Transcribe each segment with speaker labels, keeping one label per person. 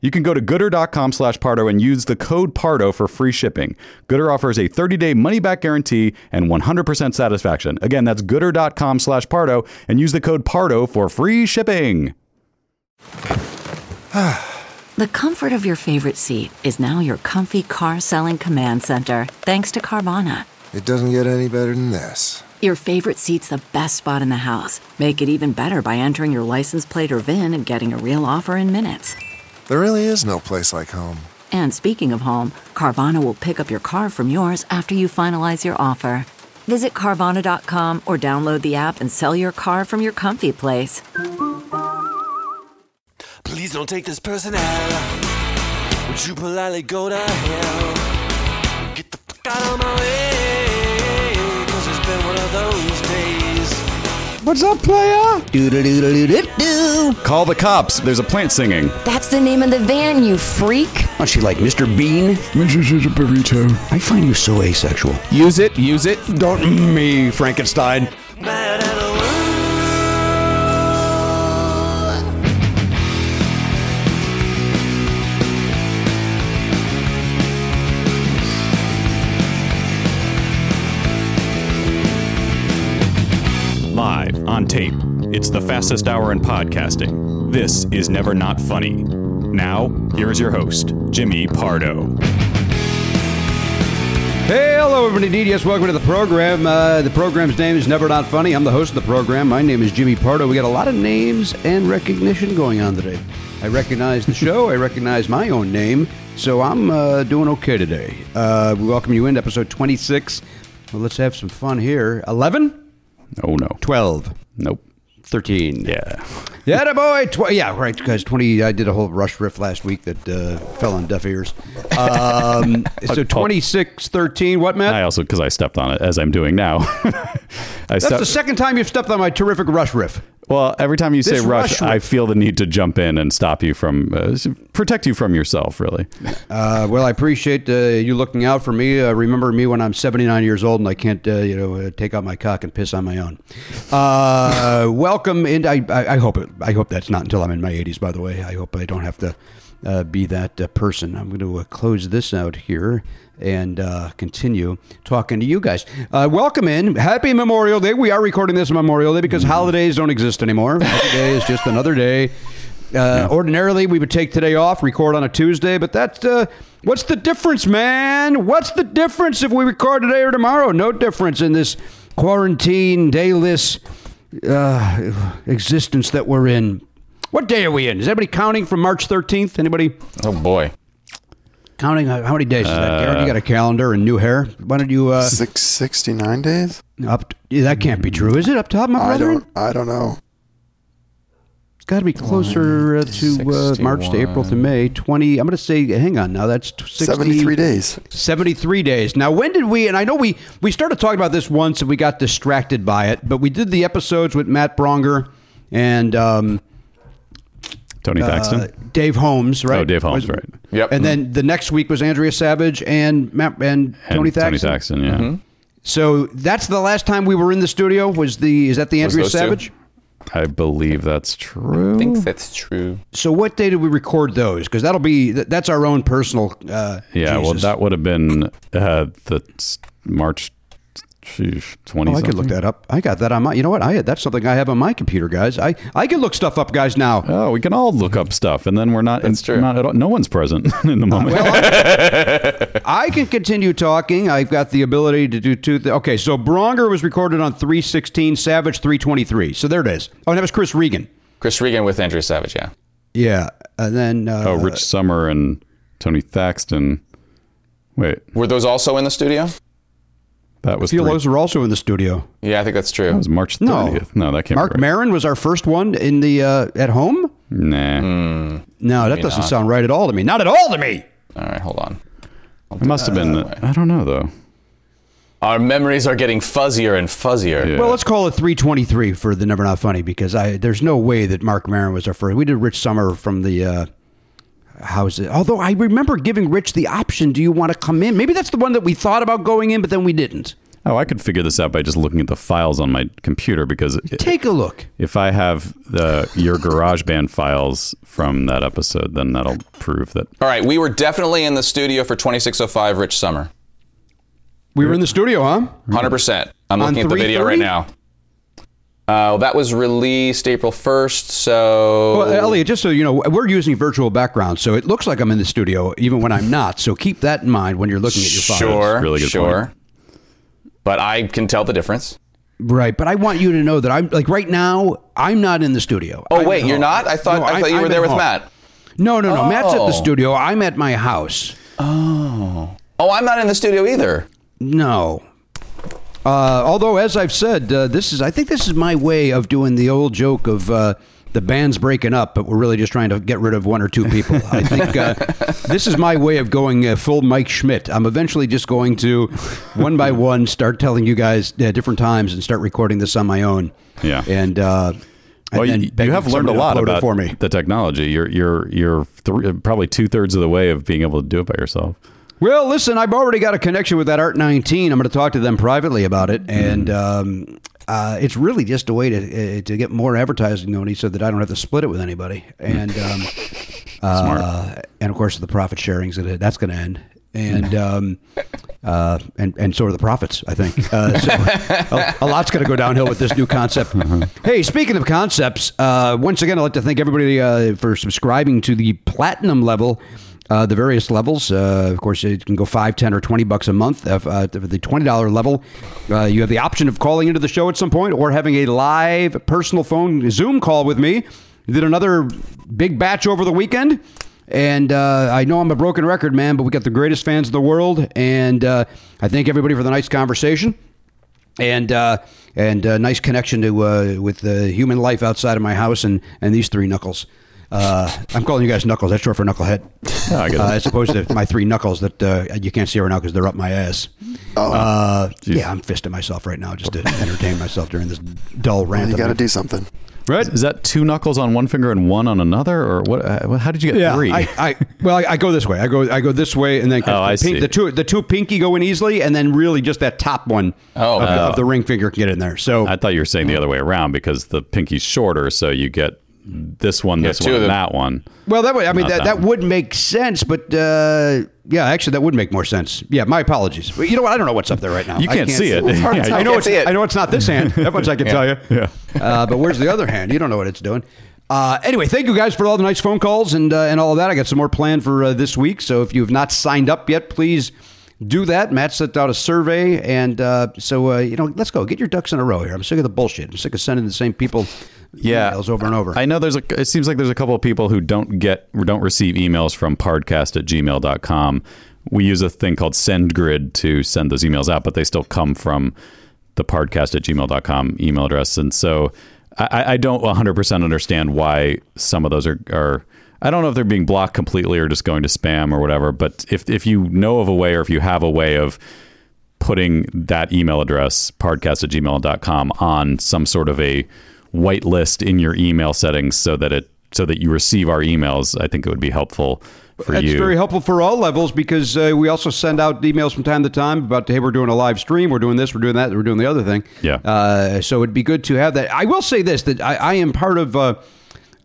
Speaker 1: You can go to goodr.com slash Pardo and use the code Pardo for free shipping. Goodr offers a 30-day money-back guarantee and 100% satisfaction. Again, that's goodr.com slash Pardo and use the code Pardo for free shipping.
Speaker 2: the comfort of your favorite seat is now your comfy car selling command center, thanks to Carvana.
Speaker 3: It doesn't get any better than this.
Speaker 2: Your favorite seat's the best spot in the house. Make it even better by entering your license plate or VIN and getting a real offer in minutes.
Speaker 3: There really is no place like home.
Speaker 2: And speaking of home, Carvana will pick up your car from yours after you finalize your offer. Visit Carvana.com or download the app and sell your car from your comfy place.
Speaker 4: Please don't take this person out. Would you politely go to hell? Get the fuck out of my way. Cause it's been one of those days.
Speaker 5: What's up, player?
Speaker 6: Doo-doo-doo-doo-doo.
Speaker 1: Call the cops. There's a plant singing.
Speaker 6: That's the name of the van, you freak.
Speaker 5: What's she like, Mr. Bean?
Speaker 7: Mrs. a burrito.
Speaker 5: I find you so asexual.
Speaker 7: Use it, use it.
Speaker 5: Don't me, Frankenstein.
Speaker 4: Mad
Speaker 1: on tape. It's the fastest hour in podcasting. This is Never Not Funny. Now, here is your host, Jimmy Pardo.
Speaker 5: Hey, hello, everybody. Yes, welcome to the program. Uh, the program's name is Never Not Funny. I'm the host of the program. My name is Jimmy Pardo. We got a lot of names and recognition going on today. I recognize the show. I recognize my own name. So I'm uh, doing okay today. Uh, we welcome you into episode 26. Well, let's have some fun here. 11?
Speaker 1: Oh, no.
Speaker 5: 12.
Speaker 1: Nope.
Speaker 5: 13.
Speaker 1: Yeah.
Speaker 5: Yeah, the boy. Tw- yeah, right. Guys, 20. I did a whole Rush riff last week that uh, fell on deaf ears. Um, so 26, 13. What, Matt?
Speaker 1: I also, because I stepped on it as I'm doing now. I
Speaker 5: That's the second time you've stepped on my terrific Rush riff.
Speaker 1: Well, every time you say rush,
Speaker 5: rush
Speaker 1: I feel the need to jump in and stop you from, uh, protect you from yourself, really.
Speaker 5: Uh, well, I appreciate uh, you looking out for me. Uh, remember me when I'm 79 years old and I can't, uh, you know, uh, take out my cock and piss on my own. Uh, welcome, and I, I, I hope it. I hope that's not until I'm in my 80s. By the way, I hope I don't have to uh, be that uh, person. I'm going to uh, close this out here and uh, continue talking to you guys. Uh, welcome in. Happy Memorial Day. We are recording this Memorial Day because holidays don't exist anymore. Every day is just another day. Uh, Ordinarily, we would take today off, record on a Tuesday, but that's uh, what's the difference, man? What's the difference if we record today or tomorrow? No difference in this quarantine, dayless uh, existence that we're in. What day are we in? Is anybody counting from March 13th? Anybody
Speaker 8: Oh boy.
Speaker 5: counting? Uh, How many days is that? Garen, you got a calendar and new hair. Why don't you uh,
Speaker 9: Six sixty nine days.
Speaker 5: up? yeah, that can't be true, is it? Up top, my
Speaker 9: I
Speaker 5: brother.
Speaker 9: don't. I don't know.
Speaker 5: It's got to be closer uh, to uh, March to April to May. 20. I'm going to say, hang on now. That's 60,
Speaker 9: Seventy three days.
Speaker 5: 73 days. Now, when did we, and I know we, we started talking about this once and we got distracted by it, but we did the episodes with Matt Braunger and um,
Speaker 1: Tony Thaxton.
Speaker 5: uh, Dave Holmes, right?
Speaker 1: Oh, Dave Holmes,
Speaker 5: Was-
Speaker 1: right.
Speaker 8: Yep.
Speaker 5: And then the next week was Andrea Savage and Matt and,
Speaker 1: And
Speaker 5: Tony Thaxton.
Speaker 1: Tony Thaxton, yeah.
Speaker 5: So that's the last time we were in the studio. Was the is that the Andrea
Speaker 8: Savage? two?
Speaker 5: Savage?
Speaker 1: I believe that's true.
Speaker 8: I think that's true.
Speaker 5: So what day did we record those? Because that'll be that's our own personal. Uh,
Speaker 1: yeah, well, that would have been uh, the s- March twenty.
Speaker 5: Oh, I could look that up. I got that on my. You know what? I that's something I have on my computer, guys. I I can look stuff up, guys. Now.
Speaker 1: Oh, we can all look up stuff, and then we're not.
Speaker 8: That's true.
Speaker 1: Not at all, no one's present in the moment.
Speaker 5: I can continue talking. I've got the ability to do two. Th- okay, so Braunger was recorded on 316, Savage 323. So there it is. Oh, and that was Chris Regan.
Speaker 8: Chris Regan with Andrea Savage, yeah.
Speaker 5: Yeah, and then uh,
Speaker 1: oh, Rich Sommer and Tony Thaxton. Wait,
Speaker 8: Were those also in the studio?
Speaker 1: That was
Speaker 5: I feel
Speaker 1: three-
Speaker 5: those were also in the studio.
Speaker 8: Yeah, I think that's true.
Speaker 1: that was March thirtieth. No, that can't
Speaker 5: Mark
Speaker 1: be right.
Speaker 5: Maron was our first one in the uh, at home.
Speaker 1: Nah,
Speaker 5: No, that doesn't sound right at all to me. Not at all to me.
Speaker 8: All right, hold on.
Speaker 1: it must have been. I don't know though.
Speaker 8: Our memories are getting fuzzier and fuzzier.
Speaker 1: Yeah.
Speaker 5: Well, let's call it 323 for the Never Not Funny because I there's no way that Marc Maron was our first. We did Rich Sommer from the uh, how's it? Although I remember giving Rich the option, do you want to come in? Maybe that's the one that we thought about going in, but then we didn't.
Speaker 1: Oh, I could figure this out by just looking at the files on my computer because it,
Speaker 5: Take a look.
Speaker 1: if I have the your GarageBand files from that episode, then that'll prove that.
Speaker 8: All right, we were definitely in the studio for 2605 Rich Sommer.
Speaker 5: We were in the studio, huh?
Speaker 8: 100%. I'm
Speaker 5: On
Speaker 8: looking at the video right now. Uh, that was released April 1st, so.
Speaker 5: Well, Elliot, just so you know, we're using virtual backgrounds, so it looks like I'm in the studio even when I'm not. So keep that in mind when you're looking at your files.
Speaker 8: Sure,
Speaker 1: Really good
Speaker 8: sure. But I can tell the difference.
Speaker 5: Right, but I want you to know that I'm like right now. I'm not in the studio.
Speaker 8: Oh
Speaker 5: I'm
Speaker 8: wait, you're not? I thought
Speaker 5: No,
Speaker 8: I
Speaker 5: I'm-
Speaker 8: thought you
Speaker 5: I'm
Speaker 8: were there with
Speaker 5: home.
Speaker 8: Matt.
Speaker 5: No, no, no. Matt's at the
Speaker 8: Oh.
Speaker 5: studio. I'm at my house.
Speaker 8: Oh. Oh, I'm not in the studio either.
Speaker 5: No. Uh, although, as I've said, uh, this is I think this is my way of doing the old joke of uh, the band's breaking up, but we're really just trying to get rid of one or two people. I think uh, this is my way of going uh, full Mike Schmidt. I'm eventually just going to one by one start telling you guys uh, different times and start recording this on my own.
Speaker 1: Yeah.
Speaker 5: and. Uh, and
Speaker 1: Well,
Speaker 5: then
Speaker 1: you, you have learned a lot about
Speaker 5: for me.
Speaker 1: the technology. You're you're you're th- probably two thirds of the way of being able to do it by yourself.
Speaker 5: Well, listen, I've already got a connection with that Art 19. I'm going to talk to them privately about it, and um, uh, it's really just a way to uh, to get more advertising going. He said that I don't have to split it with anybody, and um, uh, and of course the profit sharing's gonna, that's going to end, and um, uh, and and so are the profits. I think uh, so a, a lot's going to go downhill with this new concept. Hey, speaking of concepts, uh, once again, I'd like to thank everybody uh, for subscribing to the platinum level. Uh, the various levels. Uh, of course, it can go five, ten, or twenty bucks a month. Uh, uh, the twenty dollar level, uh, you have the option of calling into the show at some point, or having a live personal phone Zoom call with me. Did another big batch over the weekend, and uh, I know I'm a broken record, man, but we got the greatest fans in the world, and uh, I thank everybody for the nice conversation and uh, and uh, nice connection to uh, with the human life outside of my house and and these three knuckles. Uh, I'm calling you guys knuckles. That's short for knucklehead.
Speaker 1: Oh, I get it.
Speaker 5: uh, as opposed to my three knuckles that uh, you can't see right now because they're up my ass. uh, yeah, I'm fisting myself right now just to entertain myself during this dull rant.
Speaker 9: You got to do something.
Speaker 5: right.
Speaker 1: Is that two knuckles on one finger and one on another, or what? Uh, how did you get
Speaker 5: Yeah,
Speaker 1: three?
Speaker 5: I, I well, I, I go this way. I go I go this way, and then
Speaker 1: Oh, I
Speaker 5: the, pink,
Speaker 1: see.
Speaker 5: the two the two pinky go in easily, and then really just that top one
Speaker 8: Oh,
Speaker 5: of, the,
Speaker 8: oh.
Speaker 5: of the ring finger can get in there. So
Speaker 1: I thought you were saying the other way around because the pinky's shorter, so you get this one, this
Speaker 8: two
Speaker 1: one, and that one.
Speaker 5: Well, that would, I mean, that,
Speaker 1: that
Speaker 5: that
Speaker 1: one.
Speaker 5: would make sense, but uh, yeah, actually, that would make more sense. Yeah, my apologies. But you know what? I don't know what's up there right now.
Speaker 1: You
Speaker 5: I
Speaker 1: can't see it.
Speaker 9: It's hard to
Speaker 1: Yeah.
Speaker 5: I know it's
Speaker 8: see it.
Speaker 5: I know it's not this hand. That much I can tell you.
Speaker 1: Yeah.
Speaker 5: Uh, but where's the other hand? You don't know what it's doing. Uh, anyway, thank you guys for all the nice phone calls and uh, and all of that. I got some more planned for uh, this week. So if you have not signed up yet, please do that. Matt sent out a survey, and uh, so uh, you know, let's go. Get your ducks in a row here. I'm sick of the bullshit. I'm sick of sending the same people
Speaker 1: yeah
Speaker 5: emails over and over.
Speaker 1: i know there's a it seems like there's a couple of people who don't get don't receive emails from podcast at gmail.com we use a thing called sendgrid to send those emails out but they still come from the podcast at gmail.com email address and so i, I don't 100% understand why some of those are, are i don't know if they're being blocked completely or just going to spam or whatever but if, if you know of a way or if you have a way of putting that email address, podcast at gmail.com, on some sort of a white list in your email settings so that it so that you receive our emails, I think it would be helpful for
Speaker 5: That's
Speaker 1: you.
Speaker 5: very helpful for all levels because uh, we also send out emails from time to time about, hey, we're doing a live stream, we're doing this, we're doing that, we're doing the other thing.
Speaker 1: Yeah.
Speaker 5: Uh, so it'd be good to have that. I will say this that I, I am part of. Uh,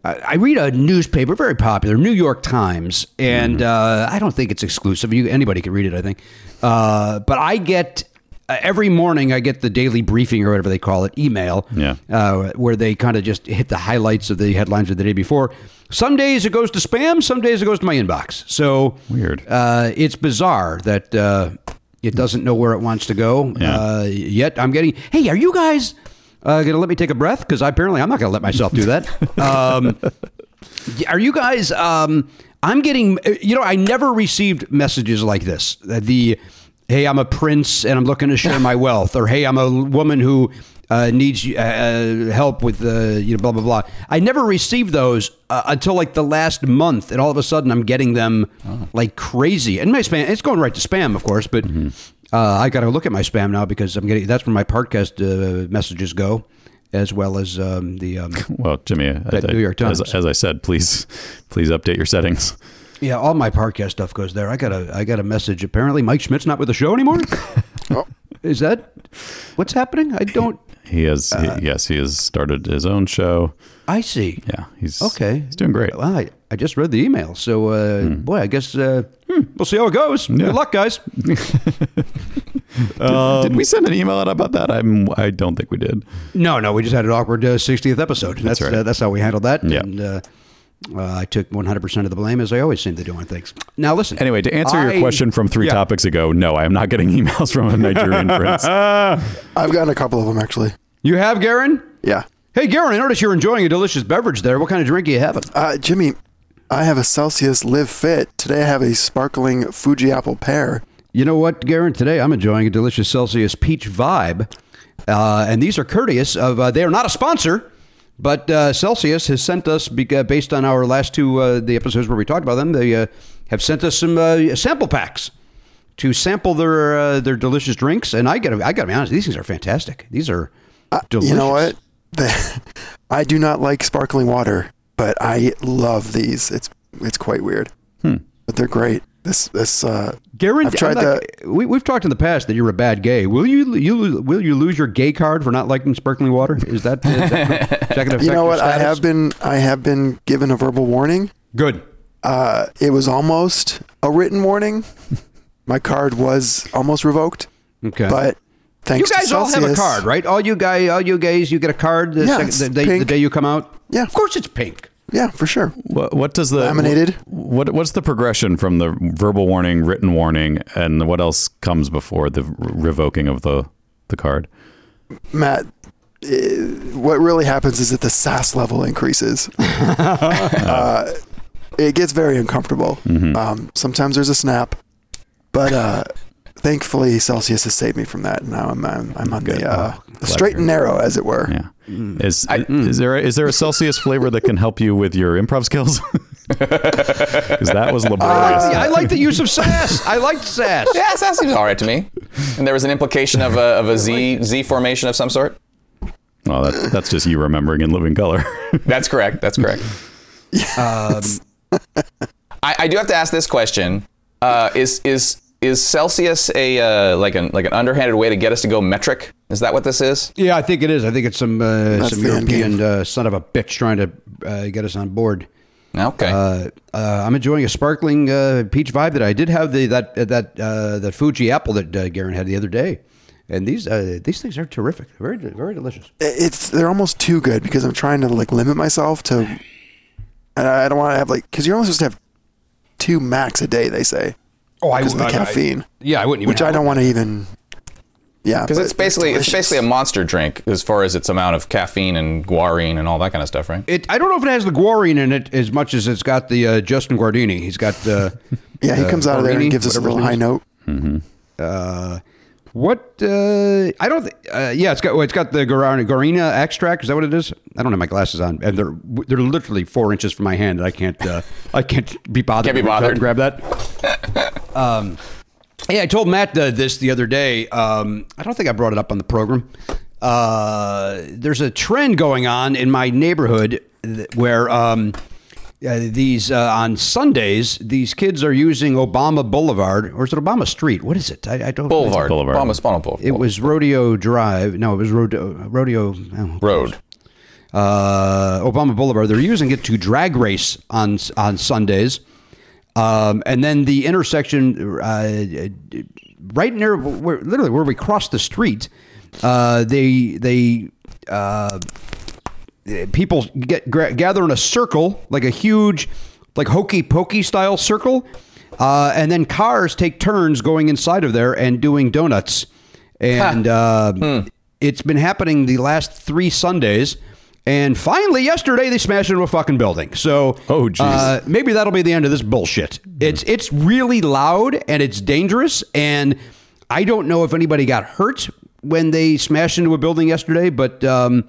Speaker 5: I read a newspaper, very popular, New York Times, and uh, I don't think it's exclusive. You, anybody can read it, I think. Uh, but I get uh, every morning. I get the daily briefing or whatever they call it, email.
Speaker 1: Yeah.
Speaker 5: Uh, where they kind of just hit the highlights of the headlines of the day before. Some days it goes to spam. Some days it goes to my inbox. So
Speaker 1: Weird.
Speaker 5: Uh, it's bizarre that uh, it doesn't know where it wants to go.
Speaker 1: Yeah.
Speaker 5: Uh, yet I'm getting. Hey, are you guys? Uh, gonna let me take a breath because apparently I'm not gonna let myself do that. Um, are you guys? Um, I'm getting. You know, I never received messages like this. Uh, The hey, I'm a prince and I'm looking to share my wealth, or hey, I'm a woman who uh, needs uh, help with uh, you know blah blah blah. I never received those uh, until like the last month, and all of a sudden I'm getting them like crazy. And my spam, it's going right to spam, of course, but. Uh, I got to look at my spam now because I'm getting that's where my podcast uh, messages go, as well as um, the um,
Speaker 1: well, Jimmy, I-
Speaker 5: That
Speaker 1: I-
Speaker 5: New York
Speaker 1: as,
Speaker 5: Times.
Speaker 1: as I said, please please update your settings.
Speaker 5: Yeah, all my podcast stuff goes there. I got a I got a message. Apparently, Mike Schmidt's not with the show anymore. Is that what's happening? I don't.
Speaker 1: He has
Speaker 5: Uh,
Speaker 1: he, yes, he has started his own show.
Speaker 5: I see.
Speaker 1: Yeah, he's
Speaker 5: Okay,
Speaker 1: He's doing great.
Speaker 5: Well, I, I just read the email, so uh, boy, I guess uh, hmm, we'll see how it goes. Good luck, guys.
Speaker 1: did we send an email out about that? I'm I don't think we did.
Speaker 5: No, no, we just had an awkward uh, 60th episode. That's
Speaker 1: right.
Speaker 5: uh, that's how we handled that.
Speaker 1: Yeah.
Speaker 5: And uh, uh, I took 100% of the blame, as I always seem to do on things. Now, listen.
Speaker 1: Anyway, to answer
Speaker 5: I-
Speaker 1: your question from three
Speaker 5: Yeah.
Speaker 1: topics ago, no, I am not getting emails from a Nigerian prince.
Speaker 9: I've gotten a couple of them actually.
Speaker 5: You have, Garen?
Speaker 9: Yeah.
Speaker 5: Hey, Garen, I notice you're enjoying a delicious beverage there. What kind of drink are you having?
Speaker 9: Uh, Jimmy, I have a Celsius Live Fit. Today I have a sparkling Fuji apple pear.
Speaker 5: You know what, Garen? Today I'm enjoying a delicious Celsius Peach Vibe. Uh, and these are courteous of, uh, they are not a sponsor, but uh, Celsius has sent us, uh, based on our last two, uh, the episodes where we talked about them, they uh, have sent us some uh, sample packs to sample their uh, their delicious drinks. And I got I got to be honest, these things are fantastic. These are delicious.
Speaker 9: You know what? I do not like sparkling water, but I love these. It's it's quite weird, but they're great. This this uh,
Speaker 5: Garen,
Speaker 9: I've tried
Speaker 5: not-
Speaker 9: the
Speaker 5: we, we've talked in the past that you're a bad gay. Will you you will you lose your gay card for not liking sparkling water? Is that, is that, is that
Speaker 9: you know what? I have been I have been given a verbal warning.
Speaker 5: good.
Speaker 9: Uh, it was almost a written warning. My card was almost revoked,
Speaker 5: Okay,
Speaker 9: but Thanks you
Speaker 5: guys
Speaker 9: to
Speaker 5: all have a card, right? All you guy, all you gays, you get a card the,
Speaker 9: Yeah,
Speaker 5: second, the, day, the day you come out.
Speaker 9: Yeah.
Speaker 5: of course it's pink.
Speaker 9: Yeah, for sure.
Speaker 1: What, what does the
Speaker 9: Laminated.
Speaker 1: What what's the progression from the verbal warning, written warning, and what else comes before the revoking of the the card?
Speaker 9: Matt, eh, what really happens is that the SAS level increases. uh, it gets very uncomfortable.
Speaker 1: Mm-hmm.
Speaker 9: Um, sometimes there's a snap, but uh, thankfully Celsius has saved me from that. Now I'm I'm, I'm on
Speaker 1: Good.
Speaker 9: the, uh, the straight and narrow, as it were.
Speaker 1: Yeah, is is there a, is there a Celsius flavor that can help you with your improv skills? Because that was laborious.
Speaker 5: Yeah, I like the use of sass. I like sass.
Speaker 8: Yeah, sass seems all right to me. And there was an implication of a, of a Z Z formation of some sort.
Speaker 1: well, that, that's just you remembering in living color.
Speaker 8: That's correct. That's correct.
Speaker 5: Um,
Speaker 8: I, I do have to ask this question: uh, Is is is Celsius a uh, like an like an underhanded way to get us to go metric? Is that what this is?
Speaker 5: Yeah, I think it is. I think it's some uh, some European uh, son of a bitch trying to uh, get us on board.
Speaker 8: Okay.
Speaker 5: Uh, uh, I'm enjoying a sparkling uh, peach vibe that I did have the that that uh, that Fuji apple that uh, Garen had the other day, and these uh, these things are terrific, very very delicious.
Speaker 9: It's they're almost too good because I'm trying to like limit myself to. I don't want to have like because you're only supposed to have two max a day. They say.
Speaker 5: Oh, I-
Speaker 9: because of the
Speaker 5: I- I-
Speaker 9: caffeine.
Speaker 5: yeah, I wouldn't even
Speaker 9: Which I don't want to even. Yeah,
Speaker 8: Because it's basically it's
Speaker 9: delicious.
Speaker 8: basically a monster drink as far as its amount of caffeine and guarana and all that kind of stuff, right?
Speaker 5: It, I don't know if it has the guarine in it as much as it's got the uh, Justin Guarini. He's got the.
Speaker 9: Yeah, he
Speaker 5: uh,
Speaker 9: comes out of there
Speaker 5: Guarini,
Speaker 9: and gives us a
Speaker 5: whatever
Speaker 9: little high
Speaker 5: name is.
Speaker 9: note.
Speaker 5: Uh, what? Uh, I don't. Th- uh, yeah, it's got. Well, it's got the guarana extract. Is that what it is? I don't have my glasses on, and they're they're literally four inches from my hand. And I can't. Uh, I can't be bothered.
Speaker 8: Can't be
Speaker 5: to reach out
Speaker 8: bothered.
Speaker 5: grab that. um, yeah, I told Matt uh, this the other day. Um, I don't think I brought it up on the program. Uh, there's a trend going on in my neighborhood th- where um, uh, these uh, on Sundays these kids are using Obama Boulevard or is it Obama Street? What is it? I, I don't.
Speaker 8: Boulevard.
Speaker 1: Boulevard.
Speaker 8: Obama Spinal Boulevard.
Speaker 5: It was Rodeo Drive. No, it was Rodeo. Rodeo oh,
Speaker 8: Road.
Speaker 5: uh, Obama Boulevard. They're using it to drag race on on Sundays, um, and then the intersection uh, right near where literally where we cross the street. Uh, they they uh, people get gather in a circle like a huge like hokey pokey style circle, uh, and then cars take turns going inside of there and doing donuts, and uh, it's been happening the last three Sundays. And finally, yesterday they smashed into a fucking building. So,
Speaker 1: Oh,
Speaker 5: uh, maybe that'll be the end of this bullshit. It's it's really loud and it's dangerous, and I don't know if anybody got hurt when they smashed into a building yesterday, but um,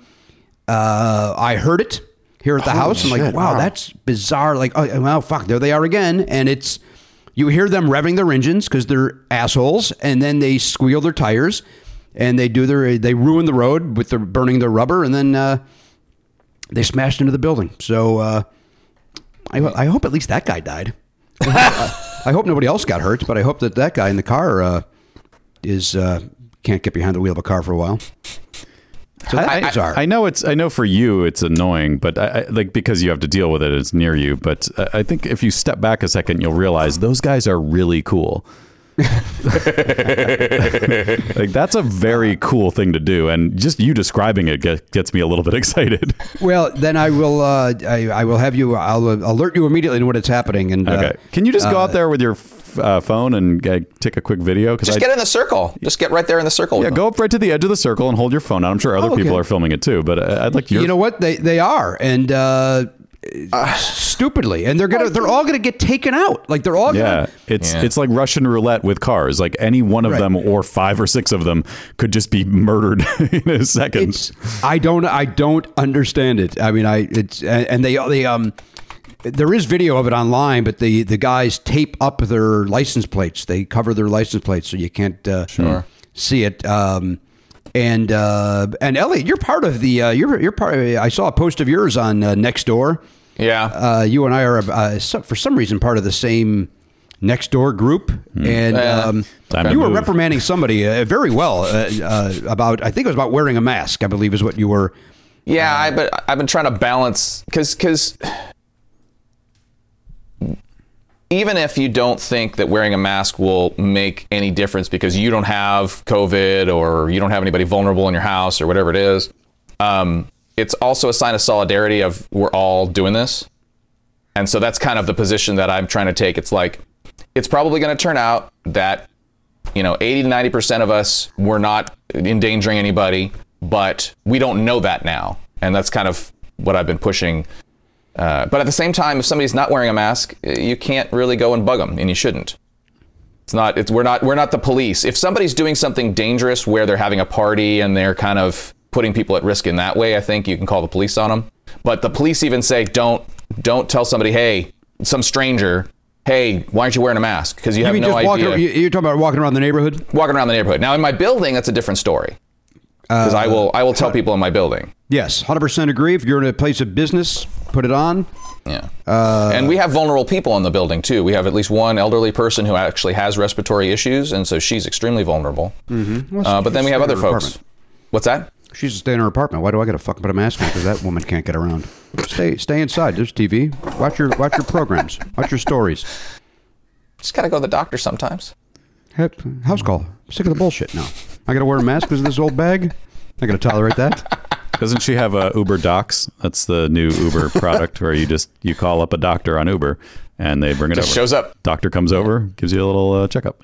Speaker 5: uh, I heard it here at the
Speaker 9: Holy
Speaker 5: house. I'm like, wow,
Speaker 9: wow.
Speaker 5: that's bizarre. Like, oh, well, fuck, there they are again, and it's you hear them revving their engines because they're assholes, and then they squeal their tires, and they do their they ruin the road with their burning their rubber, and then uh, they smashed into the building. So uh, I, I hope at least that guy died. I hope nobody else got hurt, but I hope that that guy in the car uh, is uh, can't get behind the wheel of a car for a while. So that's
Speaker 1: I,
Speaker 5: bizarre.
Speaker 1: I know it's I know for you it's annoying, but I, I, like because you have to deal with it, it's near you. But I I think if you step back a second, you'll realize those guys are really cool. like that's a very cool thing to do, and just you describing it get, gets me a little bit excited.
Speaker 5: Well, then I will. Uh, I, I will have you. I'll uh, alert you immediately to when it's happening. And uh,
Speaker 1: Okay, can you just go out there with your f- uh, phone and uh, take a quick video? Because
Speaker 8: Just get in the circle. Just get right there in the circle.
Speaker 1: yeah, go up right to the edge of the circle and hold your phone out. I'm sure other
Speaker 5: Oh, okay.
Speaker 1: people are filming it too, but uh, I'd like your
Speaker 5: you know what they they are, and uh, stupidly, and they're gonna they're all gonna get taken out. Like they're all
Speaker 1: Yeah,
Speaker 5: gonna.
Speaker 1: it's
Speaker 8: Yeah.
Speaker 1: it's like Russian roulette with cars. Like any one of
Speaker 5: Right.
Speaker 1: them or five or six of them could just be murdered in a second.
Speaker 5: It's I don't I don't understand it. I mean I it's and and they they um there is video of it online, but the the guys tape up their license plates. They cover their license plates so you can't uh,
Speaker 8: Sure.
Speaker 5: see it. Um, and uh, and Elliot, you're part of the uh, you're you're part. Of, I saw a post of yours on uh, Nextdoor.
Speaker 8: Yeah.
Speaker 5: Uh, you and I are uh, so, for some reason part of the same next door group, and
Speaker 8: Yeah.
Speaker 5: um, you were
Speaker 1: move.
Speaker 5: reprimanding somebody uh, very well uh, uh, about. I think it was about wearing a mask. I believe is what you were.
Speaker 8: Yeah, I but I've been trying to balance because because even if you don't think that wearing a mask will make any difference because you don't have COVID or you don't have anybody vulnerable in your house or whatever it is, um, it's also a sign of solidarity of we're all doing this, and so that's kind of the position that I'm trying to take. It's like it's probably going to turn out that you know 80 to 90 percent of us we're not endangering anybody but we don't know that now and that's kind of what i've been pushing uh, but at the same time if somebody's not wearing a mask uh, you can't really go and bug them and you shouldn't it's not it's we're not we're not the police if somebody's doing something dangerous where they're having a party and they're kind of putting people at risk in that way i think you can call the police on them but the police even say don't don't tell somebody hey some stranger hey why aren't you wearing a mask because you,
Speaker 5: You
Speaker 8: have no idea
Speaker 5: walking? You're talking about walking around the neighborhood.
Speaker 8: walking around the neighborhood. Now in my building, that's a different story. Because I will I will tell people in my building.
Speaker 5: Yes, hundred percent agree. If you're in a place of business, put it on.
Speaker 8: Yeah. and we have vulnerable people in the building too. We have at least one elderly person who actually has respiratory issues, and so she's extremely vulnerable. Uh, but then we have other folks. What's that?
Speaker 5: She's should stay in her apartment. Why do I got to fucking put a mask on? Because that woman can't get around. Stay, stay inside. There's TV. Watch your, watch your programs. Watch your stories.
Speaker 8: Just gotta go to the doctor sometimes.
Speaker 5: House call. Sick of the bullshit now. I got to wear a mask because of this old bag. I got to tolerate that.
Speaker 1: Doesn't she have a Uber Docs? That's the new Uber product where you just you call up a doctor on Uber and they bring it
Speaker 8: Just
Speaker 1: over.
Speaker 8: shows up.
Speaker 1: Doctor comes over, gives you a little uh, checkup.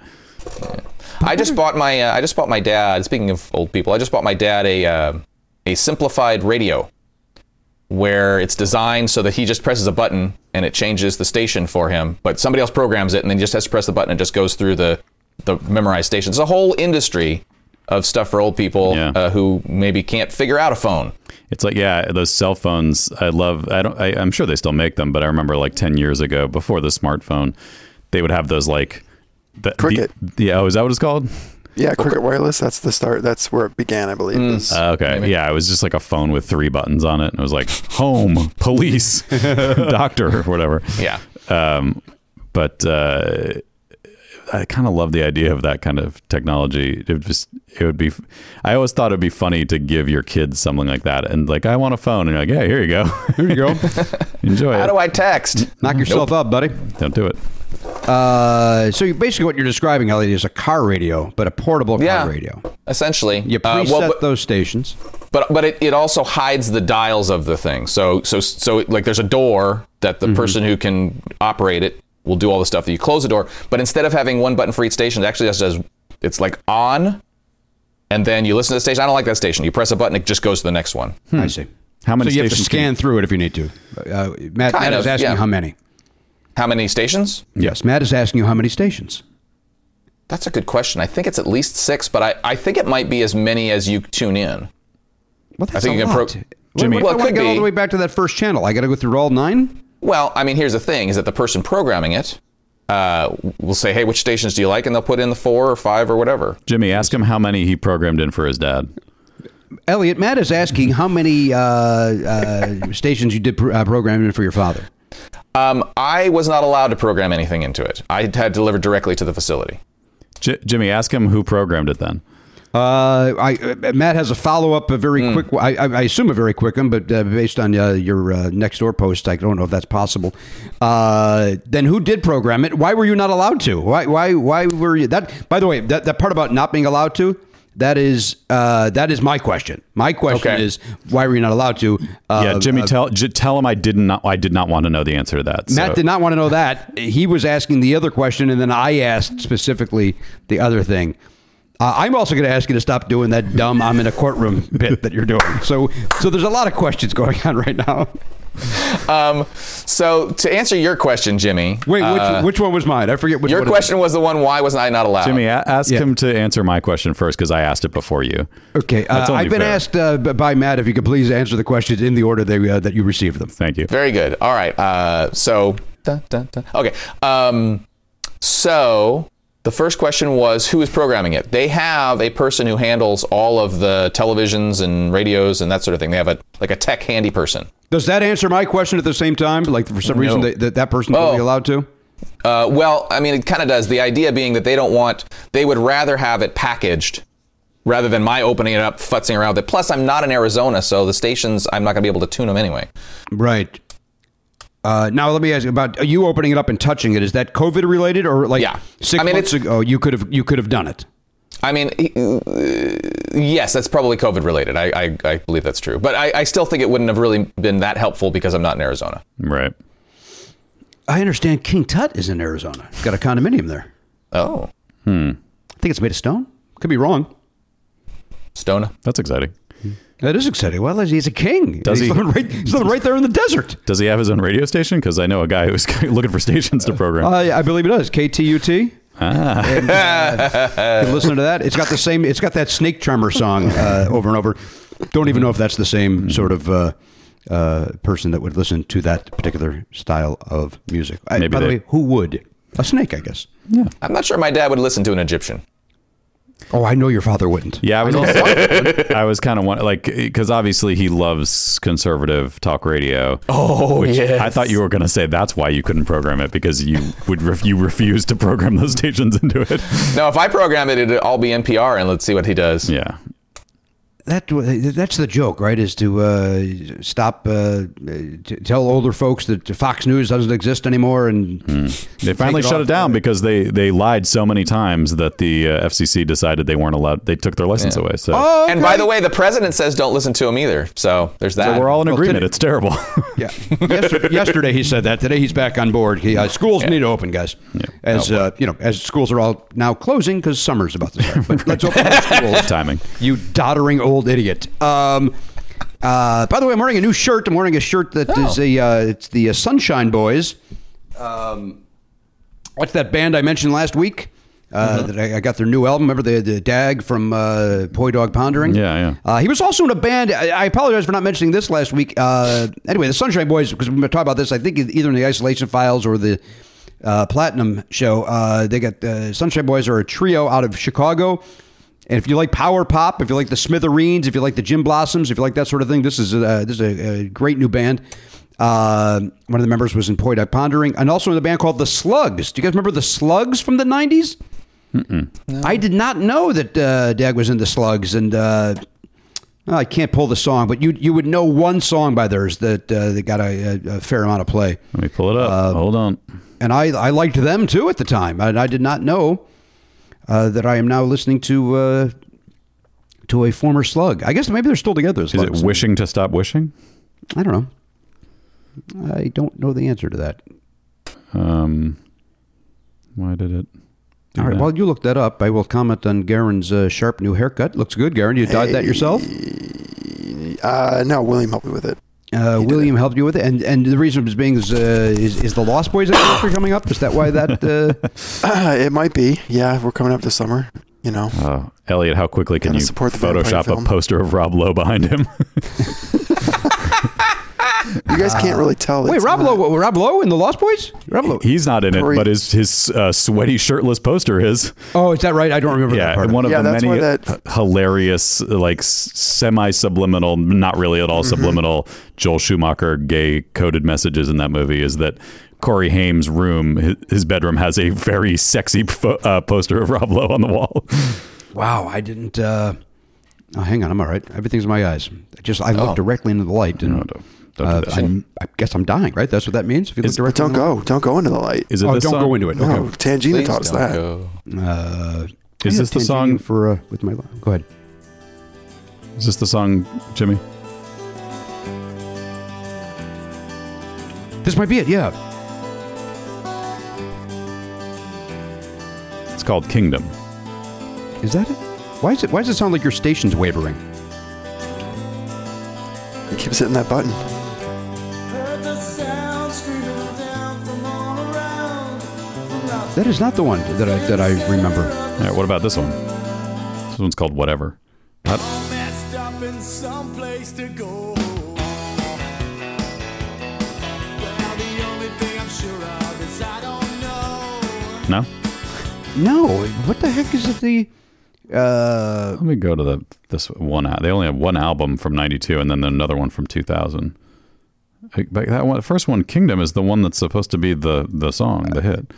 Speaker 8: I just bought my uh, I just bought my dad. Speaking of old people, I just bought my dad a uh, a simplified radio, where it's designed so that he just presses a button and it changes the station for him. But somebody else programs it, and then he just has to press the button and it just goes through the the memorized stations. It's a whole industry of stuff for old people
Speaker 1: Yeah.
Speaker 8: uh, who maybe can't figure out a phone.
Speaker 1: It's like yeah, those cell phones. I love. I don't. I, I'm sure they still make them, but I remember like ten years ago, before the smartphone, they would have those like the,
Speaker 9: Cricket.
Speaker 1: The, yeah. Oh, is that what it's called?
Speaker 9: Yeah, Cricket Wireless. That's the start. That's where it began, I believe.
Speaker 8: Mm.
Speaker 1: Uh, okay. Yeah, it was just like a phone with three buttons on it, and it was like home, police, doctor, or whatever.
Speaker 8: Yeah.
Speaker 1: Um, but uh, I kind of love the idea of that kind of technology. It would just it would be. I always thought it'd be funny to give your kids something like that, and like I want a phone, and you're like, yeah, here you go,
Speaker 5: Here you go.
Speaker 1: enjoy
Speaker 8: How
Speaker 1: it.
Speaker 8: do I text?
Speaker 5: Knock yourself up, buddy.
Speaker 1: Don't do it.
Speaker 5: Uh, so basically, what you're describing, Elliot, is a car radio, but a portable car radio.
Speaker 8: Essentially,
Speaker 5: You
Speaker 8: Uh,
Speaker 5: preset
Speaker 8: well, but-
Speaker 5: those stations.
Speaker 8: but but it, it also hides the dials of the thing. So so so like there's a door that the person who can operate it will do all the stuff that you close the door. But instead of having one button for each station, it actually just does it's like on, and then you listen to the station. I don't like that station. You press a button, it just goes to the next one.
Speaker 5: I see.
Speaker 1: How many
Speaker 5: So you have to scan
Speaker 1: you-
Speaker 5: through it if you need to. Uh, Matt,
Speaker 8: Kind
Speaker 5: Matt is
Speaker 8: of,
Speaker 5: asking
Speaker 8: yeah.
Speaker 5: you how many.
Speaker 8: How many stations?
Speaker 5: Yes, Matt is asking you how many stations.
Speaker 8: That's a good question. I think it's at least six, but I, I think it might be as many as you tune in.
Speaker 5: Well, that's
Speaker 8: think
Speaker 5: a
Speaker 8: you can
Speaker 5: lot.
Speaker 8: pro-
Speaker 1: Jimmy-
Speaker 5: What,
Speaker 8: Well,
Speaker 5: I
Speaker 8: it
Speaker 5: want to
Speaker 8: could
Speaker 5: get all the way back to that first channel. I got to go through all nine.
Speaker 8: Well, I mean, here's the thing: is that the person programming it uh, will say, "Hey, which stations do you like?" and they'll put in the four or five or whatever.
Speaker 1: Jimmy, ask him how many he programmed in for his dad.
Speaker 5: Elliot, Matt is asking how many uh, uh, stations you did pr- uh, program in for your father.
Speaker 8: Um, I was not allowed to program anything into it. I had delivered directly to the facility.
Speaker 1: J- Jimmy, ask him who programmed it then.
Speaker 5: Uh, I, uh, Matt has a follow up, a very
Speaker 8: Hmm.
Speaker 5: quick. I, I I assume a very quick one, but uh, based on uh, your uh, next door post, I don't know if that's possible. Uh, then who did program it? Why were you not allowed to? Why why why were you that? By the way, that, that part about not being allowed to. That is uh, that is my question. My question
Speaker 8: Okay.
Speaker 5: is why were you not allowed to? Uh,
Speaker 1: yeah, Jimmy,
Speaker 5: uh,
Speaker 1: tell j- tell him I did not I did not want to know the answer to that.
Speaker 5: Matt
Speaker 1: so-
Speaker 5: did not want to know that. He was asking the other question, and then I asked specifically the other thing. Uh, I'm also going to ask you to stop doing that dumb "I'm in a courtroom" bit that you're doing. So, so there's a lot of questions going on right now.
Speaker 8: Um, so to answer your question, Jimmy,
Speaker 5: Wait, which,
Speaker 8: uh,
Speaker 5: which one was mine? I forget which
Speaker 8: your
Speaker 5: one
Speaker 8: question was the one: Why was I not allowed?
Speaker 1: Jimmy, a- ask
Speaker 5: Yeah.
Speaker 1: him to answer my question first because I asked it before you.
Speaker 5: Okay, uh, I've been
Speaker 1: fair.
Speaker 5: asked uh, by Matt if you could please answer the questions in the order they, uh, that you received them.
Speaker 1: Thank you.
Speaker 8: Very good. All right. Uh, so, dun, dun, dun. okay. Um, so the first question was who is programming it? They have a person who handles all of the televisions and radios and that sort of thing. They have a like a tech handy person.
Speaker 5: Does that answer my question at the same time? Like for some reason
Speaker 8: No.
Speaker 5: that that, that person's
Speaker 8: Oh.
Speaker 5: allowed to?
Speaker 8: Uh, well, I mean, it kind of does. The idea being that they don't want, they would rather have it packaged rather than my opening it up, futzing around with it. Plus, I'm not in Arizona, so the stations, I'm not going to be able to tune them anyway.
Speaker 5: Right. Uh, now let me ask you about you opening it up and touching it. Is that COVID related or like
Speaker 8: Yeah.
Speaker 5: six
Speaker 8: I mean,
Speaker 5: months ago you could have you could have done it?
Speaker 8: I mean, yes, that's probably COVID related. I, I, I believe that's true. But I, I still think it wouldn't have really been that helpful because I'm not in Arizona.
Speaker 1: Right.
Speaker 5: I understand King Tut is in Arizona. Got a condominium there.
Speaker 8: Oh, Hmm.
Speaker 5: I think it's made of stone. Could be wrong.
Speaker 8: Stona.
Speaker 1: That's exciting.
Speaker 5: That is exciting. Well, he's a king.
Speaker 1: Does
Speaker 5: he's
Speaker 1: he?
Speaker 5: Living right, he's living right there in the desert.
Speaker 1: Does he have his own radio station? Because I know a guy who's looking for stations to program.
Speaker 5: Uh, I believe it does. KTUT.
Speaker 1: ah.
Speaker 5: And, uh, you can listen to that. It's got the same. It's got that snake charmer song uh, over and over. Don't even know if that's the same sort of uh, uh, person that would listen to that particular style of music. I,
Speaker 1: Maybe
Speaker 5: by the way, who would? A snake, I guess. Yeah.
Speaker 8: I'm not sure my dad would listen to an Egyptian.
Speaker 5: Oh, I know your father wouldn't.
Speaker 1: Yeah, I was also, I was kind of one like because obviously he loves conservative talk radio.
Speaker 8: Oh,
Speaker 1: which
Speaker 8: yes.
Speaker 1: I thought you were going to say that's why you couldn't program it because you would ref, you refuse to program those stations into it.
Speaker 8: No, if I program it, it'd all be NPR, and let's see what he does.
Speaker 1: Yeah,
Speaker 5: that that's the joke, right? Is to uh, stop uh, to tell older folks that Fox News doesn't exist anymore, and
Speaker 1: They finally
Speaker 5: it
Speaker 1: shut it down because they they lied so many times that the uh, FCC decided they weren't allowed. They took their license away. So,
Speaker 5: Oh,
Speaker 8: And by the way, the president says don't listen to him either. So there's that.
Speaker 1: so we're all in
Speaker 5: Well,
Speaker 1: agreement.
Speaker 5: today-
Speaker 1: It's terrible.
Speaker 5: yeah. Yesterday, yesterday he said that. Today he's back on board. He, uh, schools need to open, guys. As uh, you know, as schools are all now closing because summer's about to start. But let's open schools.
Speaker 1: Timing.
Speaker 5: You doddering old idiot. Um, uh, by the way, I'm wearing a new shirt. I'm wearing a shirt that is a uh, it's the uh, Sunshine Boys. Um, what's that band I mentioned last week? Uh, That I, I got their new album. Remember the the Dag from uh, Poi Dog Pondering?
Speaker 1: Yeah, yeah.
Speaker 5: Uh, he was also in a band. I, I apologize for not mentioning this last week. Uh, anyway, the Sunshine Boys, because we're going to talk about this, I think either in the Isolation Files or the uh, Platinum show. Uh, they got uh, Sunshine Boys are a trio out of Chicago. And if you like power pop, if you like the Smithereens, if you like the Gin Blossoms, if you like that sort of thing, this is a, this is a, a great new band. Uh, one of the members was in Poi Dog Pondering, and also in a band called the Slugs. Do you guys remember the Slugs from the '90s? I did not know that uh, Dag was into Slugs, and uh, I can't pull the song, but you you would know one song by theirs that uh, that got a, a, a fair amount of play,
Speaker 1: Let me pull it up.
Speaker 5: Uh,
Speaker 1: Hold on.
Speaker 5: and I I liked them too at the time, and I did not know uh, that I am now listening to uh, to a former Slug. I guess maybe they're still together.
Speaker 1: Is it wishing to stop wishing?
Speaker 5: I don't know. I don't know the answer to that.
Speaker 1: Um, why did it?
Speaker 5: All right,
Speaker 1: that?
Speaker 5: while you look that up, I will comment on Garen's uh, sharp new haircut. Looks good, Garen. You dyed that yourself?
Speaker 9: Uh, no, William helped me with it.
Speaker 5: Uh, William helped you with it, and and the reason was being is uh, is, is the Lost Boys anniversary coming up? Is that why that? Uh,
Speaker 9: Uh, it might be. Yeah, we're coming up this summer. You know.
Speaker 1: Oh, Elliot, how quickly can you
Speaker 9: support the
Speaker 1: Photoshop a poster of Rob Lowe behind him?
Speaker 9: You guys can't really tell.
Speaker 5: wait,
Speaker 9: It's
Speaker 5: Rob
Speaker 9: not-
Speaker 5: Lowe, Rob Lowe in the Lost Boys? Rob Lowe.
Speaker 1: He's not in it,
Speaker 9: Corey-
Speaker 1: but his his uh, sweaty shirtless poster is.
Speaker 5: Oh, is that right? I don't remember that
Speaker 1: Yeah,
Speaker 5: part.
Speaker 1: one of
Speaker 9: Yeah,
Speaker 1: the many
Speaker 9: that-
Speaker 1: hilarious, like semi subliminal, not really at all
Speaker 9: Mm-hmm.
Speaker 1: subliminal, Joel Schumacher gay coded messages in that movie is that Corey Haim's room, his, his bedroom, has a very sexy fo- uh, poster of Rob Lowe on the wall.
Speaker 5: wow, I didn't. Uh, oh, hang on, I'm all right. Everything's in my eyes. I just I looked
Speaker 8: Oh.
Speaker 5: directly into the light, and
Speaker 1: No, don't- don't do
Speaker 5: uh,
Speaker 1: that.
Speaker 5: I'm, I guess I'm dying. Right? That's what that means. If you look
Speaker 1: Is-
Speaker 5: directly,
Speaker 9: Don't
Speaker 5: into
Speaker 9: go. Don't go into the light.
Speaker 1: Is it
Speaker 5: Oh,
Speaker 1: this
Speaker 5: don't
Speaker 1: song?
Speaker 5: go into it.
Speaker 9: No,
Speaker 5: Okay.
Speaker 9: Tangina
Speaker 8: Please
Speaker 9: taught us
Speaker 8: don't
Speaker 9: that.
Speaker 8: go.
Speaker 5: Uh,
Speaker 1: Is this the song-
Speaker 5: for uh, with my? Go ahead.
Speaker 1: Is this the song, Jimmy?
Speaker 5: This might be it. Yeah.
Speaker 1: It's called Kingdom.
Speaker 5: Is that it? Why is it? Why does it sound like your station's wavering?
Speaker 9: Keep hitting that button.
Speaker 5: That is not the one that I that I remember.
Speaker 1: All right, what about this one? This one's called Whatever. Not- no?
Speaker 5: No. What the heck is it? The uh,
Speaker 1: Let me go to the this one. They only have one album from '92, and then another one from 2000. But that one, the first one, Kingdom, is the one that's supposed to be the the song, the hit.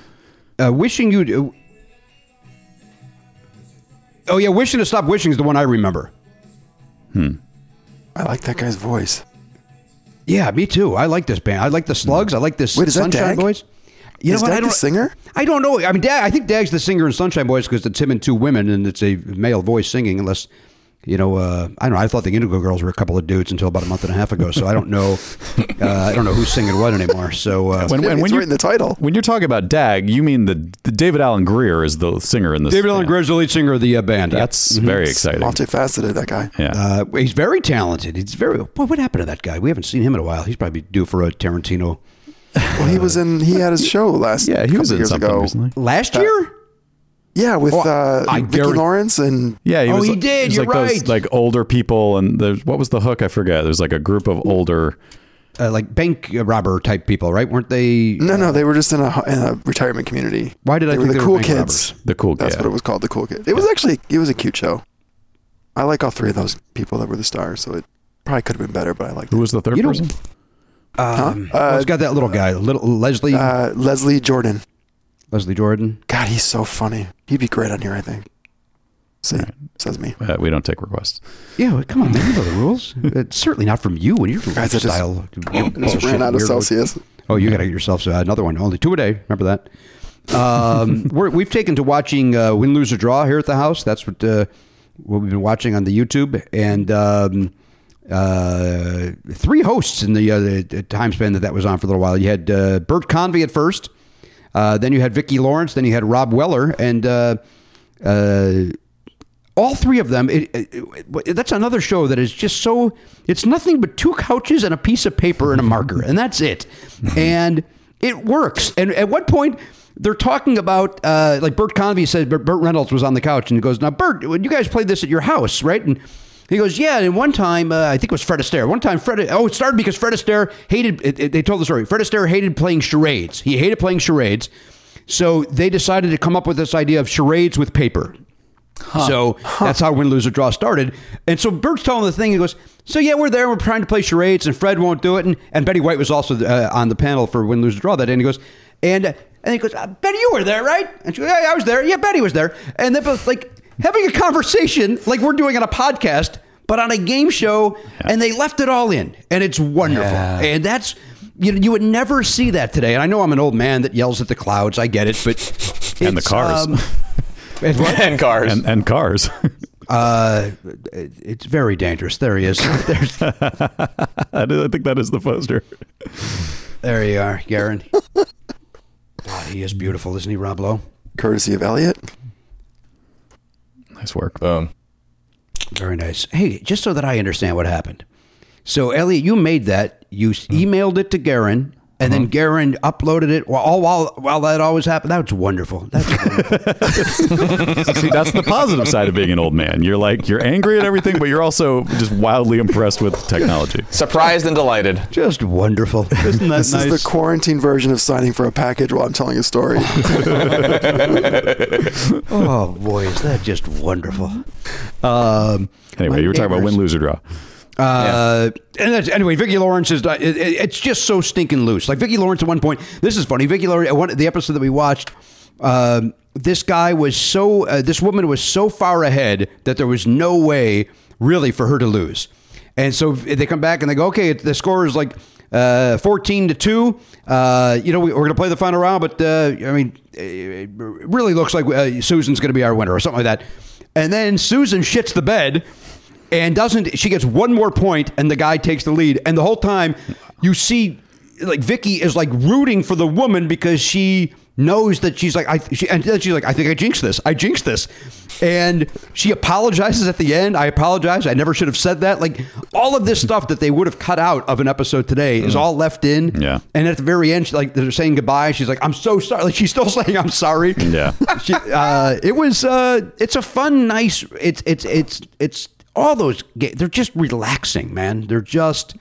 Speaker 5: Uh, wishing you. Oh yeah, wishing to stop wishing is the one I remember. Hmm.
Speaker 9: I like that guy's voice.
Speaker 5: Yeah, me too. I like this band. I like the Slugs. I like this
Speaker 9: Wait, is that
Speaker 5: Sunshine
Speaker 9: Dag?
Speaker 5: Boys. You
Speaker 9: Is
Speaker 5: know what?
Speaker 9: Dag
Speaker 5: I
Speaker 9: the
Speaker 5: don't.
Speaker 9: singer?
Speaker 5: I don't know. I mean, Dag, I think Dag's the singer in Sunshine Boys because it's him and two women, and it's a male voice singing. Unless, you know, uh, I don't know. I thought the Indigo Girls were a couple of dudes until about a month and a half ago. So I don't know. uh, I don't know who's singing what anymore. So uh,
Speaker 1: When,
Speaker 9: Yeah,
Speaker 1: when, when
Speaker 9: right
Speaker 1: you
Speaker 9: in the title.
Speaker 1: when you're talking about Dag, you mean the, the David Alan Grier is the singer in this.
Speaker 5: David
Speaker 1: Alan.
Speaker 5: Grier is the lead singer of the uh, band.
Speaker 1: That's very exciting.
Speaker 9: Multifaceted, that guy.
Speaker 1: Yeah.
Speaker 5: Uh, he's very talented. He's very. Boy, what happened to that guy? We haven't seen him in a while. He's probably due for a Tarantino.
Speaker 9: Well, he was in. He had his show last.
Speaker 1: yeah, he was in
Speaker 9: years
Speaker 1: something
Speaker 9: ago.
Speaker 1: recently.
Speaker 5: Last year?
Speaker 9: Yeah, with
Speaker 5: Oh,
Speaker 9: uh,
Speaker 5: I
Speaker 9: Vicki
Speaker 5: guarantee-
Speaker 9: Lawrence and
Speaker 1: Yeah, he
Speaker 5: Oh,
Speaker 1: was,
Speaker 5: he did,
Speaker 1: it was
Speaker 5: you're
Speaker 1: like those
Speaker 5: right.
Speaker 1: like older people, and there's what was the hook? I forget. There's like a group of older.
Speaker 5: Uh, like bank robber type people, right? Weren't they?
Speaker 9: no, no, they were just in a in a retirement community.
Speaker 5: Why did I
Speaker 9: they were
Speaker 5: think
Speaker 9: the
Speaker 5: they were
Speaker 9: cool
Speaker 5: bank
Speaker 9: kids?
Speaker 5: robbers?
Speaker 1: The cool kids?
Speaker 9: That's
Speaker 1: yeah.
Speaker 9: what it was called, the cool kids. It was actually it was a cute show. I like all three of those people that were the stars, so it probably could have been better, but I like.
Speaker 1: Who was the third
Speaker 5: You know-
Speaker 1: person?
Speaker 5: Um,
Speaker 9: Huh?
Speaker 5: well, it's got that little guy, little Leslie
Speaker 9: Uh, Leslie Jordan.
Speaker 5: Leslie Jordan.
Speaker 9: God, he's so funny. He'd be great on here, I think. Say, Says me.
Speaker 1: Uh, we don't take requests.
Speaker 5: Yeah, well, come on, man. You know the rules. It's certainly not from you and your
Speaker 9: Guys, I just-
Speaker 5: lifestyle.
Speaker 9: I just ran out of Celsius.
Speaker 5: Oh, you got to get yourself uh, another one. Only two a day. Remember that. Um, we're, we've taken to watching uh, win, lose, or draw here at the house. That's what uh, what we've been watching on the YouTube, and um, uh, three hosts in the, uh, the time span that that was on for a little while. You had uh, Bert Convy at first, uh, then you had Vicki Lawrence, then you had Rob Weller, and uh, uh, all three of them. It, it, that's another show that is just so. It's nothing but two couches and a piece of paper and a marker, and that's it. and it works. And at what point? They're talking about, uh, like Bert Convy said, Burt Burt Reynolds was on the couch and he goes, Now, Bert, when you guys played this at your house, right? And he goes, Yeah. And one time, uh, I think it was Fred Astaire. One time, Fred, oh, it started because Fred Astaire hated, it, it- they told the story. Fred Astaire hated playing charades. He hated playing charades. So they decided to come up with this idea of charades with paper. So that's how win, lose, or draw started. And so Bert's telling the thing. He goes, "So yeah, we're there. We're trying to play charades, and Fred won't do it." And, and Betty White was also uh, on the panel for win, lose, or draw that day. And he goes, and uh, and he goes, uh, "Betty, you were there, right?" And she goes, "Yeah, I was there. Yeah, Betty was there." And they're both like having a conversation, like we're doing on a podcast, but on a game show. And they left it all in, and it's wonderful. And that's. You, you would never see that today. And I know I'm an old man that yells at the clouds. I get it, but
Speaker 1: And the cars.
Speaker 5: um, it's what?
Speaker 8: and cars.
Speaker 1: and and cars.
Speaker 5: Uh, it's very dangerous. There he is. There's,
Speaker 1: I I think that is the poster.
Speaker 5: there you are, Garen. God, he is beautiful, isn't he, Rob Lowe?
Speaker 9: Courtesy of Elliot.
Speaker 1: Nice work.
Speaker 5: Very nice. Hey, just so that I understand what happened. So, Elliot, you made that. You mm-hmm. emailed it to Garen, and then Garen uploaded it. While all while while that always happened. That's wonderful. That's wonderful.
Speaker 1: See, that's the positive side of being an old man. You're like you're angry at everything, but you're also just wildly impressed with technology.
Speaker 8: Surprised and delighted.
Speaker 5: just wonderful. Isn't that
Speaker 9: This
Speaker 5: nice?
Speaker 9: is the quarantine version of signing for a package while I'm telling a story.
Speaker 5: oh boy, is that just wonderful. Um,
Speaker 1: Anyway,
Speaker 5: my
Speaker 1: you were talking about
Speaker 5: neighbors-
Speaker 1: win, lose, or draw.
Speaker 5: Uh, and that's, anyway, Vicki Lawrence is it, it- it's just so stinking loose. Like Vicki Lawrence at one point, this is funny. Vicki Lawrence, one the episode that we watched, um, this guy was so uh, this woman was so far ahead that there was no way really for her to lose. And so they come back and they go, okay, the score is like uh, 14 to 2. Uh, you know, we, we're going to play the final round, but uh, I mean, it really looks like uh, Susan's going to be our winner or something like that. And then Susan shits the bed and doesn't she gets one more point and the guy takes the lead. And the whole time you see like Vicky is like rooting for the woman because she knows that she's like I she, and then she's like I think I jinxed this. I jinxed this. And she apologizes at the end. I apologize. I never should have said that. Like all of this stuff that they would have cut out of an episode today is all left in.
Speaker 1: Yeah.
Speaker 5: and at the very end she, like they're saying goodbye. She's like I'm so sorry. Like she's still saying I'm sorry.
Speaker 1: Yeah.
Speaker 5: she, uh, it was uh, it's a fun nice it's it's it's it's all those ga- they're just relaxing man they're just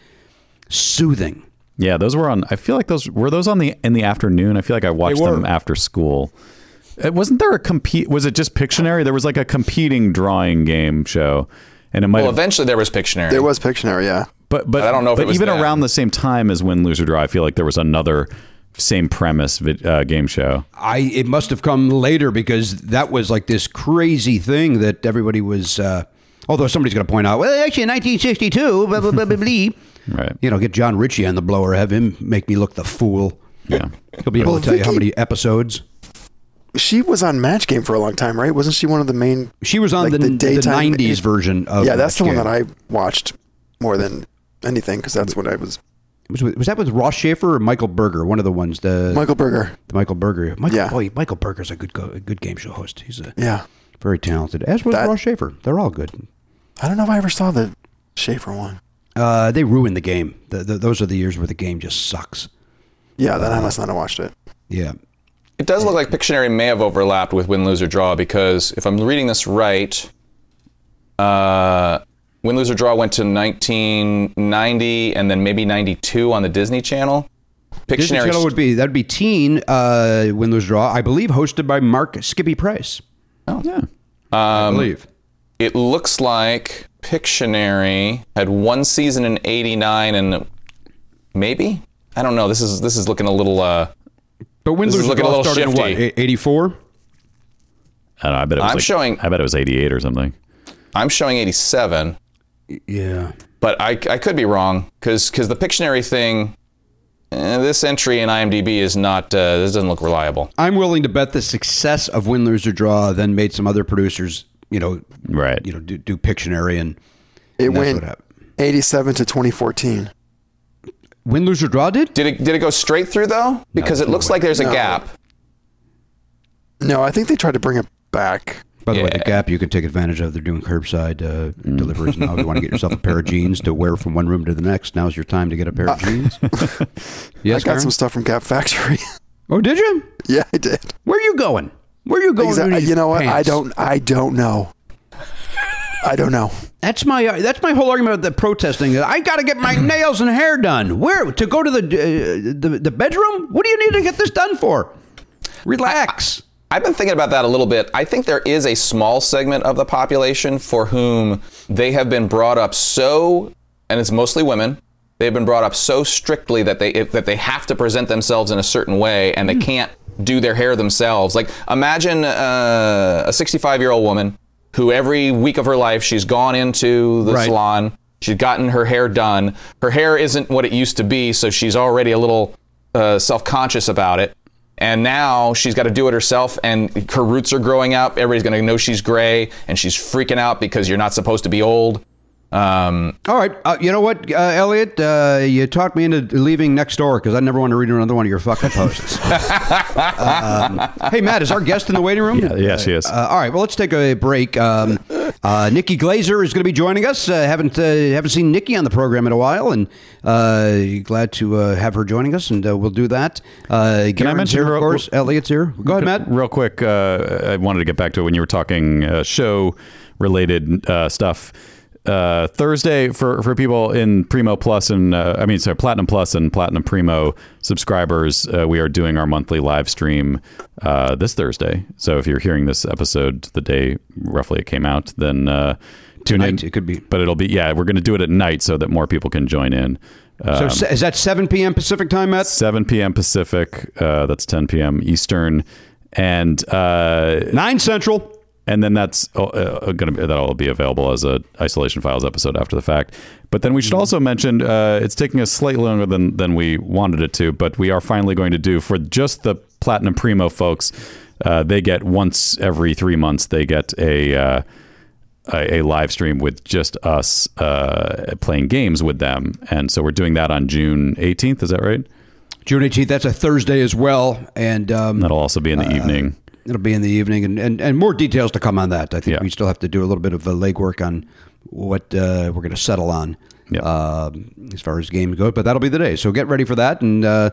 Speaker 5: soothing
Speaker 1: Yeah, those were on. I feel like those were those on the in the afternoon. I feel like I watched
Speaker 5: They were.
Speaker 1: them after school. It, wasn't there a compete? Was it just Pictionary? There was like a competing drawing game show, and it might.
Speaker 8: Well,
Speaker 1: have,
Speaker 8: eventually there was Pictionary.
Speaker 9: there was Pictionary, yeah.
Speaker 1: but but
Speaker 8: I don't know if
Speaker 1: But
Speaker 8: it was
Speaker 1: even
Speaker 8: then.
Speaker 1: around the same time as Win, Lose or Draw, I feel like there was another same premise vid, uh, game show.
Speaker 5: I it must have come later because that was like this crazy thing that everybody was uh, although somebody's going to point out well actually in 1962 blah, blah, blah, blah, blah.
Speaker 1: Right.
Speaker 5: you know get John Ritchie on the blower have him make me look the fool
Speaker 1: Yeah.
Speaker 5: he'll be able
Speaker 9: Well,
Speaker 5: to tell you how many episodes
Speaker 9: She was on Match Game for a long time, right? Wasn't she one of the main?
Speaker 5: she was on
Speaker 9: like,
Speaker 5: the, the,
Speaker 9: daytime-
Speaker 5: 90s version of
Speaker 9: Yeah, that's the one
Speaker 5: Game.
Speaker 9: that I watched more than anything because that's what I was.
Speaker 5: was, was that with Ross Shafer or Michael Burger one of the ones the
Speaker 9: Michael Burger.
Speaker 5: The Michael Burger. Michael,
Speaker 9: Yeah.
Speaker 5: boy, Michael Burger's a good go, a good game show host. He's a
Speaker 9: Yeah,
Speaker 5: very talented. As was
Speaker 9: That-
Speaker 5: Ross Shafer. They're all good.
Speaker 9: I don't know if I ever saw the Shafer one.
Speaker 5: Uh, they ruined the game. The, the, those are the years where the game just sucks.
Speaker 9: Yeah, then I must not have watched it.
Speaker 5: Yeah.
Speaker 8: It does look like Pictionary may have overlapped with Win, Lose, or Draw because if I'm reading this right, uh, Win, Lose, or Draw went to 1990 and then maybe 92 on the Disney Channel.
Speaker 5: Disney Channel would be that'd be Teen uh, Win Lose Draw. I believe hosted by Marc Skippy Price.
Speaker 8: Oh.
Speaker 1: Yeah.
Speaker 5: I believe.
Speaker 8: It looks like Pictionary had one season in 89 and maybe? I don't know. This is this is looking a little uh
Speaker 5: But Win
Speaker 8: This is
Speaker 5: Lose
Speaker 8: looking a little
Speaker 5: started in what?
Speaker 8: shifty.
Speaker 5: Eighty four.
Speaker 1: I, don't know, I bet it was
Speaker 8: I'm
Speaker 1: like-
Speaker 8: showing-
Speaker 1: I bet it was 88 or something.
Speaker 8: I'm showing 87,
Speaker 5: Yeah.
Speaker 8: but I, I could be wrong because the Pictionary thing, eh, this entry in IMDb is not, uh, this doesn't look reliable.
Speaker 5: I'm willing to bet the success of Win, Lose, or Draw then made some other producers, you know,
Speaker 1: Right.
Speaker 5: you know, do, do Pictionary and
Speaker 9: It
Speaker 5: and
Speaker 9: went
Speaker 5: what happened.
Speaker 9: 87 to 2014.
Speaker 5: Win, Lose, or Draw did?
Speaker 8: Did it, did it go straight through though? Because it looks like there's a
Speaker 9: No.
Speaker 8: gap.
Speaker 9: No, I think they tried to bring it back.
Speaker 5: By the way, the Gap you can take advantage of. They're doing curbside uh, deliveries now. If you want to get yourself a pair of jeans to wear from one room to the next, now's your time to get a pair of jeans. yes,
Speaker 9: I got
Speaker 5: Karen?
Speaker 9: some stuff from Gap Factory.
Speaker 5: Oh, did you?
Speaker 9: yeah, I did.
Speaker 5: Where are you going? Where are you going?
Speaker 9: Exa-
Speaker 5: with
Speaker 9: you know what? I don't. I don't know. I don't know.
Speaker 5: That's my uh, that's my whole argument about the protesting. I got to get my nails and hair done. Where to go to the, uh, the the bedroom? What do you need to get this done for? Relax.
Speaker 8: I've been thinking about that a little bit. I think there is a small segment of the population for whom they have been brought up so, and it's mostly women. They've been brought up so strictly that they that they have to present themselves in a certain way, and they can't do their hair themselves. Like imagine uh, a 65 year old woman who every week of her life she's gone into the
Speaker 5: Right.
Speaker 8: salon, she's gotten her hair done. Her hair isn't what it used to be, so she's already a little uh, self conscious about it. And now she's got to do it herself, and her roots are growing up. Everybody's going to know she's gray, and she's freaking out because you're not supposed to be old. Um,
Speaker 5: All right. Uh, you know what, uh, Elliot? Uh, you talked me into leaving next door because I never want to read another one of your fucking posts. um, hey, Matt, is our guest in the waiting room?
Speaker 1: Yeah, yeah, she is.
Speaker 5: Uh, all right. Well, let's take a break. Um, uh, Nikki Glaser is going to be joining us. Uh, haven't uh, haven't seen Nikki on the program in a while, and uh, glad to uh, have her joining us, and uh, we'll do that. Uh,
Speaker 1: Can I mention
Speaker 5: here,
Speaker 1: real-
Speaker 5: of course? Elliot's here. Go ahead, Matt.
Speaker 1: Real quick, uh, I wanted to get back to it when you were talking uh, show related uh, stuff. Uh, Thursday for, for people in Primo Plus and uh, I mean sorry Platinum Plus and Platinum Primo subscribers, uh, we are doing our monthly live stream uh, this Thursday. So if you're hearing this episode the day roughly it came out, then uh, tune in.
Speaker 5: Tonight, it could be.
Speaker 1: but it'll be yeah. We're going to do it at night so that more people can join in. Uh,
Speaker 5: So is that 7 p.m. Pacific time, Matt?
Speaker 1: 7 p.m. Pacific. Uh, that's 10 p.m. Eastern, and uh,
Speaker 5: 9 Central.
Speaker 1: And then that's uh, going to be that'll be available as a isolation files episode after the fact. But then we should also mention uh, it's taking us slightly longer than than we wanted it to, but we are finally going to do for just the Platinum Primo folks. Uh, they get once every three months. They get a. Uh, a, a live stream with just us uh, playing games with them, and so we're doing that on June 18th. Is that right?
Speaker 5: June 18th. That's a Thursday as well. And um,
Speaker 1: That'll also be in the evening.
Speaker 5: It'll be in the evening, and, and, and more details to come on that. I think
Speaker 1: Yeah.
Speaker 5: we still have to do a little bit of uh, legwork on what uh, we're going to settle on
Speaker 1: Yeah.
Speaker 5: um, as far as games go. But that'll be the day. So get ready for that, and uh,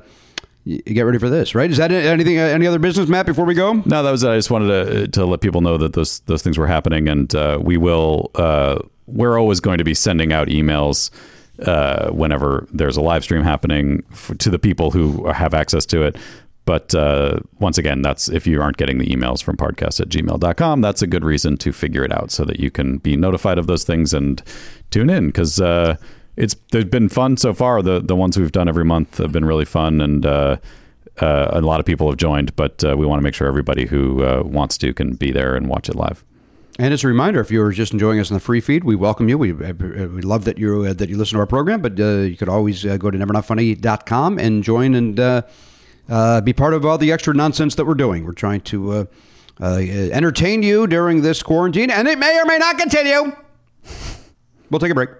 Speaker 5: get ready for this. Right? Is that anything? uh, Any other business, Matt? Before we go?
Speaker 1: No, that was it. I just wanted to to let people know that those those things were happening, and uh, we will. Uh, we're always going to be sending out emails uh, whenever there's a live stream happening f- to the people who have access to it. But uh, once again, that's if you aren't getting the emails from podcast at gmail.com, that's a good reason to figure it out so that you can be notified of those things and tune in because uh, it's they've been fun so far. The the ones we've done every month have been really fun and. Uh, uh, a lot of people have joined, but uh, we want to make sure everybody who uh, wants to can be there and watch it live.
Speaker 5: And as a reminder, if you're just enjoying us in the free feed, we welcome you. We, we love that you that you listen to our program, but uh, you could always uh, go to nevernotfunny.com and join and uh, uh, be part of all the extra nonsense that we're doing. We're trying to uh, uh, entertain you during this quarantine, and it may or may not continue. We'll take a break.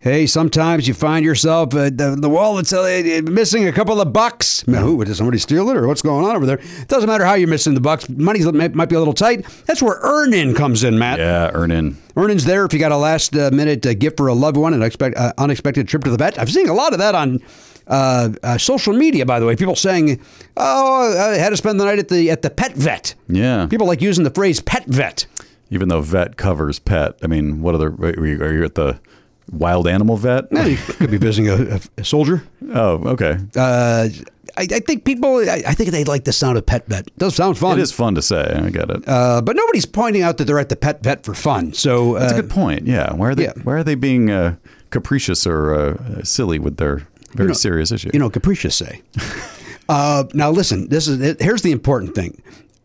Speaker 5: Hey, sometimes you find yourself uh, the, the wallet's uh, missing a couple of bucks. Who, did somebody steal it or what's going on over there? It doesn't matter how you're missing the bucks. Money might be a little tight. That's where Earnin comes in, Matt.
Speaker 1: Yeah, Earnin.
Speaker 5: Earnings there if you got a last uh, minute uh, gift for a loved one, an expect, uh, unexpected trip to the vet. I've seen a lot of that on uh, uh, social media, by the way. People saying, "Oh, I had to spend the night at the at the pet vet."
Speaker 1: Yeah.
Speaker 5: People like using the phrase "pet vet."
Speaker 1: Even though vet covers pet, I mean, what other? Are you, are you at the wild animal vet?
Speaker 5: Eh, you could be visiting a, a, soldier.
Speaker 1: oh, okay.
Speaker 5: Uh, I, I think people. I, I think they like the sound of pet vet. It does sound fun.
Speaker 1: It is fun to say. I get it.
Speaker 5: Uh, but nobody's pointing out that they're at the pet vet for fun. So uh,
Speaker 1: That's a good point. Yeah. Why are they?
Speaker 5: yeah.
Speaker 1: Why are they being uh, capricious or uh, silly with their very
Speaker 5: know,
Speaker 1: serious issue?
Speaker 5: you know, capricious say. uh, now, listen. This is here's the important thing.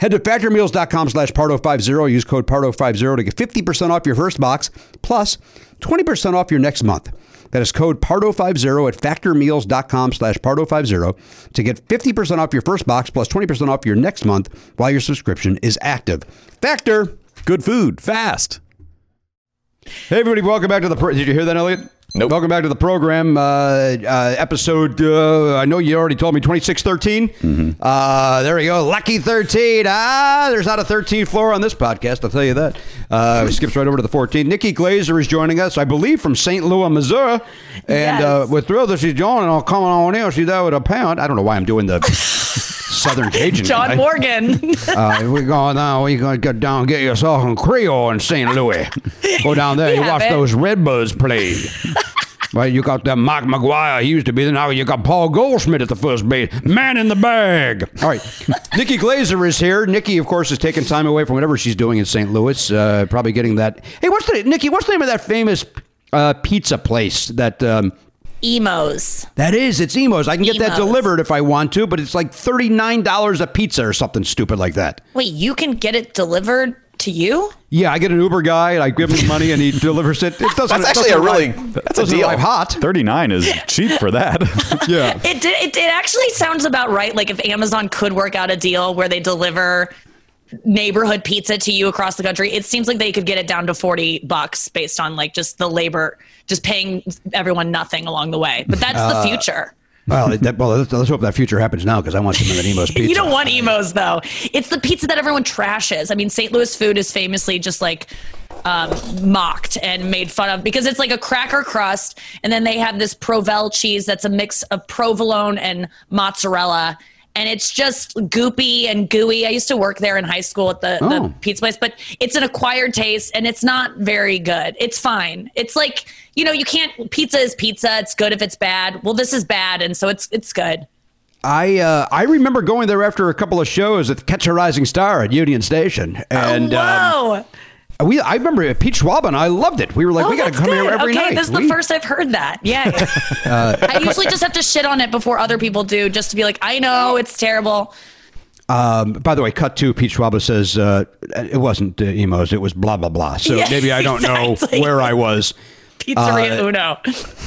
Speaker 5: Head to factormeals.com slash pardo50. Use code pardo50 to get 50% off your first box plus 20% off your next month. That is code pardo50 at factormeals.com slash pardo50 to get 50% off your first box plus 20% off your next month while your subscription is active. Factor.
Speaker 1: Good food, fast.
Speaker 5: Hey, everybody, welcome back to the. Did you hear that, Elliot?
Speaker 8: Nope.
Speaker 5: Welcome back to the program. Uh, uh, episode, uh, I know you already told me 2613. Uh, there we go. Lucky 13. Ah, there's not a 13th floor on this podcast, I'll tell you that. Uh, skips right over to the 14. Nikki Glaser is joining us, I believe, from St. Louis, Missouri. And uh,
Speaker 10: Yes.
Speaker 5: we're thrilled that she's joining. I'll come on in. She's there with a pound. I don't know why I'm doing the Southern Cajun.
Speaker 10: John
Speaker 5: guy.
Speaker 10: Morgan.
Speaker 5: Uh, we're going down. We're going to get down and get yourself some Creole in St. Louis. Go down there.
Speaker 10: We
Speaker 5: you watch
Speaker 10: it.
Speaker 5: those Redbirds play. Well, you got that Mike McGwire. He used to be there. Now you got Paul Goldschmidt at the first base. Man in the bag. All right. Nikki Glaser is here. Nikki, of course, is taking time away from whatever she's doing in St. Louis. Uh, probably getting that. Hey, what's the Nikki? What's the name of that famous uh, pizza place that? Um,
Speaker 10: Imo's.
Speaker 5: that is, it's Imo's. I can get that delivered if I want to, but it's like thirty nine dollars a pizza or something stupid like that.
Speaker 10: Wait, you can get it delivered to you?
Speaker 5: Yeah, I get an Uber guy and I give him the money and he delivers it. It doesn't.
Speaker 8: That's actually a
Speaker 5: doesn't
Speaker 8: really
Speaker 5: arrive-
Speaker 8: that's a deal.
Speaker 5: arrive hot.
Speaker 1: 39 is cheap for that.
Speaker 5: Yeah.
Speaker 10: It did. It, it actually sounds about right. Like if Amazon could work out a deal where they deliver neighborhood pizza to you across the country, it seems like they could get it down to forty bucks based on like just the labor, just paying everyone nothing along the way. But that's
Speaker 5: Uh,
Speaker 10: the future.
Speaker 5: Well, that, well, let's, let's hope that future happens now because I want some of that Imo's pizza.
Speaker 10: You don't want Imo's though. It's the pizza that everyone trashes. I mean, St. Louis food is famously just like um, mocked and made fun of because it's like a cracker crust, and then they have this Provel cheese that's a mix of provolone and mozzarella. And it's just goopy and gooey. I used to work there in high school at the,
Speaker 5: Oh.
Speaker 10: the pizza place, but it's an acquired taste and it's not very good. It's fine. It's like, you know, you can't pizza is pizza. It's good if it's bad. Well, this is bad, and so it's it's good.
Speaker 5: I uh, I remember going there after a couple of shows at Catch a Rising Star at Union Station, and
Speaker 10: oh,
Speaker 5: um. We I remember Pete Schwaba and I loved it. We were like,
Speaker 10: oh,
Speaker 5: we got to come
Speaker 10: good.
Speaker 5: here every
Speaker 10: okay,
Speaker 5: night.
Speaker 10: this is
Speaker 5: We-
Speaker 10: the first I've heard that. Yeah.
Speaker 5: Uh,
Speaker 10: I usually just have to shit on it before other people do, just to be like, I know it's terrible.
Speaker 5: Um, by the way, cut to Pete Schwaba says uh, it wasn't uh, Imo's, it was blah blah blah. So
Speaker 10: Yeah,
Speaker 5: maybe I don't
Speaker 10: exactly.
Speaker 5: know where I was.
Speaker 10: Pizzeria
Speaker 5: Uh,
Speaker 10: Uno.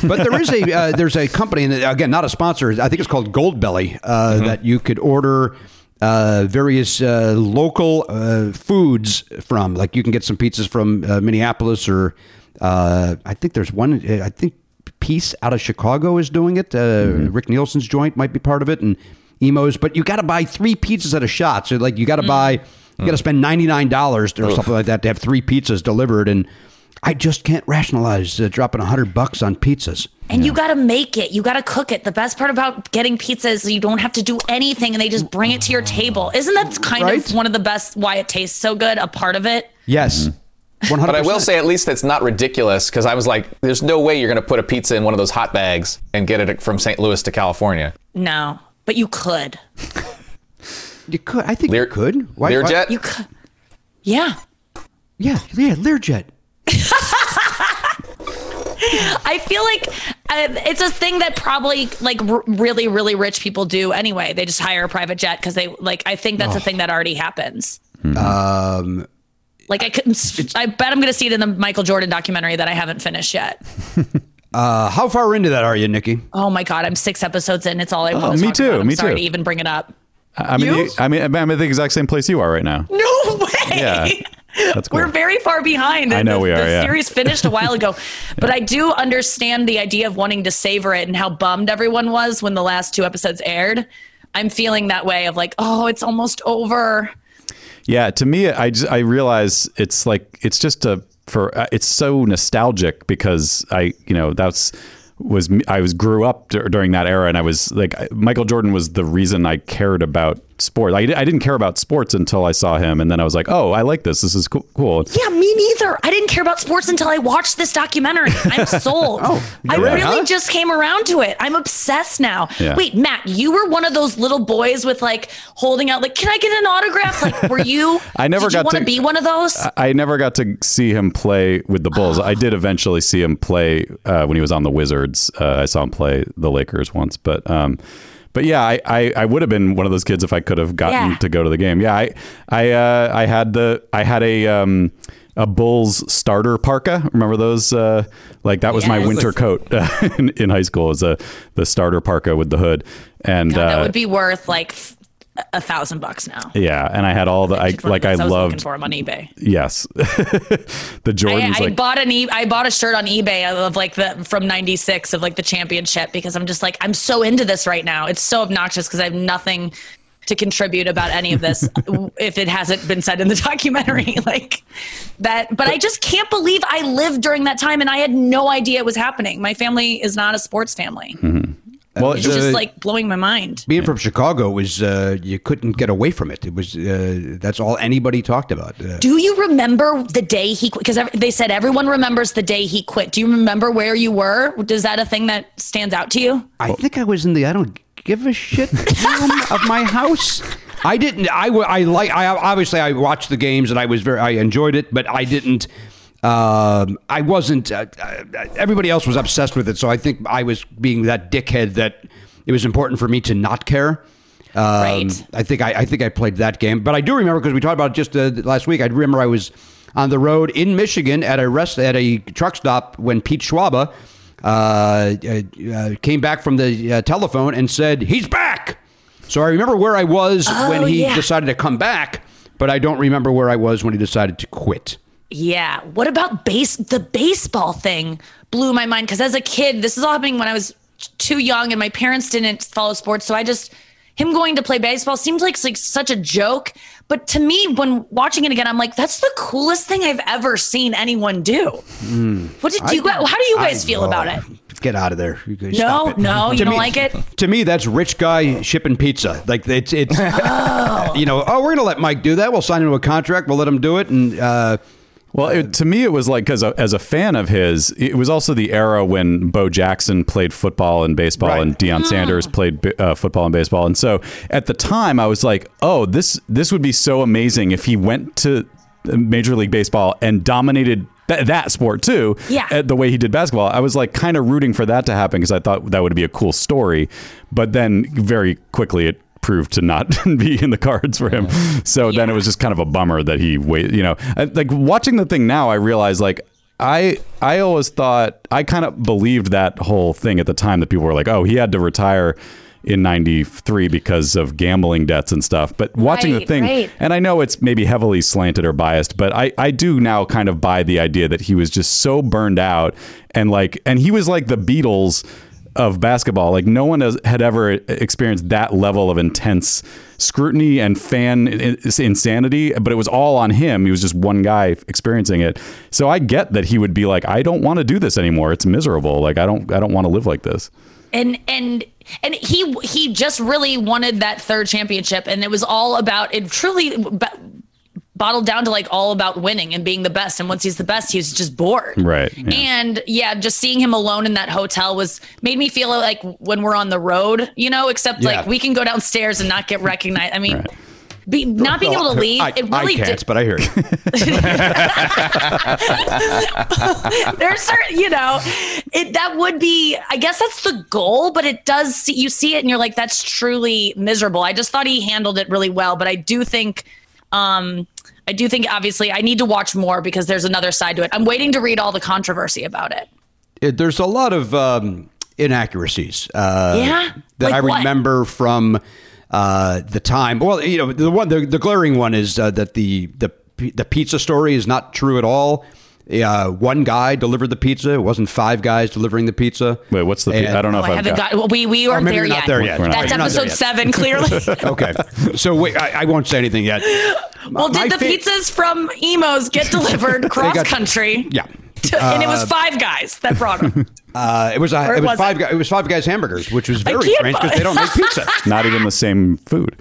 Speaker 5: but there is a uh, there's a company and again not a sponsor I think it's called Goldbelly uh,
Speaker 10: Mm-hmm.
Speaker 5: that you could order uh, various uh, local uh, foods from like you can get some pizzas from uh, Minneapolis or uh, I think there's one uh, I think Peace out of Chicago is doing it uh,
Speaker 10: Mm-hmm.
Speaker 5: Rick Nielsen's joint might be part of it and Imo's but you got to buy three pizzas at a shot so like you got to
Speaker 10: Mm.
Speaker 5: buy you got to spend ninety nine dollars or something like that to have three pizzas delivered and. I just can't rationalize uh, dropping a hundred bucks on pizzas.
Speaker 10: And you got to make it. You got to cook it. The best part about getting pizza is you don't have to do anything and they just bring it to your table. Isn't that kind
Speaker 5: Right?
Speaker 10: of one of the best why it tastes so good? A part of it?
Speaker 5: Yes, one hundred.
Speaker 8: But I will say, at least it's not ridiculous because I was like, there's no way you're going to put a pizza in one of those hot bags and get it from St. Louis to California.
Speaker 10: No, but you could.
Speaker 5: you could. I think
Speaker 8: Lear-
Speaker 5: you could. Why,
Speaker 8: Learjet?
Speaker 10: You could. Yeah.
Speaker 5: yeah, yeah, Learjet.
Speaker 10: I feel like uh, it's a thing that probably like r- really, really rich people do anyway. They just hire a private jet because they like, I think that's a thing that already happens.
Speaker 5: Um,
Speaker 10: Like I couldn't, s- I bet I'm going to see it in the Michael Jordan documentary that I haven't finished yet.
Speaker 5: uh, how far into that are you, Nikki?
Speaker 10: Oh my God, I'm six episodes in. It's all I want
Speaker 1: Oh,
Speaker 10: to
Speaker 1: me
Speaker 10: talk
Speaker 1: too,
Speaker 10: about. I'm
Speaker 1: me
Speaker 10: sorry
Speaker 1: too.
Speaker 10: to even bring it up.
Speaker 1: I mean,
Speaker 10: You?
Speaker 1: you- I mean, I'm at the exact same place you are right now.
Speaker 10: No way.
Speaker 1: Yeah, that's cool.
Speaker 10: We're very far behind.
Speaker 1: I know
Speaker 10: the,
Speaker 1: we are,
Speaker 10: The
Speaker 1: yeah.
Speaker 10: series finished a while ago, but I do understand the idea of wanting to savor it and how bummed everyone was when the last two episodes aired. I'm feeling that way of like, oh, it's almost over.
Speaker 1: Yeah, to me, I just, I realize it's like it's just a for uh, it's so nostalgic because I you know that's was I was grew up dur- during that era and I was like Michael Jordan was the reason I cared about sport. I, I didn't care about sports until I saw him and then I was like, oh, I like this. This is cool. cool.
Speaker 10: Yeah, me neither. I didn't care about sports until I watched this documentary. I'm sold. oh, I
Speaker 5: you're
Speaker 10: really
Speaker 5: huh?
Speaker 10: just came around to it. I'm obsessed now.
Speaker 1: Yeah.
Speaker 10: Wait, Matt, you were one of those little boys with like holding out, like, can I get an autograph? Like, were you?
Speaker 1: I never got
Speaker 10: want
Speaker 1: to-
Speaker 10: be one of those.
Speaker 1: I never got to see him play with the Bulls. I did eventually see him play uh, when he was on the Wizards. Uh, I saw him play the Lakers once, but um, but yeah, I, I, I would have been one of those kids if I could have gotten
Speaker 10: Yeah.
Speaker 1: to go to the game. Yeah, I I uh, I had the I had a um, a Bulls starter parka. Remember those? Uh, like that was my winter coat in, in high school. It Was a the starter parka with the hood, and
Speaker 10: God, that
Speaker 1: uh,
Speaker 10: would be worth like a thousand bucks now.
Speaker 1: yeah, and I had all the I
Speaker 10: of
Speaker 1: like I
Speaker 10: looking
Speaker 1: loved
Speaker 10: for them on eBay.
Speaker 1: yes, the
Speaker 10: I,
Speaker 1: Jordans
Speaker 10: I
Speaker 1: like
Speaker 10: bought an e- I bought a shirt on eBay of like the from '96 of like the championship because I'm just like I'm so into this right now. It's so obnoxious because I have nothing to contribute about any of this if it hasn't been said in the documentary like that. But I just can't believe I lived during that time and I had no idea it was happening. My family is not a sports family. Mm-hmm.
Speaker 1: Well,
Speaker 10: It's
Speaker 5: Uh,
Speaker 10: just like blowing my mind.
Speaker 5: Being from Chicago was uh, you couldn't get away from it. It was uh, that's all anybody talked about. Uh,
Speaker 10: Do you remember the day he quit? Because they said everyone remembers the day he quit. Do you remember where you were? Is that a thing that stands out to you?
Speaker 5: I think I was in the I don't give a shit room of my house. I didn't. I I like. I obviously I watched the games and I was very. I enjoyed it, but I didn't. Um, I wasn't. Uh, uh, everybody else was obsessed with it, so I think I was being that dickhead that it was important for me to not care. Um,
Speaker 10: Right.
Speaker 5: I think I, I think I played that game, but I do remember because we talked about it just uh, last week. I remember I was on the road in Michigan at a rest at a truck stop when Pete Schwaba uh, uh, uh, came back from the uh, telephone and said he's back. So I remember where I was when he
Speaker 10: yeah.
Speaker 5: decided to come back, but I don't remember where I was when he decided to quit.
Speaker 10: Yeah. What about base? The baseball thing blew my mind because as a kid, this is all happening when I was too young and my parents didn't follow sports. So I just him going to play baseball seems like, like such a joke. But to me, when watching it again, I'm like, that's the coolest thing I've ever seen anyone do. What did you? guys, how do you guys
Speaker 5: I-
Speaker 10: feel about
Speaker 5: oh,
Speaker 10: it?
Speaker 5: Get out of there!
Speaker 10: No, no, you
Speaker 5: To
Speaker 10: don't
Speaker 5: me-
Speaker 10: like it.
Speaker 5: To me, that's rich guy shipping pizza. Like it's it's you know. Oh, we're gonna let Mike do that. We'll sign into a contract. We'll let him do it, and uh,
Speaker 1: Well, it, to me, it was like because as a fan of his, it was also the era when Bo Jackson played football and baseball,
Speaker 5: Right.
Speaker 1: and Deion Sanders played uh, football and baseball. And so at the time, I was like, "Oh, this this would be so amazing if he went to Major League Baseball and dominated." Th- that sport too,
Speaker 10: Yeah.
Speaker 1: uh, The way he did basketball, I was like kind of rooting for that to happen because I thought that would be a cool story. But then very quickly it proved to not be in the cards for him. So then it was just kind of a bummer that he wait. You know, I- like watching the thing now, I realize like I I always thought I kind of believed that whole thing at the time that people were like, oh, he had to retire in 93 because of gambling debts and stuff but watching the thing
Speaker 10: right.
Speaker 1: and i know it's maybe heavily slanted or biased but i i do now kind of buy the idea that he was just so burned out and like and he was like the beatles of basketball. Like no one has, had ever experienced that level of intense scrutiny and fan insanity, but it was all on him. He was just one guy experiencing it. So I get that he would be like, I don't want to do this anymore. It's miserable. Like I don't, I don't want to live like this.
Speaker 10: and and and he he just really wanted that third championship and it was all about it truly bottled down to like all about winning and being the best and once he's the best he's just bored
Speaker 1: Right. Yeah.
Speaker 10: and yeah just seeing him alone in that hotel was made me feel like when we're on the road you know except
Speaker 5: Yeah.
Speaker 10: like we can go downstairs and not get recognized i mean be, not being able to leave
Speaker 5: I,
Speaker 10: it really
Speaker 5: I can't,
Speaker 10: did
Speaker 5: but I hear you.
Speaker 10: there's certain, you know, it that would be. I guess that's the goal, but it does. See, you see it, and you're like, that's truly miserable. I just thought he handled it really well, but I do think, um, I do think obviously I need to watch more because there's another side to it. I'm waiting to read all the controversy about it.
Speaker 5: It- there's a lot of um, inaccuracies. Uh,
Speaker 10: Yeah?
Speaker 5: that
Speaker 10: Like
Speaker 5: I
Speaker 10: what?
Speaker 5: remember from uh, the time. Well, you know, the one, the, the glaring one is uh, that the the the pizza story is not true at all. Uh, one guy delivered the pizza. It wasn't five guys delivering the pizza.
Speaker 1: Wait, what's the?
Speaker 5: And-
Speaker 1: I don't know
Speaker 10: Oh,
Speaker 1: if
Speaker 10: I
Speaker 1: I've
Speaker 10: haven't
Speaker 1: got.
Speaker 10: got. We we aren't there yet.
Speaker 5: not there yet.
Speaker 1: We're
Speaker 10: That's
Speaker 5: not
Speaker 10: episode
Speaker 5: yet.
Speaker 10: seven, clearly.
Speaker 5: Okay, so wait, I, I won't say anything yet.
Speaker 10: well,
Speaker 5: My
Speaker 10: did the
Speaker 5: fa-
Speaker 10: pizzas from Imo's get delivered cross
Speaker 5: got-
Speaker 10: country?
Speaker 5: Yeah.
Speaker 10: and it was five guys that brought them.
Speaker 5: Uh, it was a, it
Speaker 10: it
Speaker 5: was
Speaker 10: wasn't.
Speaker 5: five guys. It was five guys hamburgers, which was very strange because they don't make pizza.
Speaker 1: Not even the same food.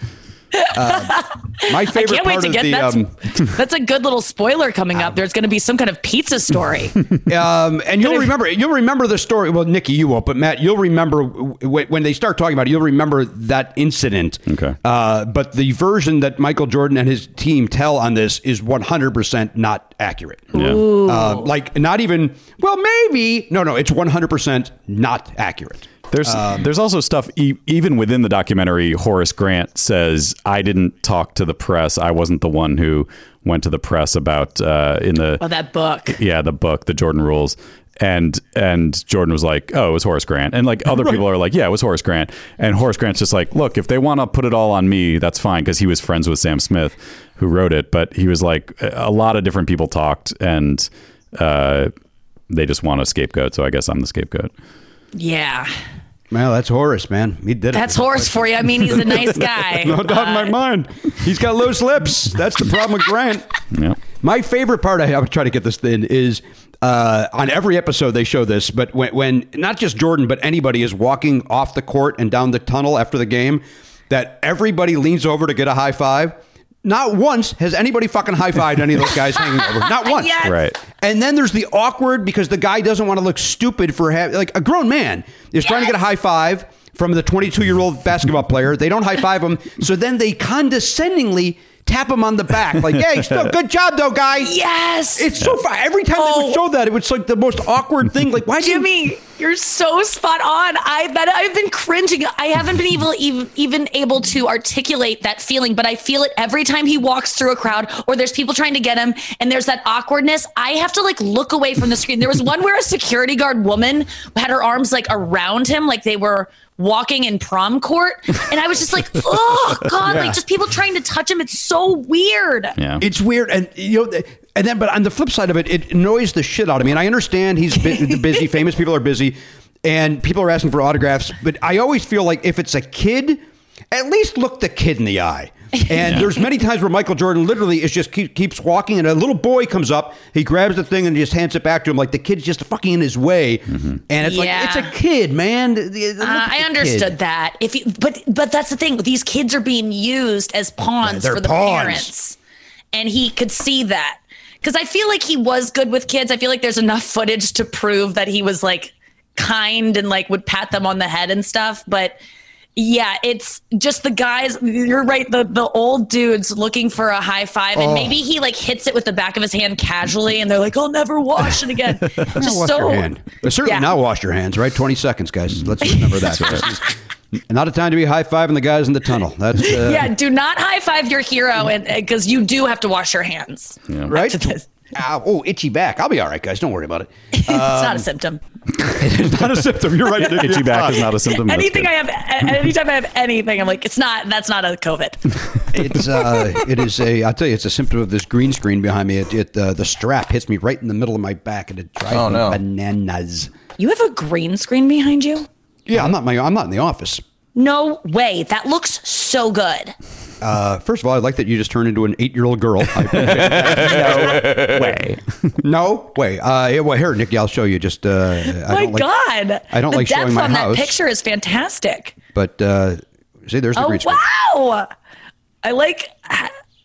Speaker 5: My
Speaker 10: I
Speaker 5: favorite
Speaker 10: can't wait
Speaker 5: part
Speaker 10: to
Speaker 5: of
Speaker 10: get
Speaker 5: the
Speaker 10: that's,
Speaker 5: um,
Speaker 10: that's a good little spoiler coming up. There's going to be some kind of pizza story.
Speaker 5: Um, and you'll remember, you'll remember the story. Well, Nikki, you won't, but Matt, you'll remember w- when they start talking about it. You'll remember that incident.
Speaker 1: Okay.
Speaker 5: Uh, but the version that Michael Jordan and his team tell on this is 100% not accurate.
Speaker 1: Yeah.
Speaker 5: Uh, like not even. Well, maybe. No, no. It's 100% not accurate.
Speaker 1: There's
Speaker 5: Um,
Speaker 1: there's also stuff e- even within the documentary. Horace Grant says I didn't talk to the press. I wasn't the one who went to the press about uh, in the
Speaker 10: oh, that book.
Speaker 1: yeah the book the Jordan Rules. And and Jordan was like, oh, it was Horace Grant, and like other people are like, yeah, it was Horace Grant, and Horace Grant's just like, look, if they want to put it all on me, that's fine, because he was friends with Sam Smith, who wrote it, but he was like, a lot of different people talked, and uh, they just want a scapegoat, so I guess I'm the scapegoat.
Speaker 10: Yeah.
Speaker 5: Well, that's Horace, man. He did it.
Speaker 10: That's Horace for you. I mean, he's a nice guy.
Speaker 5: No doubt in my mind. He's got loose lips. That's the problem with Grant.
Speaker 1: Yeah.
Speaker 5: My favorite part, I, I would try to get this in, is uh, on every episode they show this, but when, when not just Jordan, but anybody is walking off the court and down the tunnel after the game, that everybody leans over to get a high five. Not once has anybody fucking high fived any of those guys hanging over. Not once.
Speaker 10: Yes.
Speaker 1: Right.
Speaker 5: And then there's the awkward because the guy doesn't want to look stupid for having, like a grown man is trying to get a high five from the 22 year old basketball player. They don't high five him. So then they condescendingly tap him on the back, like, hey, still good job though, guy.
Speaker 10: Yes.
Speaker 5: It's so fun. Every time they
Speaker 10: Oh.
Speaker 5: would show that, it was like the most awkward thing. Like, why do you?
Speaker 10: Jimmy, you're so spot on. I that I've been cringing. I haven't been able even, even able to articulate that feeling, but I feel it every time he walks through a crowd or there's people trying to get him and there's that awkwardness. I have to like look away from the screen. There was one where a security guard woman had her arms like around him like they were walking in prom court and I was just like, "Oh god,
Speaker 5: Yeah.
Speaker 10: like just people trying to touch him. It's so weird."
Speaker 1: Yeah.
Speaker 5: It's weird, and you know, and then, but on the flip side of it, it annoys the shit out of me. And I understand he's busy, famous people are busy, and people are asking for autographs. But I always feel like if it's a kid, at least look the kid in the eye. And there's many times where Michael Jordan literally is just keep, keeps walking, and a little boy comes up, he grabs the thing and just hands it back to him, like the kid's just fucking in his way. And it's
Speaker 10: Yeah.
Speaker 5: like it's a kid, man.
Speaker 10: Uh, I understood
Speaker 5: kid.
Speaker 10: that. If you, but but that's the thing. These kids are being used as pawns
Speaker 5: they're
Speaker 10: for the
Speaker 5: pawns.
Speaker 10: parents, and he could see that because I feel like he was good with kids. I feel like there's enough footage to prove that he was like kind and like would pat them on the head and stuff. But yeah, it's just the guys. You're right. The the old dudes looking for a high five, and
Speaker 5: Oh.
Speaker 10: maybe he like hits it with the back of his hand casually, and they're like, "I'll never wash it again." just
Speaker 5: wash
Speaker 10: so
Speaker 5: your hand. But certainly
Speaker 10: Yeah.
Speaker 5: now wash your hands, right? 20 seconds, guys. Let's remember that. Not a time to be high fiving the guys in the tunnel. That's uh,
Speaker 10: yeah, do not high five your hero, and because you do have to wash your hands.
Speaker 5: right.
Speaker 10: After this.
Speaker 5: Ow, oh, itchy back. I'll be all right, guys. Don't worry about it.
Speaker 10: it's not
Speaker 5: Um,
Speaker 10: a symptom.
Speaker 5: it's not a symptom. You're right. Nick.
Speaker 1: Itchy back is not a symptom.
Speaker 10: Anything. I have, anytime I have anything, I'm like, it's not. That's not a COVID.
Speaker 5: It's uh, it is a. I'll tell you, it's a symptom of this green screen behind me. It, it uh, the strap hits me right in the middle of my back, and it drives
Speaker 8: Oh,
Speaker 5: me
Speaker 8: no.
Speaker 5: bananas.
Speaker 10: You have a green screen behind you?
Speaker 5: Yeah, I'm not. My, I'm not in the office.
Speaker 10: No way. That looks so good.
Speaker 5: Uh, first of all, I like that you just turned into an eight-year-old girl. I appreciate that.
Speaker 1: Way.
Speaker 5: no way. Uh, yeah, well, here, Nikki, I'll show you. Just uh, I
Speaker 10: my
Speaker 5: don't like,
Speaker 10: God.
Speaker 5: I don't
Speaker 10: the
Speaker 5: like
Speaker 10: depth
Speaker 5: showing my
Speaker 10: on
Speaker 5: house.
Speaker 10: that picture is fantastic.
Speaker 5: But uh, see, there's the
Speaker 10: Oh
Speaker 5: green screen.
Speaker 10: wow! I like.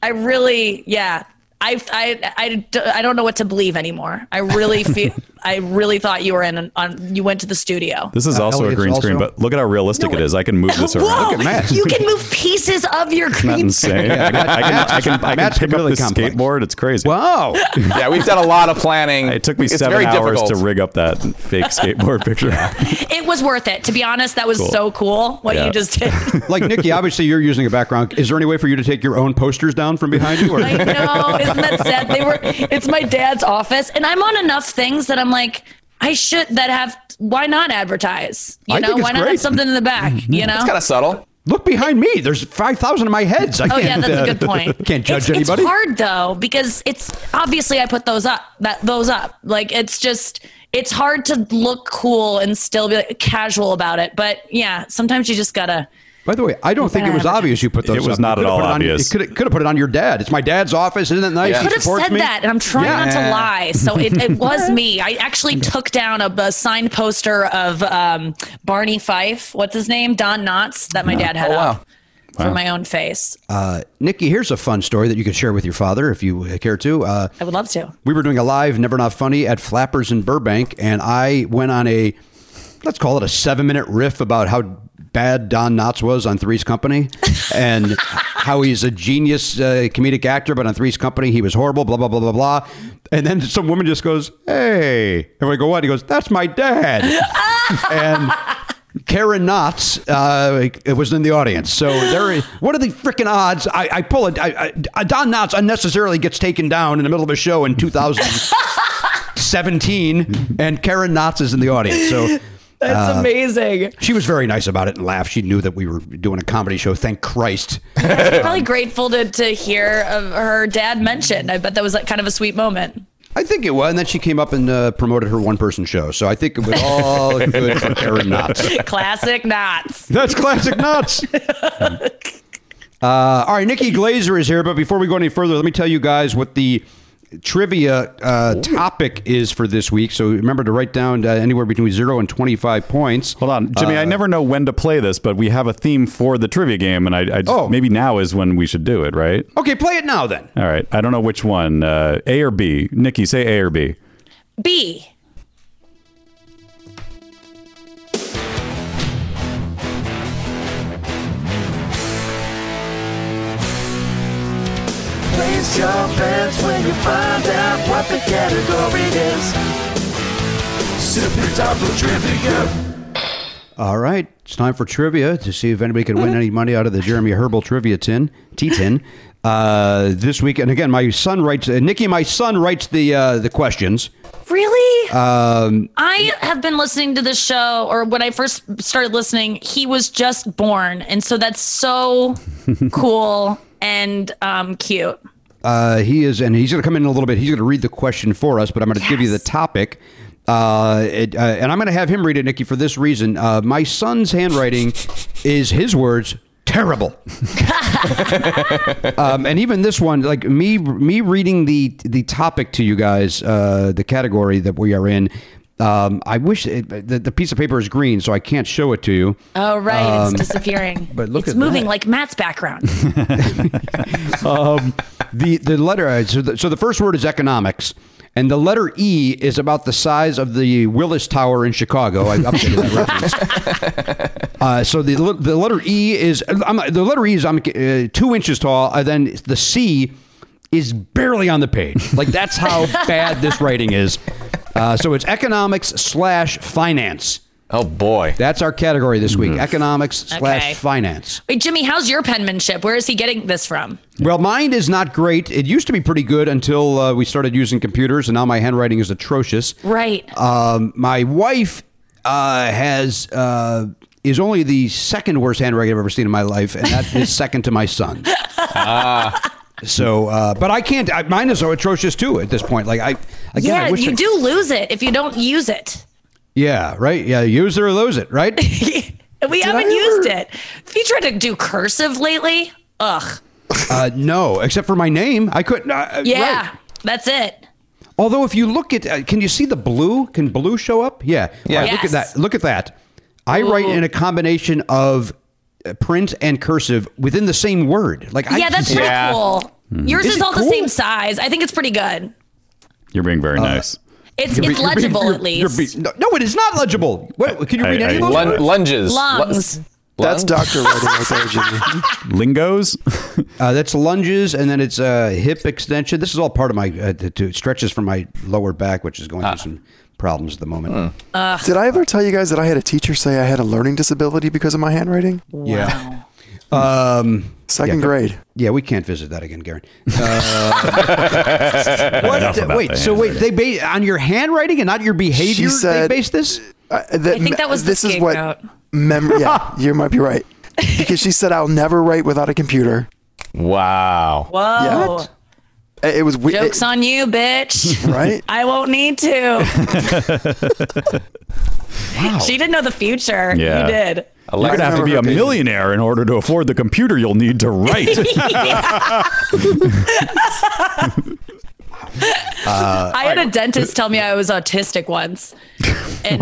Speaker 10: I really, yeah. I, I, I, I don't know what to believe anymore. I really feel. I really thought you were in. An, on. You went to the studio.
Speaker 1: This is
Speaker 5: Uh,
Speaker 1: also a
Speaker 5: Elliot's
Speaker 1: green screen,
Speaker 5: also-
Speaker 1: but look at how realistic
Speaker 10: No,
Speaker 1: it is. I can move this around.
Speaker 10: Whoa!
Speaker 5: Look at
Speaker 10: You can move pieces of your
Speaker 1: Isn't
Speaker 10: green
Speaker 1: insane?
Speaker 10: screen.
Speaker 1: I can, I can, I can, I can pick
Speaker 5: really
Speaker 1: up this
Speaker 5: complex.
Speaker 1: skateboard. It's crazy.
Speaker 5: Wow.
Speaker 8: Yeah, we've done a lot of planning.
Speaker 1: It took me
Speaker 8: it's
Speaker 1: seven hours
Speaker 8: difficult.
Speaker 1: to rig up that fake skateboard picture.
Speaker 10: It was worth it. To be honest, that was
Speaker 1: Cool.
Speaker 10: so cool what
Speaker 1: Yeah.
Speaker 10: you just did.
Speaker 5: like Nikki, obviously you're using a background. Is there any way for you to take your own posters down from behind you? Or?
Speaker 10: I know, isn't that sad? They were. It's my dad's office, and I'm on enough things that I'm like, I should that have. Why not advertise? You
Speaker 5: I
Speaker 10: know,
Speaker 5: think it's
Speaker 10: why not
Speaker 5: great.
Speaker 10: have something in the back? You know,
Speaker 8: It's kind of subtle.
Speaker 5: Look behind me. There's five thousand of my heads. I
Speaker 10: Oh
Speaker 5: can't,
Speaker 10: yeah, that's
Speaker 5: uh,
Speaker 10: a good point.
Speaker 5: Can't judge
Speaker 10: it's,
Speaker 5: anybody.
Speaker 10: It's hard though because it's obviously I put those up. That those up. Like it's just it's hard to look cool and still be like, casual about it. But yeah, sometimes you just gotta.
Speaker 5: By the way, I don't think it was obvious you put those.
Speaker 1: It was
Speaker 5: up.
Speaker 1: not at
Speaker 5: could've
Speaker 1: all
Speaker 5: put it on-
Speaker 1: obvious.
Speaker 5: You could have put it on your dad. It's my dad's office. Isn't it nice?
Speaker 8: Yeah.
Speaker 5: He
Speaker 10: Could have said
Speaker 5: me.
Speaker 10: that, and I'm trying
Speaker 5: Yeah.
Speaker 10: not to lie. So it, it was me. I actually took down a, a signed poster of um, Barney Fife. What's his name? Don Knotts that my dad had
Speaker 8: Oh, wow.
Speaker 10: up for my own face.
Speaker 5: Uh, Nikki, here's a fun story that you could share with your father if you uh, care to. Uh,
Speaker 10: I would love to.
Speaker 5: we were doing a live Never Not Funny at Flappers in Burbank, and I went on a let's call it a seven minute riff about how bad Don Knotts was on Three's Company and how he's a genius uh, comedic actor, but on Three's Company he was horrible, blah, blah, blah, blah, blah. And then some woman just goes, Hey. And we go, What? He goes, That's my dad. and Karen Knotts uh, it was in the audience. So there, is, what are the freaking odds? I, I pull it. I, I, Don Knotts unnecessarily gets taken down in the middle of a show in 2017, and Karen Knotts is in the audience. So
Speaker 10: That's amazing.
Speaker 5: she was very nice about it and laughed. She knew that we were doing a comedy show. Thank Christ.
Speaker 10: Probably grateful to, to hear of her dad mentioned. I bet that was like kind of a sweet moment.
Speaker 5: I think it was. And then she came up and uh, promoted her one person show. So I think it was all good for Karen Knotts.
Speaker 10: Classic knots.
Speaker 5: That's classic Knots. Uh, all right, Nikki Glaser is here, but before we go any further, let me tell you guys what the trivia uh, topic is for this week. So remember to write down uh, anywhere between zero and twenty-five points.
Speaker 1: Hold on, Jimmy. I never know when to play this, but we have a theme for the trivia game, and I, I just,
Speaker 5: Oh.
Speaker 1: maybe now is when we should do it, right?
Speaker 5: Okay, play it now then.
Speaker 1: All right. I don't know which one. Uh, a or B? Nikki, say A or B.
Speaker 10: B.
Speaker 4: Place your bets when you find out what the category is. Super time trivia.
Speaker 5: All right, it's time for trivia to see if anybody can win any money out of the Jeremy Herbal trivia tin, T tin. Uh, this week, and again, my son writes. Uh, Nikki, my son writes the uh, the questions.
Speaker 10: Really?
Speaker 5: Um,
Speaker 10: I have been listening to this show, or when I first started listening, he was just born, and so that's so cool and um, cute.
Speaker 5: Uh, he is, and he's going to come in a little bit. He's going to read the question for us, but I'm going to give you the
Speaker 10: topic.
Speaker 5: Uh, it, uh, and I'm going to have him read it, Nikki, for this reason. Uh, my son's handwriting is his words terrible. um, and even this one, like me, me reading the the topic to you guys, uh, the category that we are in. Um, I wish it, the, the piece of paper is green, so I can't show it to you.
Speaker 10: Oh right,
Speaker 5: Um,
Speaker 10: it's disappearing.
Speaker 5: but look
Speaker 10: it's
Speaker 5: at
Speaker 10: moving
Speaker 5: that.
Speaker 10: like Matt's background.
Speaker 5: Um, the the letter uh, so the, so the first word is economics, and the letter E is about the size of the Willis Tower in Chicago. I updated that reference. Uh, so the the letter E is I'm, the letter E is I'm uh, two inches tall, and then the C is barely on the page. Like that's how bad this writing is. Uh, so it's economics slash finance.
Speaker 8: Oh boy,
Speaker 5: That's our category this week: economics slash
Speaker 10: Okay.
Speaker 5: finance.
Speaker 10: Wait, Jimmy, how's your penmanship? Where is he getting this from?
Speaker 5: Well, mine is not great. It used to be pretty good until uh, we started using computers, and now my handwriting is atrocious.
Speaker 10: Right.
Speaker 5: Um, my wife uh, has uh, is only the second worst handwriting I've ever seen in my life, and that is second to my son. So, uh, but I can't. I, mine is so atrocious too at this point. Like I, again,
Speaker 10: yeah,
Speaker 5: I wish
Speaker 10: you
Speaker 5: I-
Speaker 10: do lose it if you don't use it.
Speaker 5: Yeah, right. Yeah, use it or lose it, right?
Speaker 10: We haven't used it. Have you tried to do cursive lately? Ugh.
Speaker 5: uh, no, except for my name, I couldn't. Uh,
Speaker 10: Yeah,
Speaker 5: right.
Speaker 10: that's it.
Speaker 5: Although, if you look at, uh, can you see the blue? Can blue show up? Yeah.
Speaker 8: Yeah.
Speaker 5: All Look at that. Look at that. I write in a combination of uh, print and cursive within the same word. Like, I
Speaker 10: yeah, that's pretty
Speaker 8: Yeah.
Speaker 10: cool. Yours
Speaker 5: Is
Speaker 10: is, all
Speaker 5: cool?
Speaker 10: the same size. I think it's pretty good.
Speaker 1: You're being very nice.
Speaker 10: It's it's
Speaker 5: be- you're being-
Speaker 10: legible
Speaker 5: you're-
Speaker 10: at
Speaker 5: you're
Speaker 10: least.
Speaker 5: be- no, no, it is not legible. What, can you read
Speaker 1: I-
Speaker 5: any
Speaker 1: I-
Speaker 5: of those?
Speaker 8: Lun-
Speaker 5: words?
Speaker 8: lunges.
Speaker 10: Lungs.
Speaker 9: That's doctor writing right there, Jimmy.
Speaker 1: Lingos.
Speaker 5: Uh, that's lunges, and then it's uh, hip extension. This is all part of my uh, to, to stretches from my lower back, which is going through some problems at the moment.
Speaker 9: Did I ever tell you guys that I had a teacher say I had a learning disability because of my handwriting?
Speaker 5: Yeah. Um,
Speaker 9: Second
Speaker 5: Yeah,
Speaker 9: grade.
Speaker 5: Yeah, we can't visit that again, Garon. Uh, what?
Speaker 1: Enough
Speaker 5: Wait, so wait, they base on your handwriting and not your behavior.
Speaker 9: She said-
Speaker 5: they base this.
Speaker 9: Uh, that,
Speaker 10: I think that was the
Speaker 9: this is what
Speaker 10: scapegoat.
Speaker 9: mem- yeah, you might be right. Because she said I'll never write without a computer.
Speaker 8: Wow.
Speaker 10: Whoa.
Speaker 9: Yeah. It it was we-
Speaker 10: Joke's
Speaker 9: it-
Speaker 10: on you, bitch.
Speaker 9: right.
Speaker 10: I won't need to. wow. She didn't know the future.
Speaker 1: Yeah.
Speaker 10: You did.
Speaker 1: You're gonna have to be a millionaire in order to afford the computer you'll need to write.
Speaker 10: Uh, I had a dentist tell me I was autistic once. And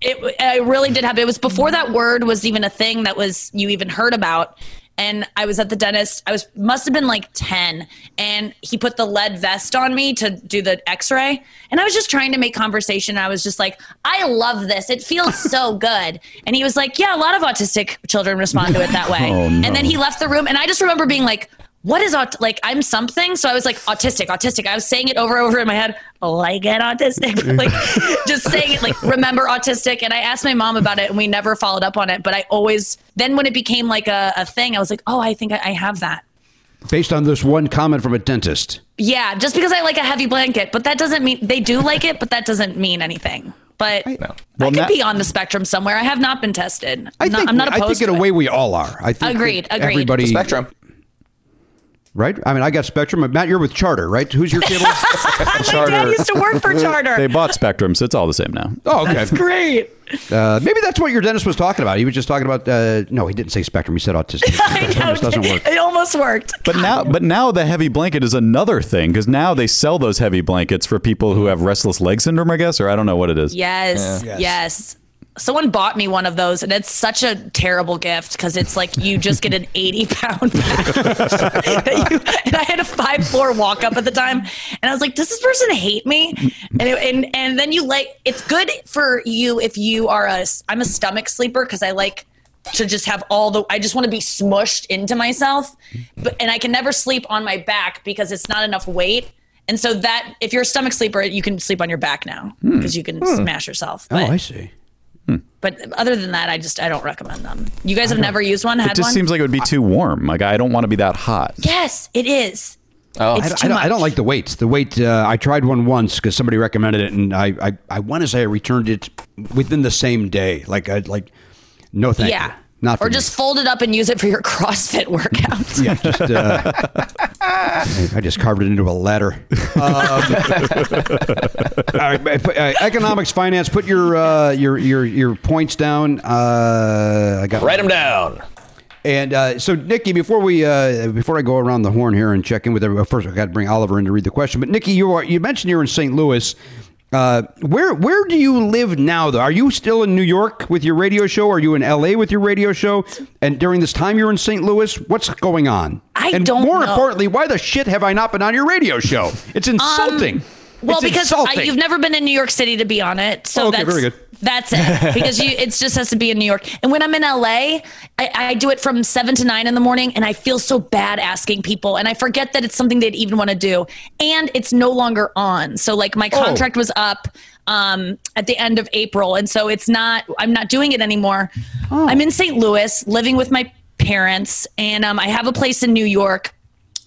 Speaker 10: it, it really did happen. It was before that word was even a thing that was you even heard about. And I was at the dentist. I was must have been like 10 and he put the lead vest on me to do the x-ray. And I was just trying to make conversation. I was just like, "I love this. It feels so good." And he was like, "Yeah, a lot of autistic children respond to it that way."
Speaker 1: Oh, no.
Speaker 10: And then he left the room and I just remember being like, what is aut- like I'm something so I was like autistic autistic I was saying it over and over in my head like get autistic like just saying it like remember autistic and I asked my mom about it and we never followed up on it but I always then when it became like a, a thing I was like oh I think I, I have that
Speaker 5: Based on this one comment from a dentist.
Speaker 10: yeah just because I like a heavy blanket but that doesn't mean they do like it but that doesn't mean anything but I
Speaker 1: Well,
Speaker 10: could
Speaker 1: na-
Speaker 10: be on the spectrum somewhere I have not been tested
Speaker 5: I
Speaker 10: I'm not,
Speaker 5: think
Speaker 10: I'm not
Speaker 5: I
Speaker 10: opposed
Speaker 5: think in
Speaker 10: to
Speaker 5: a
Speaker 10: it.
Speaker 5: way we all are. I think
Speaker 10: Agreed, agreed.
Speaker 5: Everybody
Speaker 8: Spectrum.
Speaker 5: Right? I mean, I got Spectrum. Matt, you're with Charter, right? Who's your cable?
Speaker 10: my dad used to work for Charter
Speaker 1: they bought Spectrum, so it's all the same now.
Speaker 5: oh, okay.
Speaker 10: great
Speaker 5: Uh, maybe that's what your dentist was talking about. He was just talking about. Uh, no, he didn't say Spectrum. He said autistic.
Speaker 10: I know
Speaker 5: This doesn't work.
Speaker 10: it almost worked
Speaker 1: But now, but now the heavy blanket is another thing because now they sell those heavy blankets for people who have restless leg syndrome, I guess, or I don't know what it is.
Speaker 10: Yes, yes. Someone bought me one of those, and it's such a terrible gift because it's like you just get an 80 pound bag. You- and I had a five floor walk up at the time, and I was like, does this person hate me? And, it, and, and then you like, it's good for you if you are a, I'm a stomach sleeper because I like to just have all the, I just want to be smushed into myself. But, and I can never sleep on my back because it's not enough weight. And so that if you're a stomach sleeper, you can sleep on your back now hmm. because you can hmm. smash yourself.
Speaker 5: Oh, I see.
Speaker 10: But other than that, I just I don't recommend them. You guys have never used one?
Speaker 1: It just
Speaker 10: one?
Speaker 1: seems like it would be too warm. Like I don't want to be that hot.
Speaker 10: yes, it is.
Speaker 8: Oh,
Speaker 10: It's
Speaker 5: I,
Speaker 10: too
Speaker 5: don't, I don't like the weight. The weight. Uh, I tried one once because somebody recommended it, and I, I, I want to say I returned it within the same day. Like I like, no thank
Speaker 10: yeah.
Speaker 5: you. Not for
Speaker 10: or
Speaker 5: me.
Speaker 10: just fold it up and use it for your CrossFit workouts.
Speaker 5: yeah, just uh, I I just carved it into a letter. Um, all right, but, uh, economics, finance. Put your uh, your your your points down. Uh, I got
Speaker 8: Write them down.
Speaker 5: And uh, so, Nikki, before we uh, before I go around the horn here and check in with everyone, first I got to bring Oliver in to read the question. But Nikki, you are you mentioned you're in St. Louis, Uh, where where do you live now? Though, are you still in New York with your radio show? Are you in L.A. with your radio show? And during this time, you're in St. Louis. What's going on?
Speaker 10: I
Speaker 5: and
Speaker 10: don't
Speaker 5: More
Speaker 10: know.
Speaker 5: importantly, why the shit have I not been on your radio show? It's insulting.
Speaker 10: Well,
Speaker 5: It's
Speaker 10: because I, you've never been in New York City to be on it, so
Speaker 5: Oh, okay,
Speaker 10: that's
Speaker 5: very good.
Speaker 10: That's it. Because you, it just has to be in New York. And when I'm in LA, I, I do it from seven to nine in the morning, and I feel so bad asking people, and I forget that it's something they'd even want to do, and it's no longer on. So like my
Speaker 5: Oh.
Speaker 10: contract was up um, at the end of April, and so it's not. I'm not doing it anymore.
Speaker 5: Oh.
Speaker 10: I'm in St. Louis, living with my parents, and um, I have a place in New York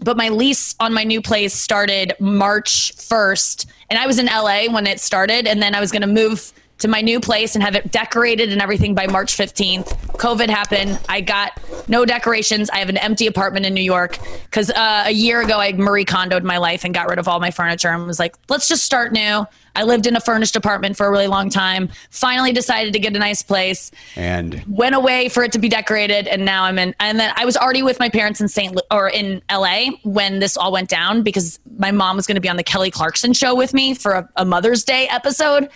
Speaker 10: but my lease on my new place started March 1st and I was in LA when it started and then I was going to move to my new place and have it decorated and everything by March 15th. COVID happened. I got no decorations. I have an empty apartment in New York cuz uh, a year ago I Marie Kondoed my life and got rid of all my furniture and was like, "Let's just start new." I lived in a furnished apartment for a really long time. Finally decided to get a nice place
Speaker 5: and
Speaker 10: went away for it to be decorated and now i'm in and then i was already with my parents in st Lu- or in la when this all went down because my mom was going to be on the kelly clarkson show with me for a, a mother's day episode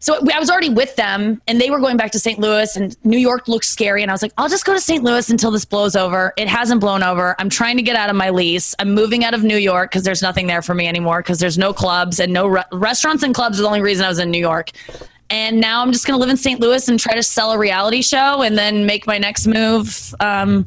Speaker 10: so i was already with them and they were going back to st louis and new york looked scary and i was like i'll just go to st louis until this blows over it hasn't blown over i'm trying to get out of my lease i'm moving out of new york because there's nothing there for me anymore because there's no clubs and no re- restaurants and clubs are the only reason i was in new york and now I'm just going to live in St. Louis and try to sell a reality show and then make my next move. Um,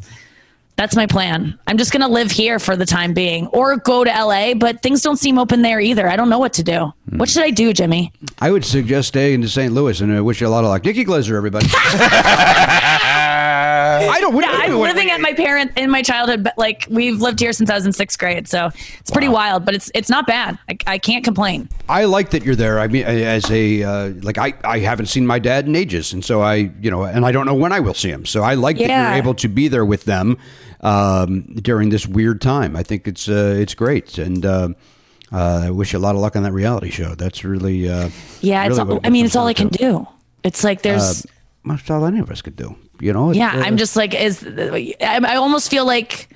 Speaker 10: that's my plan. I'm just going to live here for the time being or go to LA, but things don't seem open there either. I don't know what to do. What should I do, Jimmy?
Speaker 5: I would suggest staying in St. Louis, and I wish you a lot of luck. Nikki Glaser, everybody. I don't. What,
Speaker 10: Yeah, I'm living at my parent in my childhood, but like we've lived here since I was in sixth grade, so it's pretty wild. But it's it's not bad. I, I can't complain.
Speaker 5: I like that you're there. I mean, as a uh, like, I I haven't seen my dad in ages, and so I, you know, and I don't know when I will see him. So I like that
Speaker 10: Yeah.
Speaker 5: you're able to be there with them um, during this weird time. I think it's uh, it's great, and uh, uh, I wish you a lot of luck on that reality show. That's really uh,
Speaker 10: Yeah, it's. all, I mean, it's all I can
Speaker 5: down
Speaker 10: do. It's like there's.
Speaker 5: Uh, that's all any of us could do. You know.
Speaker 10: yeah,
Speaker 5: uh,
Speaker 10: I'm just like is. I, I almost feel like.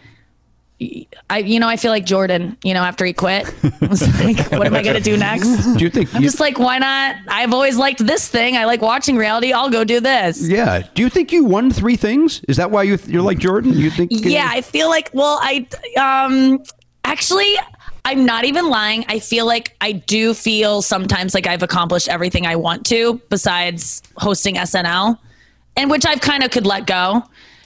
Speaker 10: I you know I feel like Jordan. You know after he quit, it's like what am I gonna do next?
Speaker 5: Do you think?
Speaker 10: I'm
Speaker 5: you-
Speaker 10: just like why not? I've always liked this thing. I like watching reality. I'll go do this.
Speaker 5: yeah. Do you think you won three things? Is that why you you're like Jordan? You think?
Speaker 10: Yeah, I feel like well, I um actually I'm not even lying. I feel like I do feel sometimes like I've accomplished everything I want to besides hosting SNL, and which I've kind of could let go.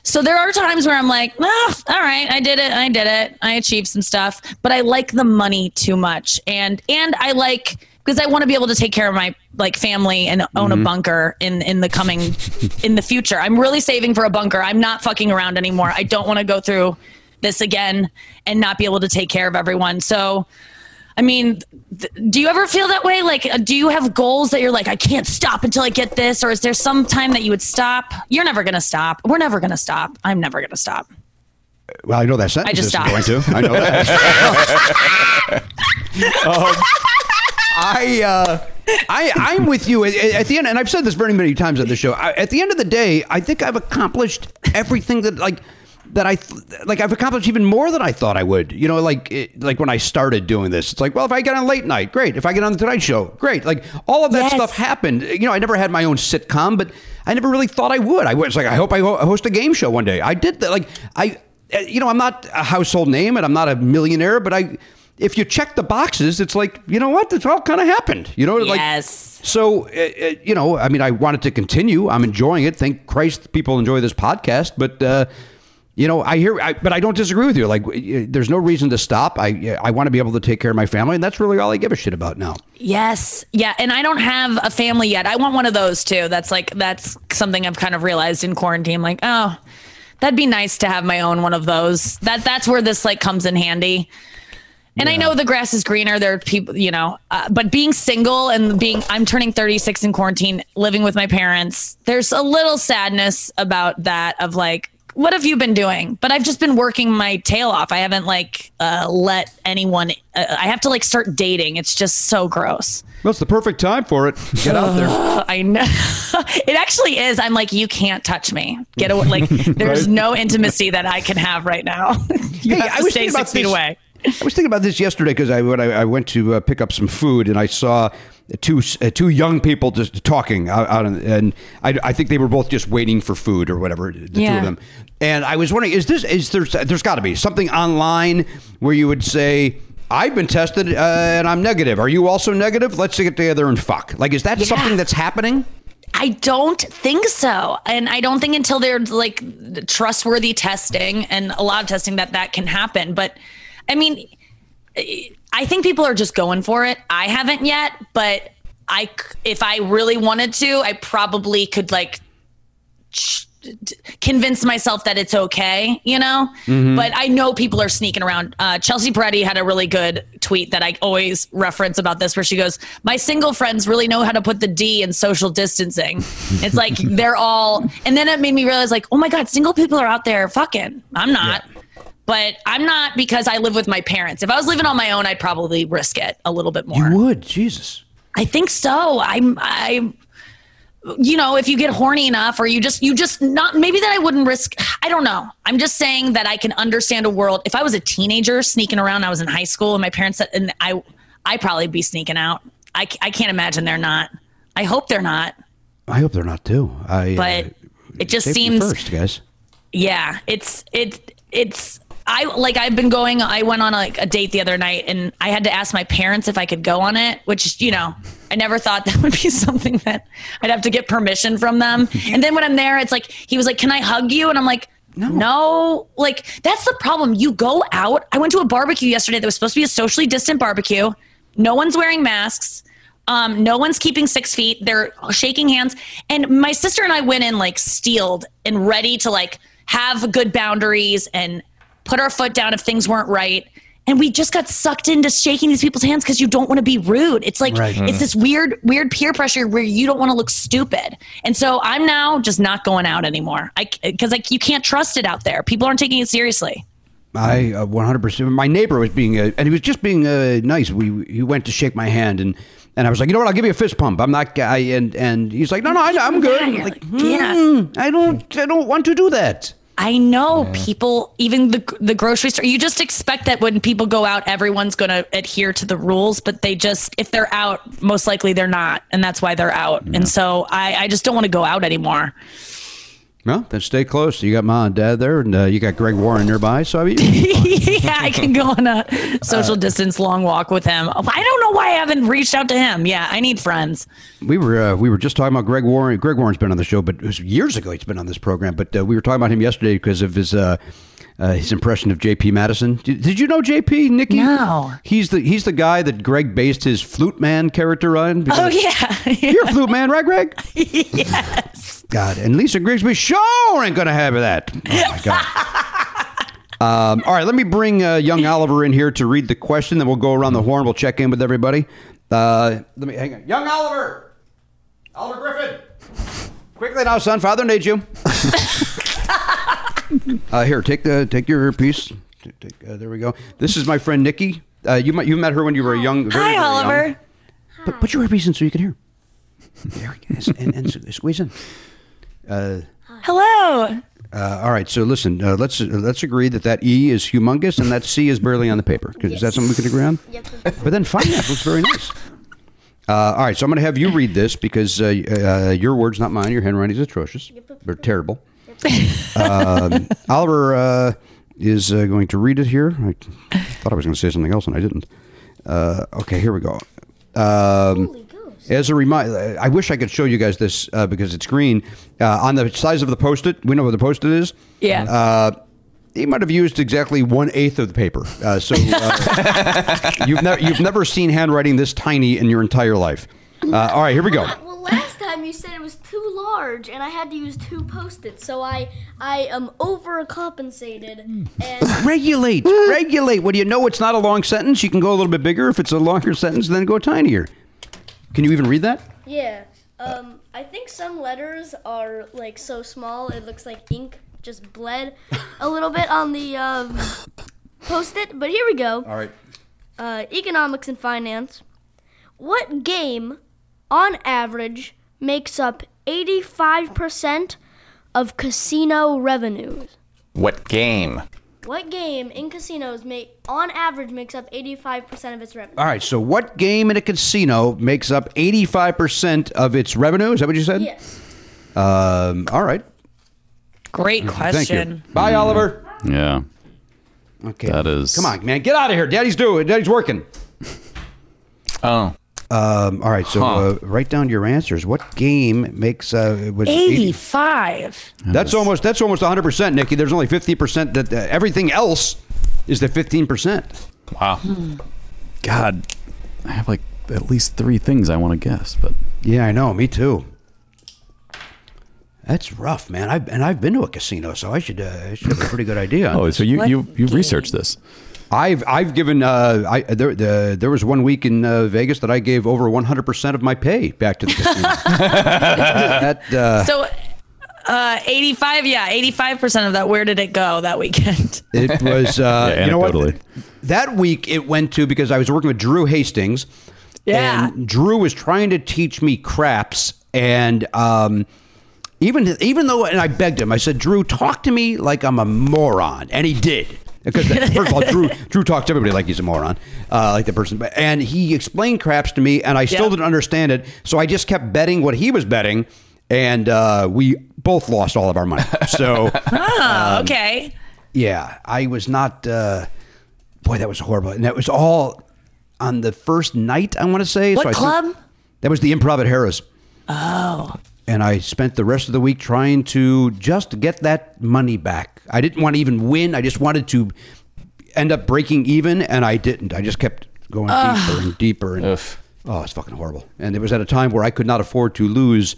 Speaker 10: So there are times where I'm like, oh, all right, I did it, I did it, I achieved some stuff, but I like the money too much, and and I like because I want to be able to take care of my like family and own a mm-hmm. bunker in in the coming in the future. I'm really saving for a bunker. I'm not fucking around anymore. I don't want to go through this again and not be able to take care of everyone. So I mean, th- do you ever feel that way? Like, uh, do you have goals that you're like, I can't stop until I get this? Or is there some time that you would stop? You're never going to stop. We're never going to stop. I'm never going to stop.
Speaker 5: Well, I know that sentence
Speaker 10: I just
Speaker 5: isn't going to.
Speaker 10: stopped.
Speaker 5: I know that. Um, I, uh, I, I'm with you at, at the end, and I've said this very many times on the show. I, at the end of the day, I think I've accomplished everything that, like, that I th- like. I've accomplished even more than I thought I would. You know, like, it, like when I started doing this, it's like, well, if I get on late night, great. If I get on the Tonight Show, great. Like, all of that
Speaker 10: Yes.
Speaker 5: stuff happened. You know, I never had my own sitcom, but I never really thought I would. I was like, I hope I host a game show one day. I did that. Like, I, uh, you know, I'm not a household name and I'm not a millionaire, but I, if you check the boxes, it's like, you know what? It's all kind of happened. You know, like,
Speaker 10: Yes.
Speaker 5: so, uh, uh, you know, I mean, I want it to continue. I'm enjoying it. Thank Christ people enjoy this podcast. But, uh, you know, I hear, I, but I don't disagree with you. Like, there's no reason to stop. I, I want to be able to take care of my family, and that's really all I give a shit about now.
Speaker 10: Yes. Yeah. And I don't have a family yet. I want one of those too. That's like, that's something I've kind of realized in quarantine. Like, oh, that'd be nice to have my own one of those. That That's where this like comes in handy. And I know the grass is greener. There are people, you know, uh, but being single and being, I'm turning 36 in quarantine, living with my parents, there's a little sadness about that of like, what have you been doing? But I've just been working my tail off. I haven't like uh, let anyone, uh, I have to like start dating. It's just so gross.
Speaker 5: Well, it's the perfect time for it. Get out there.
Speaker 10: I know. it actually is. I'm like, you can't touch me. Get away. Like, there's no intimacy that I can have right now. you
Speaker 5: Hey,
Speaker 10: have
Speaker 5: I was
Speaker 10: stay
Speaker 5: thinking about
Speaker 10: six feet
Speaker 5: this-
Speaker 10: away.
Speaker 5: I was thinking about this yesterday because I when I, I went to uh, pick up some food and I saw two uh, two young people just talking out, out in, and I, I think they were both just waiting for food or whatever. The two of them. And I was wondering, is this is there? There's got to be something online where you would say. I've been tested uh, and I'm negative. Are you also negative? Let's get together and fuck. Like, is that
Speaker 10: Yeah.
Speaker 5: something that's happening?
Speaker 10: I don't think so. And I don't think until there's like trustworthy testing and a lot of testing that that can happen. But I mean, I think people are just going for it. I haven't yet, but I, if I really wanted to, I probably could like ch- convince myself that it's okay, you know? But I know people are sneaking around. Uh, Chelsea Peretti had a really good tweet that I always reference about this where she goes, My single friends really know how to put the D in social distancing. it's like they're all, and then it made me realize, like, oh my God, single people are out there fucking. I'm not. But I'm not because I live with my parents. If I was living on my own, I'd probably risk it a little bit more.
Speaker 5: You would, Jesus.
Speaker 10: I think so. I'm I you know, if you get horny enough or you just you just not maybe that I wouldn't risk I don't know. I'm just saying that I can understand a world if I was a teenager sneaking around, I was in high school and my parents said and I I'd probably be sneaking out. I, I can't imagine they're not. I hope they're not.
Speaker 5: I hope they're not too. I,
Speaker 10: But
Speaker 5: uh,
Speaker 10: it just seems
Speaker 5: first, guys.
Speaker 10: yeah, it's it it's I like I've been going I went on like a date the other night and I had to ask my parents if I could go on it, which you know, I never thought that would be something that I'd have to get permission from them. And then when I'm there, it's like he was like, "Can I hug you?" and I'm like, no. No. Like that's the problem. You go out. I went to a barbecue yesterday that was supposed to be a socially distant barbecue. No one's wearing masks. Um, no one's keeping six feet. They're shaking hands. And my sister and I went in like steeled and ready to like have good boundaries and put our foot down if things weren't right. And we just got sucked into shaking these people's hands because you don't want to be rude. It's like
Speaker 5: Right.
Speaker 10: it's this weird, weird peer pressure where you don't want to look stupid. And so I'm now just not going out anymore. I because like you can't trust it out there. People aren't taking it seriously.
Speaker 5: I uh, 100%. My neighbor was being, uh, and he was just being uh, nice. We he went to shake my hand, and and I was like, you know what? I'll give you a fist pump. I'm not guy, and and he's like, no, no, I, I'm good. I'm like,
Speaker 10: Yeah.
Speaker 5: "Hmm, I don't, I don't want to do that.
Speaker 10: I know people, even the the grocery store. You just expect that when people go out, everyone's going to adhere to the rules, but they just, if they're out, most likely they're not, and that's why they're out. And so I, I just don't want to go out anymore.
Speaker 5: Well, then stay close. You got mom and dad there, and uh, you got Greg Warren nearby. So I mean,
Speaker 10: yeah, I can go on a social distance long walk with him. I don't know why I haven't reached out to him. Yeah, I need friends.
Speaker 5: we were uh, we were just talking about Greg Warren. Greg Warren's been on the show, but it was years ago he's been on this program. But uh, we were talking about him yesterday because of his. Uh, his impression of J.P. Madison. Did, did you know J.P. Nikki?
Speaker 10: No.
Speaker 5: He's the he's the guy that Greg based his flute man character on.
Speaker 10: Oh yeah,
Speaker 5: You're a flute man, right, Greg?
Speaker 10: yes.
Speaker 5: God, and Lisa Grigsby sure ain't gonna have that. Oh my God. um, all right, let me bring uh, young Oliver in here to read the question. Then we'll go around the horn. We'll check in with everybody. Uh, let me hang on. Young Oliver, Oliver Griffin, quickly now, son. Father needs you. uh, here, take the take your piece. Take, take- uh, there we go. This is my friend Nikki. Uh, you might you met her when you were young. Very,
Speaker 10: Hi,
Speaker 5: very young.
Speaker 10: Oliver.
Speaker 5: Put, put your earpiece in so you can hear. There we go. And, and squeeze in.
Speaker 10: Hello.
Speaker 5: Uh, all right, so listen. Uh, let's uh, let's agree that that E is humongous and that C is barely on the paper. 'Cause Is that something we can agree on? But then fine, that looks very nice. Uh, all right, so I'm going to have you read this because uh, uh, your words, not mine. Your handwriting is atrocious. They're terrible. um, Oliver uh, is uh, going to read it here. I thought I was going to say something else and I didn't. Uh, okay, here we go. Um, as a reminder, I wish I could show you guys this uh, because it's green. Uh, on the size of the post-it, we know what the post-it is.
Speaker 10: Yeah.
Speaker 5: Uh, he might have used exactly one eighth of the paper. Uh, so uh, you've never you've never seen handwriting this tiny in your entire life. Uh, all right, here we go.
Speaker 11: Well, last time you said it was too large, and I had to use two post-its, so I I am overcompensated and
Speaker 5: Regulate, regulate. When you know it's not a long sentence, you can go a little bit bigger. If it's a longer sentence, then go tinier. Can you even read that?
Speaker 11: yeah. Um, I think some letters are like so small it looks like ink just bled a little bit on the um, post-it. But here we go.
Speaker 5: All right.
Speaker 11: uh, economics and finance. What game, on average, makes up 85% of casino revenues?
Speaker 8: What game?
Speaker 11: What game in casinos make on average makes up 85% of its revenue?
Speaker 5: All right. So, what game in a casino makes up 85% of its revenue? Is that what you said?
Speaker 11: Yes.
Speaker 5: Um, all right.
Speaker 10: Great
Speaker 5: Thank
Speaker 10: question.
Speaker 5: you. Bye, Oliver.
Speaker 1: Yeah.
Speaker 5: Okay.
Speaker 1: That is.
Speaker 5: Come on, man. Get out of here. Daddy's doing. Daddy's working.
Speaker 8: Oh.
Speaker 5: Um, all right. So,
Speaker 8: Huh.
Speaker 5: uh, write down your answers. What game makes uh, was
Speaker 10: 85.
Speaker 5: That's almost that's almost 100 percent, Nikki. There's only 50 percent that uh, everything else is the 15 percent.
Speaker 8: Wow.
Speaker 1: God, I have like at least three things I want to guess, but
Speaker 5: Yeah, I know. Me too. That's rough, man. I've and I've been to a casino, so I should uh, I should have a pretty good idea.
Speaker 1: oh,
Speaker 5: this.
Speaker 1: so you
Speaker 10: What
Speaker 1: you you
Speaker 10: game?
Speaker 1: researched this?
Speaker 5: I've I've given uh, I there the, there was one week in uh, Vegas that I gave over 100 percent of my pay back to the casino. that uh,
Speaker 10: So, uh, 85, yeah, 85% of that. Where did it go that weekend?
Speaker 5: it was uh,
Speaker 1: Yeah,
Speaker 5: you know what that week it went to because I was working with Drew Hastings.
Speaker 10: Yeah.
Speaker 5: And Drew was trying to teach me craps, and um, even even though, and I begged him, I said, Drew, talk to me like I'm a moron, and he did. Because first of all, Drew Drew talks to everybody like he's a moron, uh, like the person. And he explained craps to me, and I still
Speaker 10: Yeah.
Speaker 5: didn't understand it. So I just kept betting what he was betting, and uh, we both lost all of our money. So
Speaker 10: Oh, okay.
Speaker 5: yeah, I was not. Uh, boy, that was horrible, and that was all on the first night. I want to say.
Speaker 10: What
Speaker 5: think-
Speaker 10: club?
Speaker 5: that was the Improv at Harrah's,
Speaker 10: Oh.
Speaker 5: And I spent the rest of the week trying to just get that money back. I didn't want to even win. I just wanted to end up breaking even, and I didn't. I just kept going deeper and deeper, and
Speaker 8: Oof.
Speaker 5: oh, it's fucking horrible. And it was at a time where I could not afford to lose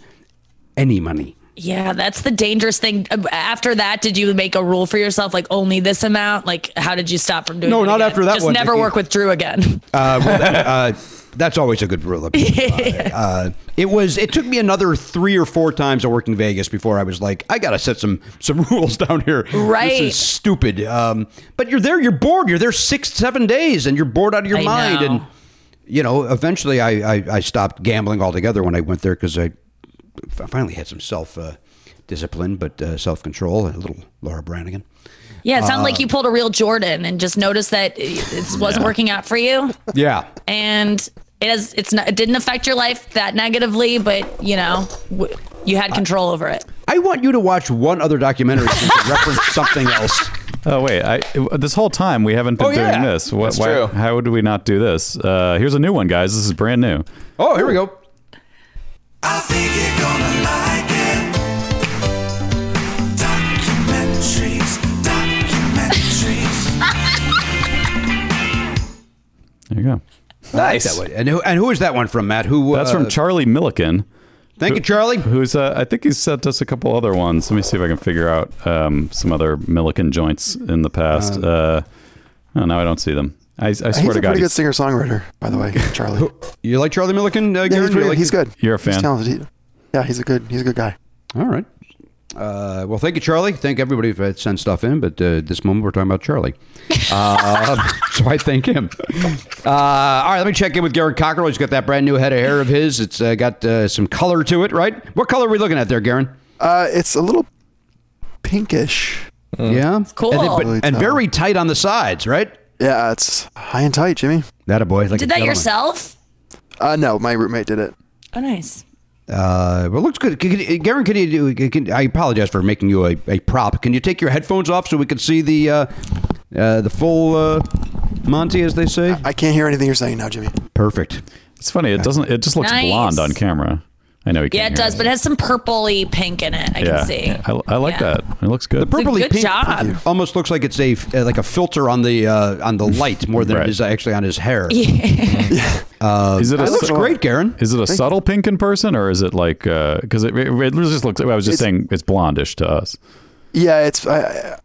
Speaker 5: any money.
Speaker 10: Yeah, that's the dangerous thing. Uh, After that, did you make a rule for yourself, like only this amount? Like, how did you stop from doing?
Speaker 5: No,
Speaker 10: it
Speaker 5: not
Speaker 10: again?
Speaker 5: after that
Speaker 10: Just
Speaker 5: one,
Speaker 10: never work with Drew again.
Speaker 5: Uh, well, that, uh, that's always a good rule. of- Uh, uh, it was. It took me another three or four times of working in Vegas before I was like, I got to set some some rules down here.
Speaker 10: Right.
Speaker 5: This is stupid. Um, but you're there. You're bored. You're there six, seven days, and you're bored out of your
Speaker 10: I
Speaker 5: mind.
Speaker 10: know.
Speaker 5: And you know, eventually, I I, I stopped gambling altogether when I went there because I, I finally had some self uh, discipline, but uh, self control. A little Laura Branigan.
Speaker 10: Yeah, it sounds
Speaker 5: Uh,
Speaker 10: like you pulled a real Jordan and just noticed that it it wasn't working out for you,
Speaker 5: Yeah.
Speaker 10: and it has. It's not. It didn't affect your life that negatively, but you know, w- you had control over it.
Speaker 5: I want you to watch one other documentary to reference something else.
Speaker 1: Oh wait, I this whole time we haven't been
Speaker 5: Oh, yeah.
Speaker 1: doing this. What,
Speaker 8: That's
Speaker 1: why,
Speaker 8: true.
Speaker 1: How would we not do this? Uh, here's a new one, guys. This is brand new.
Speaker 5: Oh, here we go.
Speaker 1: There you go.
Speaker 8: Nice.
Speaker 5: That. And who, and who is that one from, Matt? Who?
Speaker 1: That's
Speaker 5: uh,
Speaker 1: from Charlie Milliken.
Speaker 5: Thank you, Charlie.
Speaker 1: Who's uh, I think he's sent us a couple other ones. Let me see if I can figure out um, some other Milliken joints in the past. uh, oh, now I don't see them. I, I swear
Speaker 9: He's
Speaker 1: to
Speaker 9: a
Speaker 1: God,
Speaker 9: pretty good singer songwriter, by the way, Charlie.
Speaker 5: You like Charlie Milliken? Uh,
Speaker 9: yeah, he's,
Speaker 5: You
Speaker 9: pretty,
Speaker 5: like-
Speaker 9: he's good.
Speaker 1: You're a fan?
Speaker 9: He's talented. He- yeah, he's a good. He's a good guy.
Speaker 5: All right. Uh, well, thank you, Charlie. Thank everybody for sent stuff in, but uh, this moment we're talking about Charlie. Uh, so I thank him. Uh, all right, let me check in with Garon Cockrell. He's got that brand new head of hair of his. It's uh, got uh, some color to it, right? What color are we looking at there, Garon?
Speaker 9: Uh, it's a little pinkish.
Speaker 5: Yeah,
Speaker 10: Cool.
Speaker 5: and, then- but-
Speaker 9: Really
Speaker 5: and very tight on the sides, right?
Speaker 9: Yeah, it's high and tight, Jimmy.
Speaker 5: That a boy. Like a
Speaker 10: Did that
Speaker 5: gentleman.
Speaker 10: yourself?
Speaker 9: Uh, no, my roommate did it.
Speaker 10: Oh, nice.
Speaker 5: Uh, well, looks good. Can, can, Garon, can you do? Can, I apologize for making you a, a prop. Can you take your headphones off so we can see the uh, uh, the full uh, Monty, as they say?
Speaker 9: I can't hear anything you're saying now, Jimmy.
Speaker 5: Perfect.
Speaker 1: It's funny. It doesn't. It just looks
Speaker 10: Nice.
Speaker 1: blonde on camera. I know you
Speaker 10: Yeah,
Speaker 1: can't.
Speaker 10: it
Speaker 1: hear
Speaker 10: does, but it has some purpley pink in it. I
Speaker 1: yeah,
Speaker 10: can see.
Speaker 1: I, I like
Speaker 10: Yeah.
Speaker 1: that. It looks good.
Speaker 5: The purpley
Speaker 10: good
Speaker 5: pink
Speaker 10: job.
Speaker 5: almost looks like it's a uh, like a filter on the uh, on the light more than
Speaker 1: Right.
Speaker 5: it is actually on his hair.
Speaker 1: is it a
Speaker 5: It looks great, Garon.
Speaker 1: Is it a subtle pink in person, or is it like because it, it, it just looks? I was just
Speaker 9: It's-
Speaker 1: saying it's blondish to us.
Speaker 9: Yeah, it's. I, I-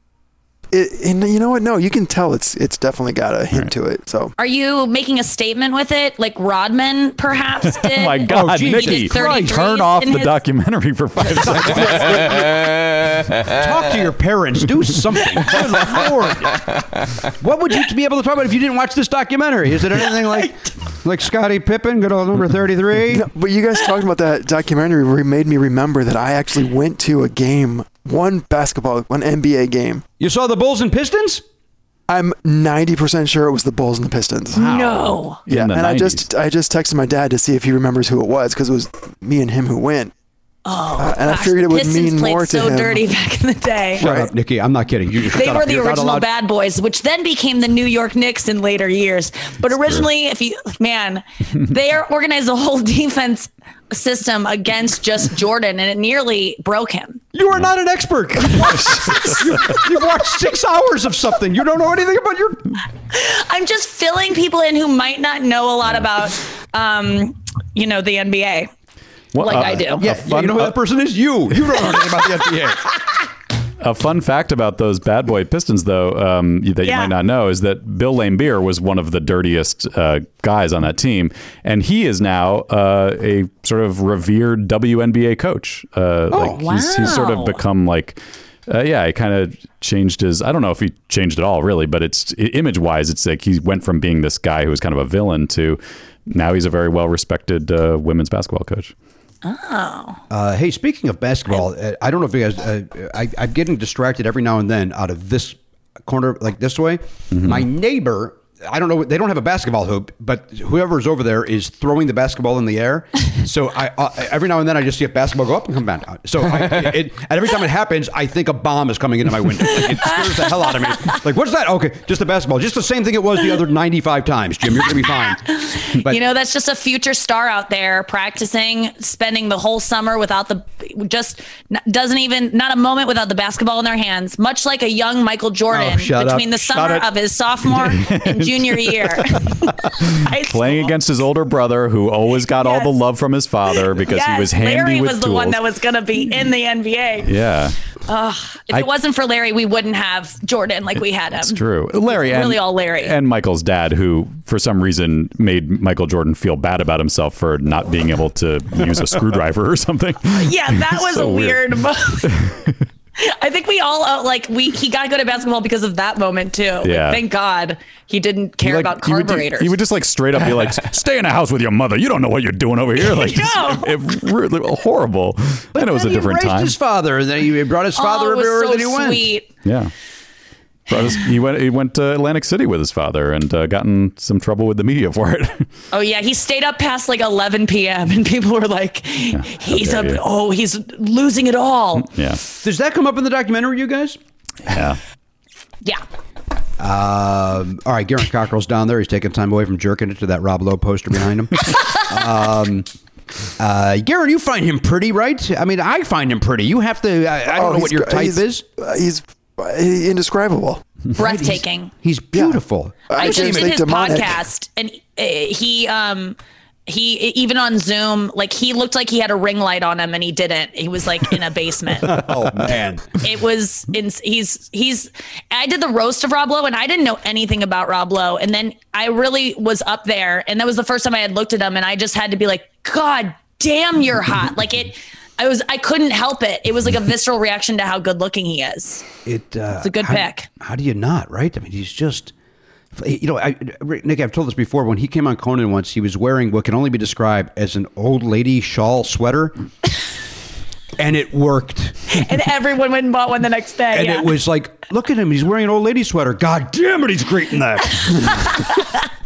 Speaker 9: it, and you know what? No, you can tell it's it's definitely got a hint to it. So
Speaker 10: Are you making a statement with it, like Rodman perhaps oh did?
Speaker 1: Oh my God,
Speaker 5: geez,
Speaker 1: Nikki!
Speaker 10: He did 33s
Speaker 1: Turn off the
Speaker 10: his-
Speaker 1: documentary for five seconds.
Speaker 5: Talk to your parents. Do something. Good lord. What would you be able to talk about if you didn't watch this documentary? Is it anything like like Scottie Pippen, good old number thirty three?
Speaker 9: No, but you guys talking about that documentary re- made me remember that I actually went to a game one basketball, one NBA game.
Speaker 5: You saw the Bulls and Pistons?
Speaker 9: I'm 90% sure it was the Bulls and the Pistons.
Speaker 10: No.
Speaker 9: Yeah,
Speaker 1: In the
Speaker 9: and I just I just texted my dad to see if he remembers who it was because it was me and him who went.
Speaker 10: Oh,
Speaker 9: Uh, and I figured it
Speaker 10: the
Speaker 9: would
Speaker 10: Pistons
Speaker 9: mean
Speaker 10: played
Speaker 9: more to
Speaker 10: so
Speaker 9: him.
Speaker 10: dirty back in the day.
Speaker 5: Shut up, Nikki. I'm not kidding. You just
Speaker 10: They were the
Speaker 5: You're
Speaker 10: original
Speaker 5: allowed-
Speaker 10: bad boys, which then became the New York Knicks in later years. But originally, if you man, they are organized a whole defense system against just Jordan, and it nearly broke him.
Speaker 5: You are not an expert. You've watched, you- you've watched six hours of something. You don't know anything about your.
Speaker 10: I'm just filling people in who might not know a lot about, um, you know, the NBA.
Speaker 1: Well,
Speaker 10: like
Speaker 1: uh,
Speaker 10: I do.
Speaker 5: Yeah,
Speaker 1: A fun-
Speaker 5: you know who
Speaker 1: uh,
Speaker 5: that person is? You. You don't know anything about the NBA.
Speaker 1: A fun fact about those bad boy Pistons, though, um, that you
Speaker 10: Yeah.
Speaker 1: might not know, is that Bill Laimbeer was one of the dirtiest uh, guys on that team, and he is now uh, a sort of revered WNBA coach. Uh, like he's, he's sort of become like. Uh, yeah, he kind of changed his. I don't know if he changed at all, really, but it's image wise, it's like he went from being this guy who was kind of a villain to now he's a very well respected uh, women's basketball coach.
Speaker 5: Uh, hey, speaking of basketball, uh, I don't know if you guys. Uh, I, I'm getting distracted every now and then out of this corner, like this way. My neighbor. I don't know. They don't have a basketball hoop, but whoever's over there is throwing the basketball in the air. So I uh, every now and then I just see a basketball go up and come back. down. So I, it, and every time it happens, I think a bomb is coming into my window. Like, it scares the hell out of me. Like, what's that? Okay, just a basketball. Just the same thing it was the other 95 times. Jim, you're gonna be fine. But
Speaker 10: you know, that's just a future star out there practicing, spending the whole summer without the, just doesn't even, not a moment without the basketball in their hands, much like a young Michael Jordan
Speaker 5: Oh,
Speaker 10: between
Speaker 5: up.
Speaker 10: the summer of his sophomore and junior year.
Speaker 1: Playing against his older brother, who always got all the love from his father because
Speaker 10: yes,
Speaker 1: he was handy
Speaker 10: Larry
Speaker 1: with
Speaker 10: was the one that was going to be in the NBA.
Speaker 1: yeah,
Speaker 10: If
Speaker 1: I-
Speaker 10: it wasn't for Larry, we wouldn't have Jordan like we had him.
Speaker 1: it's true. Larry, and,
Speaker 10: really all Larry.
Speaker 1: and Michael's dad, who for some reason made Michael Jordan feel bad about himself for not being able to use a screwdriver or something.
Speaker 10: Yeah, that was
Speaker 1: So
Speaker 10: a
Speaker 1: weird.
Speaker 10: weird. mo- I think we all uh, like we he got good at basketball because of that moment too. Like,
Speaker 1: Yeah.
Speaker 10: thank God he didn't care
Speaker 1: Like,
Speaker 10: about
Speaker 1: he would
Speaker 10: carburetors.
Speaker 1: He would just like straight up be like, "Stay in the house with your mother. You don't know what you're doing over here." Like,
Speaker 10: No.
Speaker 1: it really horrible. and it was a different time.
Speaker 5: his father, and then he brought his father
Speaker 10: oh, it was
Speaker 5: everywhere
Speaker 10: so
Speaker 5: that he went.
Speaker 10: sweet.
Speaker 1: Yeah. Brought his- he went. He went to Atlantic City with his father and uh, got in some trouble with the media for it.
Speaker 10: Oh yeah, he stayed up past like 11 p.m. and people were like, "He's
Speaker 1: dare
Speaker 10: up.
Speaker 1: you.
Speaker 10: Oh, he's losing it all."
Speaker 1: yeah.
Speaker 5: Does that come up in the documentary, you guys?
Speaker 1: Yeah.
Speaker 10: Yeah.
Speaker 5: Um, all right, Garon Cockrell's down there. He's taking time away from jerking it to that Rob Lowe poster behind him. um, uh, Garon, you find him pretty, right? I mean, I find him pretty. You have to. I, I don't know
Speaker 9: Oh, he's
Speaker 5: what your type
Speaker 9: he's-
Speaker 5: is.
Speaker 9: uh, he's indescribable.
Speaker 10: Breathtaking.
Speaker 5: He's beautiful.
Speaker 10: I
Speaker 9: I'd
Speaker 10: just
Speaker 9: he's
Speaker 10: did his
Speaker 9: demonic.
Speaker 10: podcast, and uh, he um he even on Zoom, like he looked like he had a ring light on him, and he didn't. He was like in a basement.
Speaker 5: Oh man,
Speaker 10: it was in, he's he's I did the roast of Rob Lowe and I didn't know anything about Rob Lowe and then I really was up there and that was the first time I had looked at him and I just had to be like god damn you're hot like it I was I couldn't help it it was like a visceral reaction to how good looking he is
Speaker 5: it. Uh,
Speaker 10: It's a good
Speaker 5: how,
Speaker 10: pick.
Speaker 5: How do you not? Right? I mean, he's just. You know, I, Nick, I've told this before. When he came on Conan once, he was wearing what can only be described as an old lady shawl sweater, and it worked.
Speaker 10: and everyone went and bought one the next day
Speaker 5: And
Speaker 10: yeah.
Speaker 5: it was like, look at him. He's wearing an old lady sweater. God damn it, he's great in that.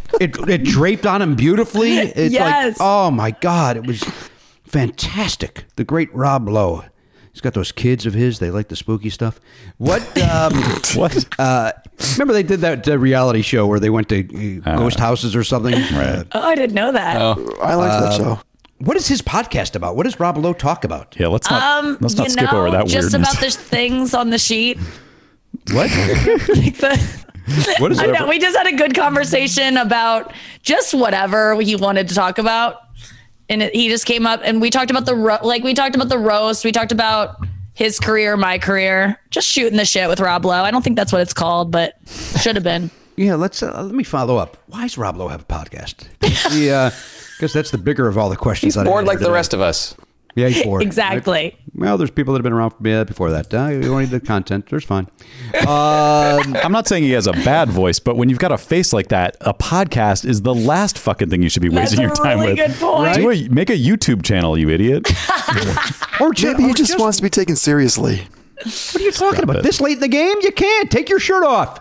Speaker 5: it, it draped on him beautifully. It's
Speaker 10: Yes.
Speaker 5: like, oh my God, it was fantastic. The great Rob Lowe. He's got those kids of his. They like the spooky stuff. What? Um,
Speaker 1: What?
Speaker 5: uh, remember they did that uh, reality show where they went to uh, ghost houses or something? Uh,
Speaker 10: oh I didn't know that
Speaker 9: I liked that show.
Speaker 5: what is his podcast about? What does Rob Lowe talk about?
Speaker 1: Yeah. Let's not.
Speaker 10: um
Speaker 1: let's not skip
Speaker 10: know
Speaker 1: over that
Speaker 10: just
Speaker 1: weirdness.
Speaker 10: about the things on the sheet
Speaker 5: What?
Speaker 10: like the
Speaker 5: what is
Speaker 10: I know. We just had a good conversation about just whatever he wanted to talk about. And it, he just came up and we talked about the, ro- like, we talked about the roast. We talked about his career, my career, just shooting the shit with Rob Lowe. I don't think that's what it's called, but should have been.
Speaker 5: Yeah, let's uh, let me follow up. Why does Rob Lowe have a podcast? Yeah, because that's the bigger of all the questions.
Speaker 8: He's bored like the
Speaker 5: today.
Speaker 8: rest of us.
Speaker 5: Yeah, he's bored.
Speaker 10: Exactly.
Speaker 5: Well, there's people that have been around yeah, before that. Uh, you don't need the content. There's fine. Um,
Speaker 1: I'm not saying he has a bad voice, but when you've got a face like that, a podcast is the last fucking thing you should be
Speaker 10: That's
Speaker 1: wasting
Speaker 10: a
Speaker 1: your time
Speaker 10: really
Speaker 1: with.
Speaker 10: good point.
Speaker 1: Do a, make a YouTube channel, you idiot.
Speaker 5: or
Speaker 9: Maybe he just
Speaker 5: or
Speaker 9: wants to be taken seriously.
Speaker 5: What are you talking about? This late in the game? You can't. Take your shirt off.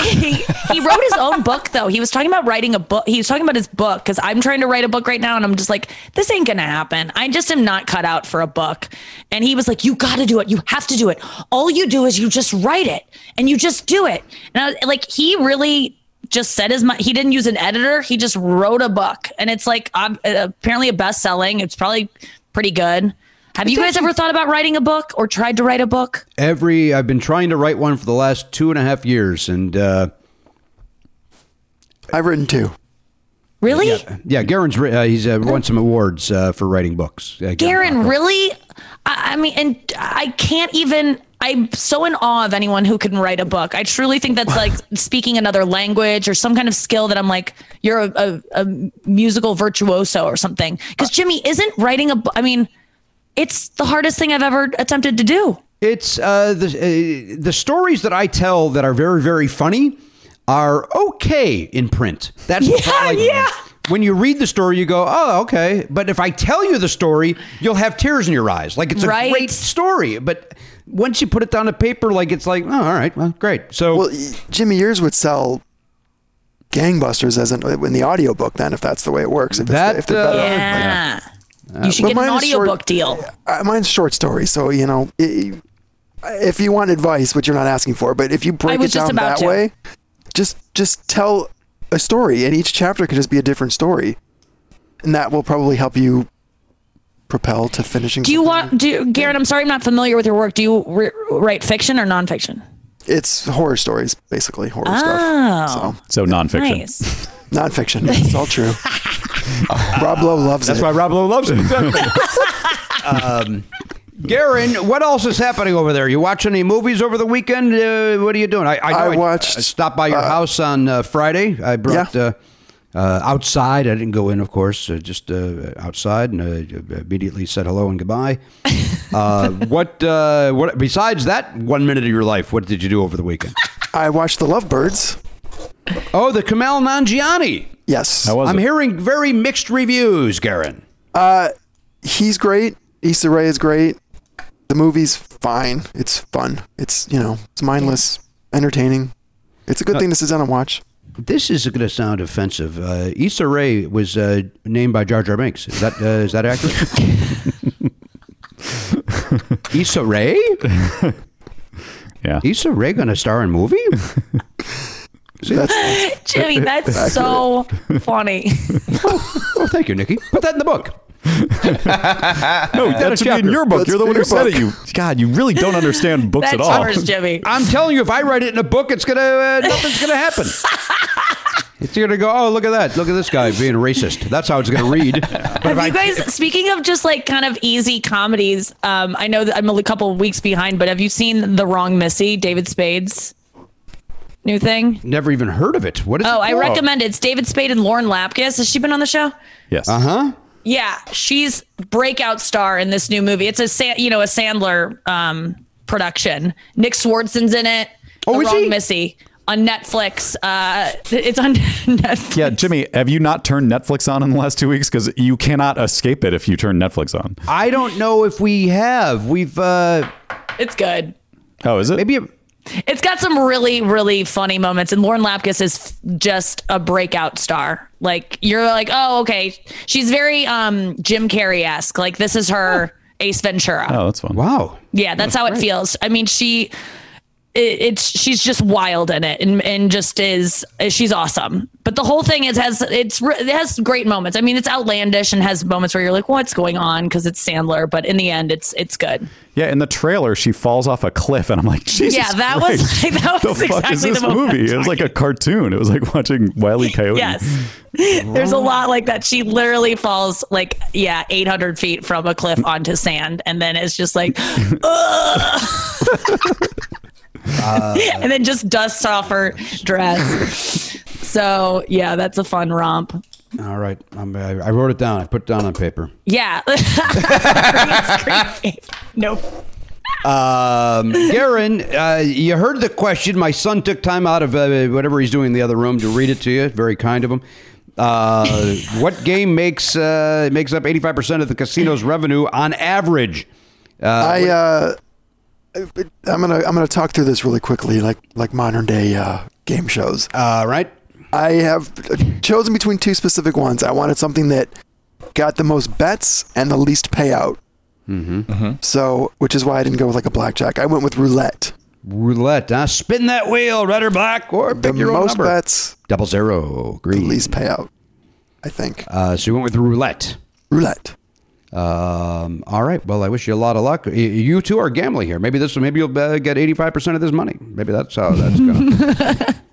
Speaker 10: He, he wrote his own book though. He was talking about writing a book. He was talking about his book because I'm trying to write a book right now, and I'm just like, this ain't gonna happen. I just am not cut out for a book. And he was like, you got to do it. You have to do it. All you do is you just write it, and you just do it. And I like, he really just said his. He didn't use an editor. He just wrote a book, and it's like um, apparently a best selling. It's probably pretty good. Have you guys ever thought about writing a book or tried to write a book?
Speaker 5: Every I've been trying to write one for the last two and a half years, and uh,
Speaker 9: I've written two.
Speaker 10: Really?
Speaker 5: yeah, Garon's wri- uh, he's uh, won some awards uh, for writing books. Uh,
Speaker 10: Garon, really? I, I mean, and I can't even. I'm so in awe of anyone who can write a book. I truly think that's like speaking another language or some kind of skill that I'm like, you're a, a, a musical virtuoso or something. Because Jimmy isn't writing a book. I mean, it's the hardest thing I've ever attempted to do.
Speaker 5: It's uh, the uh, the stories that I tell that are very very funny are okay in print. That's the
Speaker 10: Yeah,
Speaker 5: like,
Speaker 10: yeah.
Speaker 5: When you read the story, you go, "Oh, okay." But if I tell you the story, you'll have tears in your eyes. Like it's a
Speaker 10: Right.
Speaker 5: great story, but once you put it down to paper, like it's like, "Oh, all right, well, great." So
Speaker 9: Well, Jimmy, yours would sell gangbusters as an in the audiobook then if that's the way it works. If, it's-
Speaker 5: That,
Speaker 9: if they're better.
Speaker 10: Yeah. You should
Speaker 9: But
Speaker 10: get an
Speaker 9: mine is short-
Speaker 10: audiobook deal.
Speaker 9: Uh, mine's short story, so you know, i if you want advice, which you're not asking for, but if you break it down that
Speaker 10: to.
Speaker 9: way, just just tell a story, and each chapter can just be a different story, and that will probably help you propel to finishing.
Speaker 10: Do you
Speaker 9: something.
Speaker 10: want, do you, Garon, I'm sorry I'm not familiar with your work. Do you re- write fiction or nonfiction?
Speaker 9: It's horror stories, basically horror
Speaker 10: Oh.
Speaker 9: stuff.
Speaker 1: So nonfiction.
Speaker 10: Nice.
Speaker 9: Nonfiction, it's all true. Rob Lowe loves it.
Speaker 5: that's
Speaker 9: it.
Speaker 5: why Rob Lowe loves it. um, Garon, what else is happening over there? You watch any movies over the weekend? Uh, what are you doing? I, I,
Speaker 9: I watched,
Speaker 5: I stopped by your house on uh, Friday. I brought
Speaker 9: Yeah.
Speaker 5: uh, uh, outside. I didn't go in, of course, uh, just uh, outside, and uh, immediately said hello and goodbye. uh, what? Uh, what? Besides that one minute of your life, what did you do over the weekend?
Speaker 9: I watched The Lovebirds.
Speaker 5: Oh, the Kumail Nanjiani.
Speaker 9: Yes,
Speaker 1: How was
Speaker 5: I'm
Speaker 1: it?
Speaker 5: hearing very mixed reviews, Garon.
Speaker 9: he's great. Issa Rae is great. The movie's fine. It's fun. It's you know, it's mindless, entertaining. It's a good thing to sit down and watch.
Speaker 5: This is going to sound offensive. Uh, Issa Rae was uh, named by Jar Jar Binks. Is that uh, is that accurate? Issa Rae?
Speaker 1: Yeah.
Speaker 5: Issa Rae going to star in a movie?
Speaker 9: That's
Speaker 10: Jimmy, that's so funny.
Speaker 5: oh, thank you, Nikki. Put that in the book.
Speaker 1: No, that should be in your book.
Speaker 9: Let's
Speaker 1: You're the one who said
Speaker 9: your
Speaker 1: it. You God, you really don't understand books
Speaker 10: That's
Speaker 1: at all.
Speaker 10: yours, Jimmy.
Speaker 5: I'm telling you, if I write it in a book, it's gonna uh, nothing's gonna happen. It's gonna go. Oh, look at that! Look at this guy being racist. That's how it's gonna read. But if
Speaker 10: Have
Speaker 5: I-
Speaker 10: you guys, speaking of just like kind of easy comedies, um, I know that I'm a couple of weeks behind, but have you seen The Wrong Missy, David Spade's new thing?
Speaker 5: never even heard of it. What is? It?
Speaker 10: Oh,
Speaker 5: it
Speaker 10: I recommend it. It's David Spade and Lauren Lapkus. Has she been on the show?
Speaker 1: Yes.
Speaker 5: Uh huh.
Speaker 10: Yeah, she's breakout star in this new movie. It's a Sa- you know a Sandler um, production. Nick Swardson's in it.
Speaker 5: Oh,
Speaker 10: the
Speaker 5: is
Speaker 10: Wrong
Speaker 5: he?
Speaker 10: Missy on Netflix. Uh, it's on Netflix.
Speaker 1: Yeah, Jimmy, have you not turned Netflix on in the last two weeks? Because you cannot escape it if you turn Netflix on.
Speaker 5: I don't know if we have. We've uh,
Speaker 10: It's good.
Speaker 1: Oh, is it?
Speaker 5: maybe.
Speaker 10: It's got some really, really funny moments, and Lauren Lapkus is just a breakout star. Like you're like, oh, okay, she's very um Jim Carrey esque. Like this is her Ace Ventura.
Speaker 1: Oh, that's fun.
Speaker 5: Wow.
Speaker 10: Yeah, that's how it feels. I mean, she it, it's she's just wild in it and and just is she's awesome. But the whole thing is has it's it has great moments. I mean, it's outlandish and has moments where you're like, what's going on? Because it's Sandler. But in the end, it's it's good.
Speaker 1: Yeah, in the trailer, she falls off a cliff, and I'm like, Jesus
Speaker 10: Yeah, that
Speaker 1: Christ.
Speaker 10: was like, that
Speaker 1: the
Speaker 10: was
Speaker 1: fuck
Speaker 10: exactly
Speaker 1: is this
Speaker 10: the
Speaker 1: movie? It was like a cartoon. It was like watching Wile E. Coyote.
Speaker 10: Yes. There's a lot like that. She literally falls like, yeah, 800 feet from a cliff onto sand. And then it's just like, "Ugh." and then just dusts off her dress. So, yeah, that's a fun romp.
Speaker 5: All right. I'm, I I wrote it down. I put it down on paper.
Speaker 10: Yeah. nope.
Speaker 5: Um, Garon, uh, you heard the question. My son took time out of uh, whatever he's doing in the other room to read it to you. Very kind of him. Uh, what game makes uh, makes up eighty five percent of the casino's revenue on average? Uh,
Speaker 9: I uh, I'm gonna I'm gonna talk through this really quickly, like like modern day uh, game shows.
Speaker 5: Uh, right.
Speaker 9: I have chosen between two specific ones. I wanted something that got the most bets and the least payout.
Speaker 5: Mm-hmm.
Speaker 9: So, which is why I didn't go with like a blackjack. I went with roulette.
Speaker 5: Roulette. Huh? Spin that wheel, red or black, or
Speaker 9: The
Speaker 5: pick your own
Speaker 9: most
Speaker 5: number.
Speaker 9: bets,
Speaker 5: Double zero. green.
Speaker 9: the
Speaker 5: Green.
Speaker 9: least payout. I think
Speaker 5: Uh, so you went with roulette.
Speaker 9: roulette.
Speaker 5: Um, all right. Well, I wish you a lot of luck. You two are gambling here. Maybe this. Maybe you'll uh, get eighty-five percent of this money. Maybe that's how that's gonna.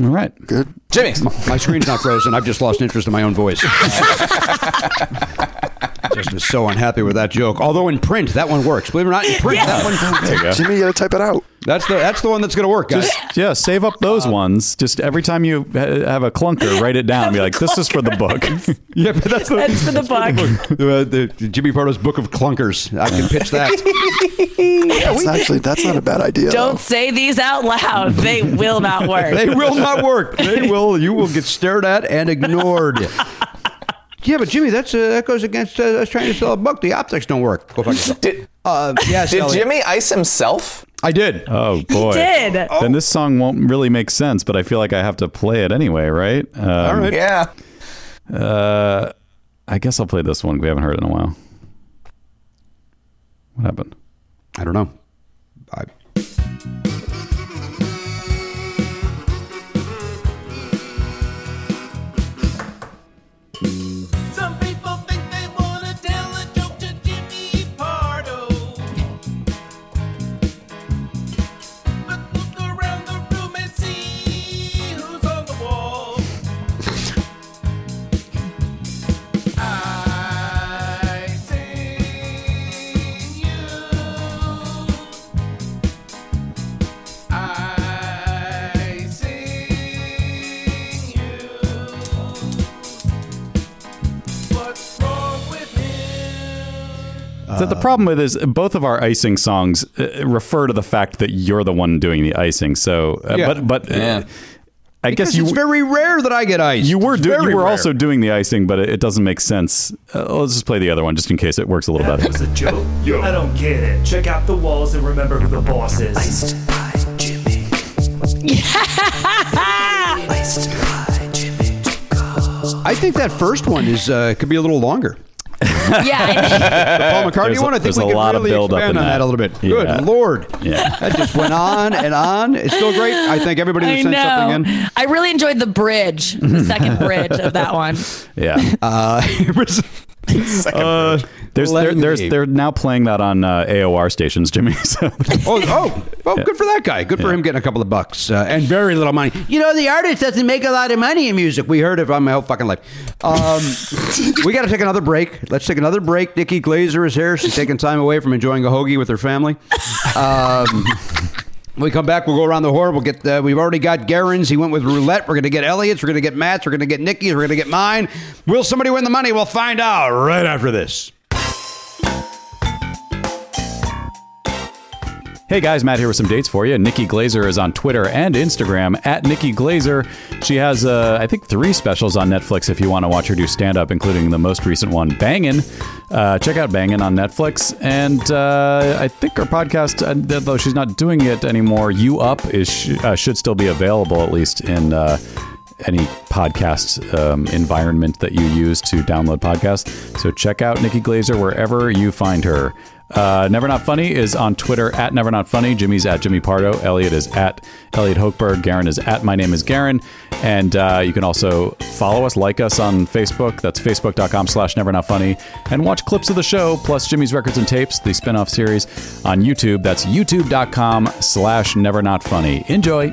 Speaker 1: All right.
Speaker 9: Good.
Speaker 8: Jimmy.
Speaker 5: My screen's not frozen. I've just lost interest in my own voice. just was so unhappy with that joke. Although in print, that one works. Believe it or not, in print, that one.
Speaker 1: There you go.
Speaker 9: Jimmy, you gotta type it out.
Speaker 5: That's the that's the one that's going to work, guys.
Speaker 1: Just yeah, save up those ones. Just every time you ha- have a clunker, write it down. and Be like, this is for the book.
Speaker 5: yeah, but that's the,
Speaker 10: That's for the book.
Speaker 5: uh, the, the Jimmy Pardo's book of clunkers. I can pitch that.
Speaker 9: That's actually that's not a bad idea.
Speaker 10: Don't say these out loud. They will not work.
Speaker 5: they will not work. They will. You will get stared at and ignored. Yeah, but Jimmy, that's uh, that goes against uh, us trying to sell a book. The optics don't work. Go fuck yourself.
Speaker 8: Did,
Speaker 5: Uh, yes,
Speaker 8: did
Speaker 5: Elliot.
Speaker 8: Jimmy ice himself?
Speaker 5: I did.
Speaker 1: Oh boy.
Speaker 10: did.
Speaker 1: Then this song won't really make sense, but I feel like I have to play it anyway, right? Um,
Speaker 5: All right.
Speaker 8: Yeah.
Speaker 1: Uh, I guess I'll play this one. We haven't heard it in a while. What happened?
Speaker 5: I don't know.
Speaker 4: Him?
Speaker 1: So the problem with is both of our icing songs uh, refer to the fact that you're the one doing the icing. So, uh,
Speaker 5: Yeah.
Speaker 1: but but uh,
Speaker 8: Yeah.
Speaker 1: I
Speaker 5: because
Speaker 1: guess you
Speaker 5: it's very rare that I get iced.
Speaker 1: you were doing
Speaker 5: very
Speaker 1: you were
Speaker 5: rare.
Speaker 1: also doing the icing, but it, it doesn't make sense. Uh, let's just play the other one just in case it works a little
Speaker 12: That
Speaker 1: better.
Speaker 12: was a joke? I don't get it. Check out the walls and remember who the boss is.
Speaker 4: Iced by Jimmy. Iced by Jimmy.
Speaker 5: I think that first one is uh, could be a little longer.
Speaker 10: Yeah.
Speaker 5: Paul McCartney
Speaker 1: There's a-
Speaker 5: one. I think
Speaker 1: there's
Speaker 5: we
Speaker 1: a
Speaker 5: could
Speaker 1: lot of
Speaker 5: really
Speaker 1: build up
Speaker 5: expand
Speaker 1: in
Speaker 5: on that.
Speaker 1: that.
Speaker 5: a little bit.
Speaker 1: Yeah.
Speaker 5: Good lord.
Speaker 1: Yeah.
Speaker 5: That just went on and on. It's still great. I think everybody who
Speaker 10: I
Speaker 5: sent something in.
Speaker 10: I really enjoyed the bridge, the second bridge of that one.
Speaker 1: Yeah.
Speaker 5: Uh, it was-
Speaker 1: Uh, there's they're, there's they're now playing that on uh, AOR stations, Jimmy. So
Speaker 5: oh, oh, oh, good for that guy. Good for him getting a couple of bucks uh, and very little money. You know, the artist doesn't make a lot of money in music. We heard it from my whole fucking life. Um, we got to take another break. Let's take another break. Nikki Glaser is here. She's taking time away from enjoying a hoagie with her family. Um, when we come back, we'll go around the horn. We'll get. Uh, we've already got Garon's. He went with roulette. We're going to get Elliot's. We're going to get Matt's. We're going to get Nikki's. We're going to get mine. Will somebody win the money? We'll find out right after this.
Speaker 1: Hey guys, Matt here with some dates for you. Nikki Glaser is on Twitter and Instagram at Nikki Glaser. She has, uh, I think, three specials on Netflix if you want to watch her do stand up, including the most recent one, Bangin'. Uh, check out Bangin' on Netflix. And uh, I think her podcast, uh, though she's not doing it anymore, You Up is uh, should still be available, at least in. Uh, any podcast um, environment that you use to download podcasts. So check out Nikki Glaser wherever you find her. Uh, Never Not Funny is on Twitter at Never Not Funny. Jimmy's at Jimmy Pardo. Elliot is at Elliot Hochberg. Garon is at My Name is Garon. And uh, you can also follow us, like us on Facebook. That's facebook.com slash Never Not Funny. And watch clips of the show, plus Jimmy's Records and Tapes, the spin-off series on YouTube. That's youtube.com slash Never Not Funny. Enjoy.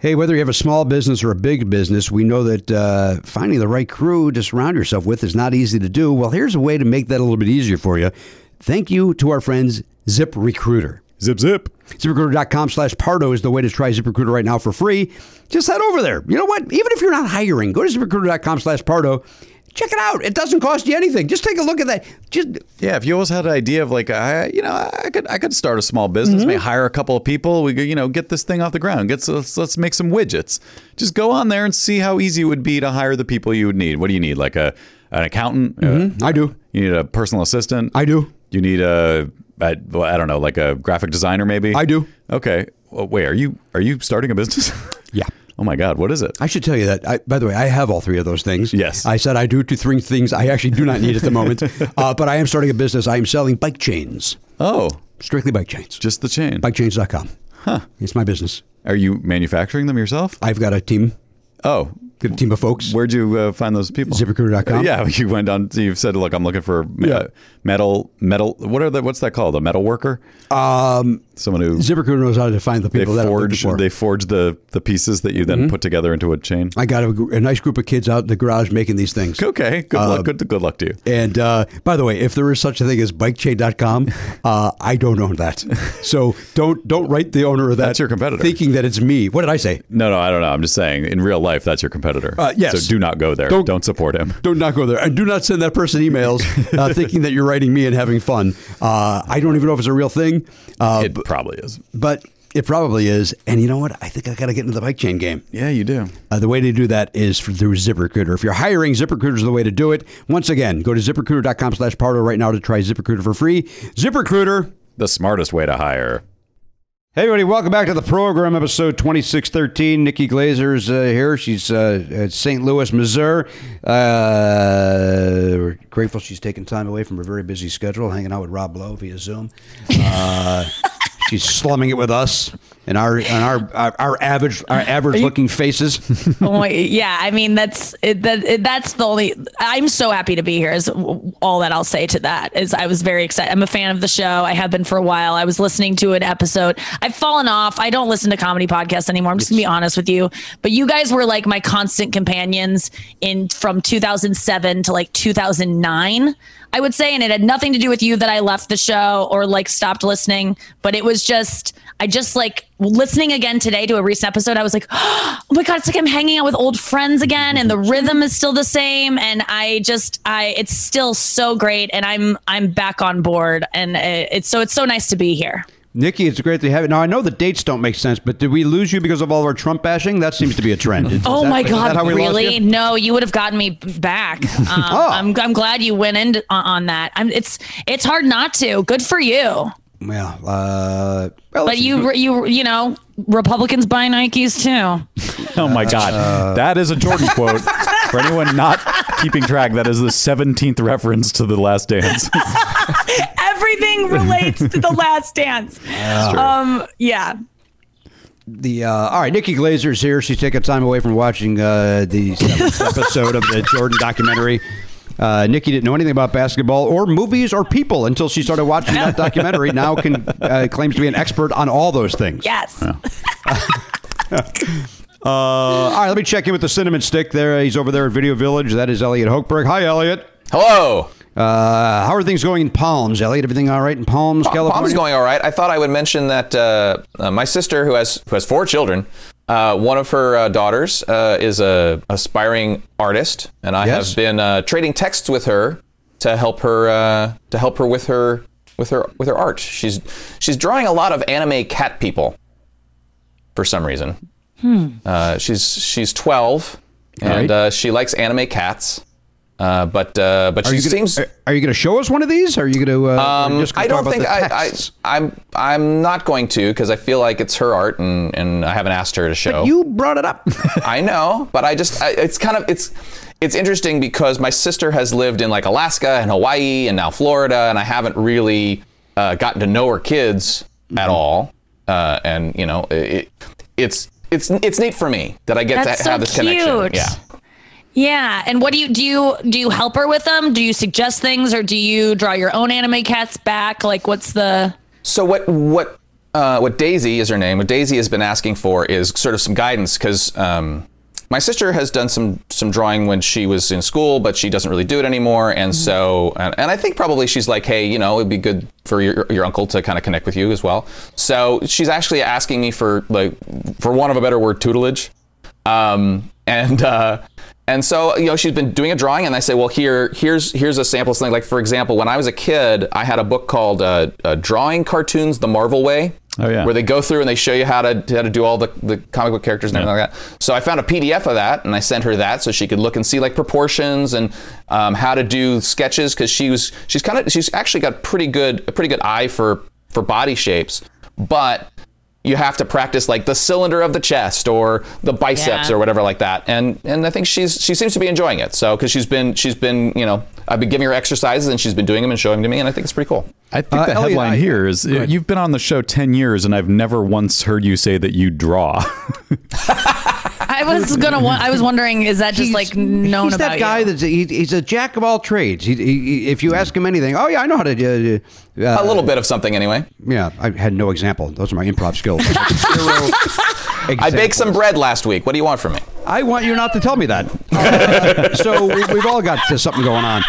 Speaker 5: Hey, whether you have a small business or a big business, we know that uh, finding the right crew to surround yourself with is not easy to do. Well, here's a way to make that a little bit easier for you. Thank you to our friends Zip Recruiter.
Speaker 1: Zip zip.
Speaker 5: ZipRecruiter.com slash Pardo is the way to try ZipRecruiter right now for free. Just head over there. You know what? Even if you're not hiring, go to ZipRecruiter.com slash Pardo. Check it out. It doesn't cost you anything. Just take a look at that. Just
Speaker 1: Yeah, if you always had an idea of like, I, you know, I could, I could start a small business,
Speaker 5: Mm-hmm.
Speaker 1: maybe hire a couple of people. We could, you know, get this thing off the ground. Get, let's, let's make some widgets. Just go on there and see how easy it would be to hire the people you would need. What do you need? Like a, an accountant? Uh,
Speaker 5: I do.
Speaker 1: you need a personal assistant.
Speaker 5: I do.
Speaker 1: You need a, I, well, I don't know, like a graphic designer, maybe.
Speaker 5: I do.
Speaker 1: Okay. Well, wait, are you, are you starting a business?
Speaker 5: Yeah.
Speaker 1: Oh my God, what is it?
Speaker 5: I should tell you that. I, by the way, I have all three of those things.
Speaker 1: Yes.
Speaker 5: I said I do two, three things I actually do not need at the moment. uh, but I am starting a business. I am selling bike chains,
Speaker 1: Oh,
Speaker 5: strictly bike chains.
Speaker 1: just the chain.
Speaker 5: Bikechains.com.
Speaker 1: Huh.
Speaker 5: It's my business.
Speaker 1: Are you manufacturing them yourself?
Speaker 5: I've got a team,
Speaker 1: Oh,
Speaker 5: good team of folks.
Speaker 1: Where'd you uh, find those people?
Speaker 5: ZipRecruiter.com.
Speaker 1: Yeah, you went on. You've said, "Look, I'm looking for me-
Speaker 5: Yeah.
Speaker 1: metal, metal. What are the? What's that called? A metal worker?
Speaker 5: Um,
Speaker 1: Someone who
Speaker 5: ZipRecruiter knows how to find the
Speaker 1: they
Speaker 5: people that I'm
Speaker 1: forge.
Speaker 5: for.
Speaker 1: They forge the the pieces that you then
Speaker 5: Mm-hmm.
Speaker 1: put together into a chain.
Speaker 5: I got a, a nice group of kids out in the garage making these things.
Speaker 1: Okay, good
Speaker 5: Uh,
Speaker 1: luck. Good good luck to you.
Speaker 5: And uh, by the way, if there is such a thing as bikechain.com, uh, I don't own that. So don't don't write the owner of that.
Speaker 1: That's your competitor.
Speaker 5: Thinking that it's me. What did I say?
Speaker 1: No, no, I don't know. I'm just saying. In real life, that's your competitor.
Speaker 5: Uh, yes.
Speaker 1: So do not go there.
Speaker 5: Don't-
Speaker 1: Don't, support him.
Speaker 5: Do not go there. And do not send that person emails uh, thinking that you're writing me and having fun. Uh, I don't even know if it's a real thing. Uh,
Speaker 1: It probably is.
Speaker 5: but it probably is. And you know what? I think I got to get into the bike chain game.
Speaker 1: Yeah, you do.
Speaker 5: Uh, the way to do that is through ZipRecruiter. If you're hiring, ZipRecruiter is the way to do it. Once again, go to ZipRecruiter.com slash Pardo right now to try ZipRecruiter for free. ZipRecruiter.
Speaker 1: The smartest way to hire.
Speaker 5: Hey, everybody, welcome back to the program, episode 2613. Nikki Glaser's uh, here. She's uh, at St. Louis, Missouri. Uh, we're grateful she's taking time away from her very busy schedule, hanging out with Rob Lowe via Zoom. Uh, she's slumming it with us and our and our our, our average our average looking faces.
Speaker 10: Oh, yeah, I mean that's it, that it, that's the only. I'm so happy to be here. Is all that I'll say to that. Is I was very excited. I'm a fan of the show. I have been for a while. I was listening to an episode. I've fallen off. I don't listen to comedy podcasts anymore. I'm just gonna be honest with you. But you guys were like my constant companions in from 2007 to like 2009. I would say, and it had nothing to do with you that I left the show or like stopped listening, but it was just, I just like listening again today to a recent episode. I was like, oh my God, it's like I'm hanging out with old friends again and the rhythm is still the same. And I just, I, it's still so great. And I'm, I'm back on board and it's so, it's so nice to be here.
Speaker 5: Nikki, it's great to have you. Now I know the dates don't make sense, but did we lose you because of all of our Trump bashing? That seems to be a trend. Is
Speaker 10: Oh
Speaker 5: that-
Speaker 10: my
Speaker 5: that
Speaker 10: God!
Speaker 5: how we
Speaker 10: really?
Speaker 5: you?
Speaker 10: No, you would have gotten me back. Um,
Speaker 5: Oh.
Speaker 10: I'm, I'm glad you went in on, on that. I'm, it's it's hard not to. Good for you.
Speaker 5: Yeah, uh, well,
Speaker 10: But you you you know Republicans buy Nikes too.
Speaker 1: Oh my God,
Speaker 5: Uh,
Speaker 1: that is a Jordan quote. For anyone not keeping track, that is the 17th reference to The Last Dance.
Speaker 10: Everything relates to the last dance. Um, yeah.
Speaker 5: The uh, all right, Nikki Glaser's here. She's taking time away from watching uh, the seventh episode of the Jordan documentary. Uh, Nikki didn't know anything about basketball or movies or people until she started watching that documentary. Now can uh, claims to be an expert on all those things.
Speaker 10: Yes.
Speaker 5: Uh, all right, let me check in with the cinnamon stick. There, he's over there at Video Village. That is Elliot Hochberg. Hi, Elliot.
Speaker 8: Hello.
Speaker 5: Uh, how are things going in Palms, Elliot? Everything all right in Palms, California?
Speaker 8: Palm's going all right. I thought I would mention that uh, uh, my sister, who has who has four children, uh, one of her uh, daughters uh, is a aspiring artist, and I
Speaker 5: Yes.
Speaker 8: have been uh, trading texts with her to help her uh, to help her with her with her with her art. She's she's drawing a lot of anime cat people for some reason. Uh, she's she's 12, and
Speaker 5: Right.
Speaker 8: uh, she likes anime cats. Uh, but uh, but
Speaker 5: Are
Speaker 8: she
Speaker 5: you, gonna,
Speaker 8: seems
Speaker 5: are, are you going to show us one of these? Are you going to? Uh,
Speaker 8: um,
Speaker 5: just gonna
Speaker 8: I don't think I, I,
Speaker 5: texts?
Speaker 8: I'm I'm not going to because I feel like it's her art and, and I haven't asked her to show.
Speaker 5: You brought it up.
Speaker 8: I know, but I just I, it's kind of it's it's interesting because my sister has lived in like Alaska and Hawaii and now Florida, and I haven't really uh, gotten to know her kids
Speaker 5: Mm-hmm.
Speaker 8: at all. Uh, and you know, it, it's it's it's neat for me that I get
Speaker 10: That's
Speaker 8: to
Speaker 10: so
Speaker 8: have this connection.
Speaker 10: cute.
Speaker 8: Yeah.
Speaker 10: Yeah. And what do you do? You do you help her with them? Do you suggest things, or do you draw your own anime cats back? Like, what's the?
Speaker 8: So what what uh, what Daisy is her name? What Daisy has been asking for is sort of some guidance because um, my sister has done some some drawing when she was in school, but she doesn't really do it anymore. And so and, and I think probably she's like, hey, you know, it'd be good for your your uncle to kind of connect with you as well. So she's actually asking me for like for want of a better word, tutelage. Um, and uh, and so you know she's been doing a drawing, and I say, well, here here's here's a sample of something. Like for example, when I was a kid, I had a book called uh, uh, Drawing Cartoons the Marvel Way.
Speaker 1: Oh, yeah.
Speaker 8: Where they go through and they show you how to how to do all the, the comic book characters and everything like that. So I found a PDF of that and I sent her that so she could look and see like proportions and um, how to do sketches because she was she's kind of she's actually got pretty good a pretty good eye for for body shapes, but you have to practice like the cylinder of the chest or the biceps
Speaker 10: Yeah.
Speaker 8: or whatever like that and and i think she's she seems to be enjoying it so because she's been she's been you know i've been giving her exercises and she's been doing them and showing them to me and i think it's pretty cool
Speaker 1: I think
Speaker 5: Uh,
Speaker 1: the
Speaker 5: Elliot,
Speaker 1: headline
Speaker 5: I-
Speaker 1: here is you've been on the show 10 years and I've never once heard you say that you draw.
Speaker 10: I was gonna. wa- I was wondering, is that just like known
Speaker 5: he's
Speaker 10: about
Speaker 5: that guy
Speaker 10: you?
Speaker 5: that's he, he's a jack of all trades. He, he, if you ask him anything, oh yeah, I know how to do. Uh,
Speaker 8: a little bit of something anyway
Speaker 5: Yeah, I had no example. Those are my improv skills. Zero
Speaker 8: i baked some bread last week what do you want from me
Speaker 5: I want you not to tell me that. Uh, so we, we've all got uh, something going on.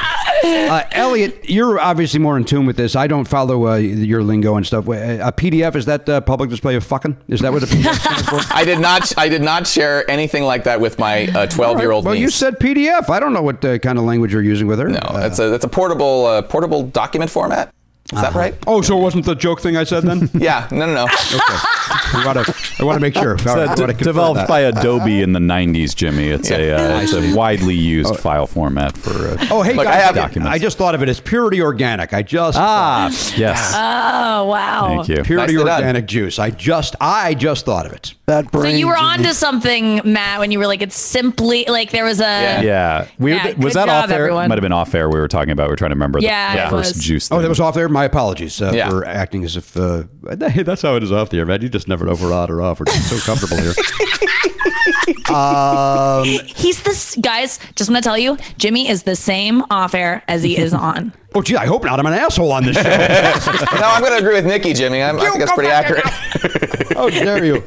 Speaker 5: Uh, Elliot, you're obviously more in tune with this. I don't follow uh, your lingo and stuff. A PDF is that uh, public display of fucking? Is that what the PDF stands for?
Speaker 8: i did not i did not share anything like that with my 12 year old
Speaker 5: Well,
Speaker 8: niece
Speaker 5: you said PDF. I don't know what uh, kind of language you're using with her.
Speaker 8: no
Speaker 5: Uh,
Speaker 8: it's a it's a portable uh, portable document format is that right
Speaker 5: oh, so it wasn't the joke thing I said then?
Speaker 8: yeah no no no
Speaker 5: I want to. I want to make sure. All right, I
Speaker 1: It's
Speaker 5: wanna
Speaker 1: developed
Speaker 5: that.
Speaker 1: by Adobe in the 90s, Jimmy. It's a uh, it's a widely used file format for uh,
Speaker 5: Oh, hey
Speaker 8: Look, I
Speaker 5: guys!
Speaker 8: have-
Speaker 1: documents.
Speaker 5: I just thought of it as purity organic. I just
Speaker 1: Ah,
Speaker 5: thought-
Speaker 1: yes.
Speaker 10: Oh wow!
Speaker 1: Thank you.
Speaker 5: purity
Speaker 8: Nicely done.
Speaker 5: organic juice. I just I just thought of it.
Speaker 9: That brain.
Speaker 10: So you were
Speaker 9: Jimmy.
Speaker 10: onto something, Matt, when you were like, it's simply like there was a.
Speaker 8: Yeah.
Speaker 1: Yeah, we
Speaker 10: Yeah,
Speaker 1: was that
Speaker 10: job,
Speaker 1: off air?
Speaker 10: everyone.
Speaker 1: Might have been off air. We were talking about. We are trying to remember the,
Speaker 10: Yeah,
Speaker 1: the
Speaker 10: it
Speaker 1: first
Speaker 10: was.
Speaker 1: juice.
Speaker 5: Oh, that was off there. My apologies uh,
Speaker 8: Yeah.
Speaker 5: for acting as if. Uh, hey, that's how it is off the air, man. You just never know if we're on or off. We're just so comfortable here. um,
Speaker 10: He's this guys. Just want to tell you, Jimmy is the same off air as he is on.
Speaker 5: oh, gee, I hope not. I'm an asshole on this show.
Speaker 8: no i'm going to agree with nikki jimmy I'm, i think that's pretty accurate
Speaker 5: How dare you?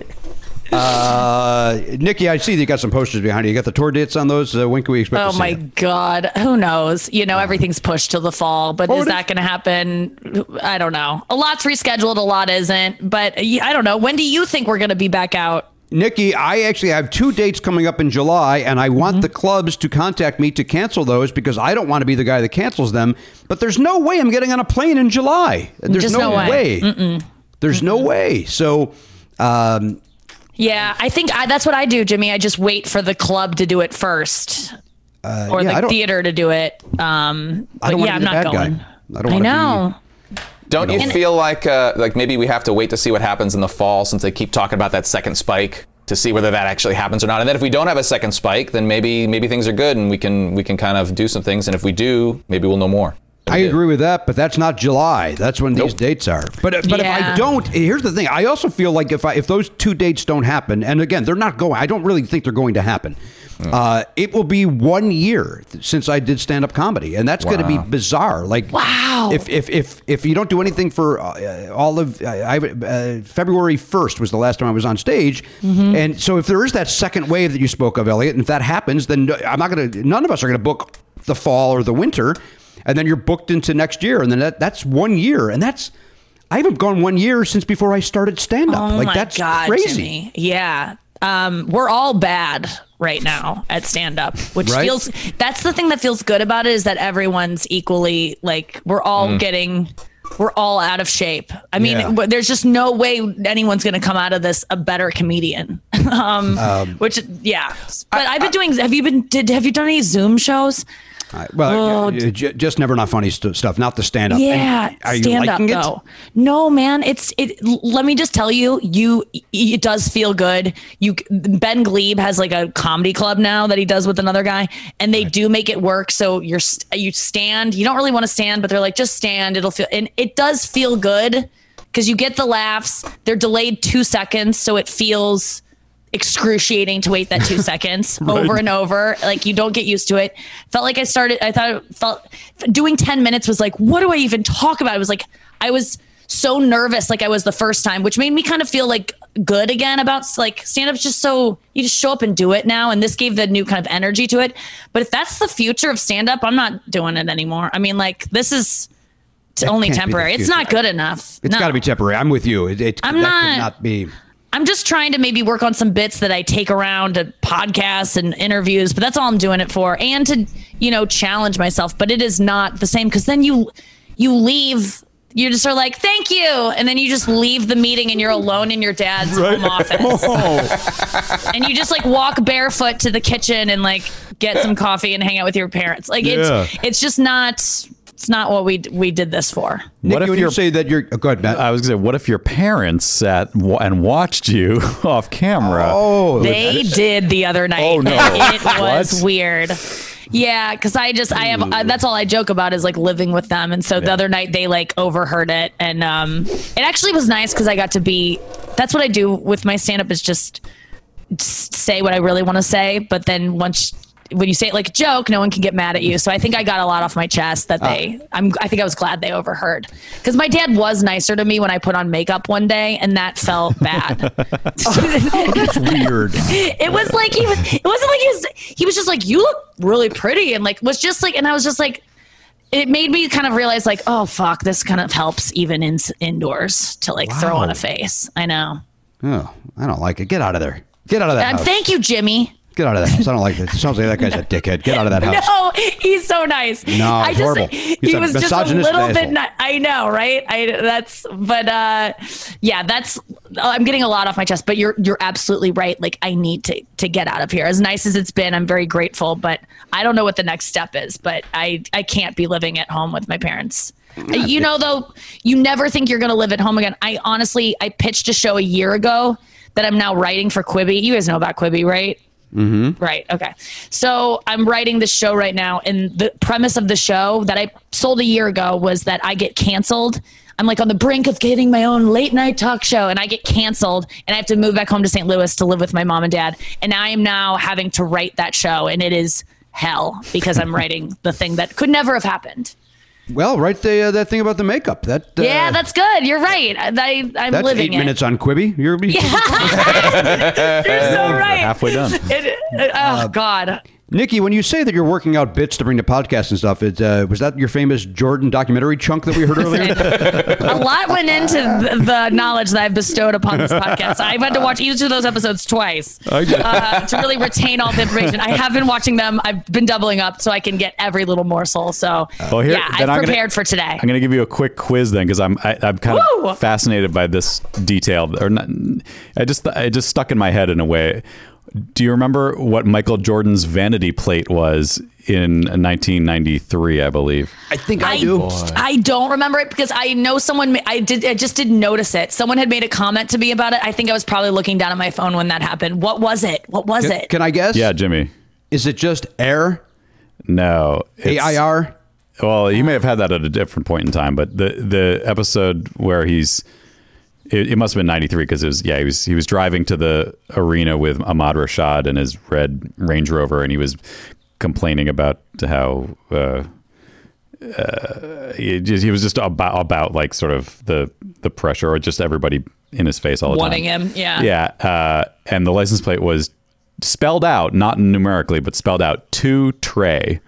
Speaker 5: Uh, Nikki, I see that you got some posters behind you. You got the tour dates on those. Uh, when can we expect
Speaker 10: Oh
Speaker 5: to see
Speaker 10: my
Speaker 5: it?
Speaker 10: God. Who knows? You know, everything's pushed till the fall, but
Speaker 5: Oh,
Speaker 10: is that going to happen? I don't know. A lot's rescheduled, a lot isn't. But I don't know. When do you think we're going to be back out?
Speaker 5: Nikki, I actually have two dates coming up in July, and I want
Speaker 10: Mm-hmm.
Speaker 5: the clubs to contact me to cancel those because I don't want to be the guy that cancels them. But there's no way I'm getting on a plane in July. There's no,
Speaker 10: no way.
Speaker 5: way. There's no way. So, um,
Speaker 10: Yeah, I think I, that's what I do, Jimmy. I just wait for the club to do it first, or
Speaker 5: Uh, yeah,
Speaker 10: the theater to do it. Um,
Speaker 5: I don't
Speaker 10: yeah, I'm not
Speaker 5: bad guy.
Speaker 10: going.
Speaker 5: I don't
Speaker 10: I
Speaker 5: wanna be-
Speaker 10: know.
Speaker 8: Don't you
Speaker 10: And-
Speaker 8: feel like uh, like maybe we have to wait to see what happens in the fall since they keep talking about that second spike to see whether that actually happens or not. And then if we don't have a second spike, then maybe maybe things are good and we can we can kind of do some things. And if we do, maybe we'll know more.
Speaker 5: I agree with that, but that's not July. That's when these dates are. But but if I don't, here's the thing. I also feel like if I if those two dates don't happen, and again they're not going, I don't really think they're going to happen. Uh, it will be one year since I did stand up comedy, and that's going to be bizarre. Like
Speaker 10: Wow.
Speaker 5: If if if if you don't do anything for uh, all of uh, I, uh, February first was the last time I was on stage,
Speaker 10: Mm-hmm.
Speaker 5: and so if there is that second wave that you spoke of, Elliot, and if that happens, then I'm not going to. None of us are going to book the fall or the winter, and then you're booked into next year, and then that, that's one year, and that's. I haven't gone one year since before I started stand up.
Speaker 10: Oh
Speaker 5: like
Speaker 10: my
Speaker 5: that's
Speaker 10: God,
Speaker 5: crazy.
Speaker 10: Jimmy. Yeah. Um, we're all bad right now at stand up, which
Speaker 5: Right.
Speaker 10: feels that's the thing that feels good about it is that everyone's equally like we're all
Speaker 5: Mm.
Speaker 10: getting we're all out of shape. I mean,
Speaker 5: Yeah.
Speaker 10: there's just no way anyone's going to come out of this a better comedian. um, which yeah. But I, have been doing have you been did have you done any Zoom shows?
Speaker 5: I- well,
Speaker 10: Oh,
Speaker 5: j- just never not funny st- stuff, not the stand up.
Speaker 10: Yeah, stand up though. No, man, it's it. Let me just tell you, you it does feel good. You Ben Gleib has like a comedy club now that he does with another guy, and they do make it work. So you're you stand. You don't really want to stand, but they're like just stand. It'll feel and it does feel good because you get the laughs. They're delayed two seconds, so it feels excruciating to wait that two seconds over and over. Like you don't get used to it. Felt like I started. I thought it felt doing ten minutes was like, what do I even talk about? It was like I was so nervous, like I was the first time, which made me kind of feel like good again about like stand up's just so you just show up and do it now, and this gave the new kind of energy to it. But if that's the future of stand up, I'm not doing it anymore. I mean, like this is. only
Speaker 5: can't be the
Speaker 10: temporary. It's not good enough.
Speaker 5: It's
Speaker 10: No.
Speaker 5: got to be temporary. I'm with you. It, it
Speaker 10: I'm
Speaker 5: that
Speaker 10: not-
Speaker 5: could not be.
Speaker 10: I'm just trying to maybe work on some bits that I take around to podcasts and interviews, but that's all I'm doing it for, and to you know challenge myself. But it is not the same because then you you leave. You just are like, thank you, and then you just leave the meeting and you're alone in your dad's home office, oh. and you just like walk barefoot to the kitchen and like get some coffee and hang out with your parents. Like
Speaker 1: Yeah.
Speaker 10: it's it's just not it's not what we we did this for.
Speaker 5: Nick,
Speaker 1: What if
Speaker 5: you
Speaker 1: you're-
Speaker 5: say that you're oh, go ahead, Matt?
Speaker 1: I was gonna say, what if your parents sat wa- and watched you off camera?
Speaker 5: oh,
Speaker 10: They did the other night.
Speaker 1: Oh, no.
Speaker 10: it was weird. Yeah, because I just I have uh, that's all I joke about is like living with them, and so the other night they like overheard it, and um, it actually was nice because I got to be. That's what I do with my stand up is just s- say what I really want to say, but then once when you say it like a joke, no one can get mad at you. So I think I got a lot off my chest that ah. they. I'm. I think I was glad they overheard because my dad was nicer to me when I put on makeup one day, and that felt bad.
Speaker 5: Oh, that's weird.
Speaker 10: it was like he was it wasn't like he was he was just like you look really pretty and like was just like and i was just like it made me kind of realize like oh fuck this kind of helps even in indoors to like throw on a face i know
Speaker 5: Oh, I don't like it. Get out of there. Get out of that
Speaker 10: thank you jimmy
Speaker 5: Get out of that house. I don't like this. It sounds like that guy's a dickhead. Get out of that house.
Speaker 10: no he's so nice
Speaker 5: No,
Speaker 10: i just
Speaker 5: horrible.
Speaker 10: he
Speaker 5: He's a
Speaker 10: was just a little bit
Speaker 5: asshole.
Speaker 10: i know right i that's but uh yeah that's i'm getting a lot off my chest but you're you're absolutely right like i need to to get out of here as nice as it's been i'm very grateful but i don't know what the next step is but i i can't be living at home with my parents you know though you never think you're going to live at home again i honestly i pitched a show a year ago that i'm now writing for quibi you guys know about quibi right
Speaker 5: Mm-hmm.
Speaker 10: Right. Okay. So I'm writing this show right now, and the premise of the show that I sold a year ago was that I get canceled. I'm like on the brink of getting my own late night talk show, and I get canceled, and I have to move back home to St. Louis to live with my mom and dad. And I am now having to write that show, and it is hell because I'm writing the thing that could never have happened.
Speaker 5: Well, write the uh, that thing about the makeup. That uh,
Speaker 10: yeah, that's good. You're right. I, I, I'm
Speaker 5: that's
Speaker 10: living
Speaker 5: eight
Speaker 10: it.
Speaker 5: minutes on Quibi. You're
Speaker 10: You're so right.
Speaker 1: halfway done.
Speaker 10: It, oh God.
Speaker 5: Nikki, when you say that you're working out bits to bring to podcasts and stuff, it, uh, was that your famous Jordan documentary chunk that we heard earlier?
Speaker 10: a lot went into the, the knowledge that I've bestowed upon this podcast. I've had to watch each of those episodes twice uh, to really retain all the information. I have been watching them. I've been doubling up so I can get every little morsel. So
Speaker 1: Well, here-
Speaker 10: yeah, I've
Speaker 1: I'm gonna-
Speaker 10: prepared for today.
Speaker 1: I'm going to give you a quick quiz then, because I'm I, I'm kind
Speaker 10: Woo!
Speaker 1: of fascinated by this detail. Or not, I just it just stuck in my head in a way. Do you remember what Michael Jordan's vanity plate was in 1993, I believe.
Speaker 5: I think
Speaker 10: I, do. I don't remember it because I know someone. I did. I just didn't notice it. Someone had made a comment to me about it. I think I was probably looking down at my phone when that happened. What was it? What was
Speaker 5: Can,
Speaker 10: it?
Speaker 5: can I guess?
Speaker 1: Yeah, Jimmy.
Speaker 5: Is it just air?
Speaker 1: No.
Speaker 5: A I R.
Speaker 1: Well, you may have had that at a different point in time, but the the episode where he's it, it must have been 93 because it was yeah he was he was driving to the arena with Ahmad Rashad and his red Range Rover and he was complaining about how uh, uh, he, he was just about about like sort of the the pressure or just everybody in his face all the
Speaker 10: Wanting
Speaker 1: time.
Speaker 10: him, yeah.
Speaker 1: yeah uh, and the license plate was spelled out not numerically but spelled out to Trey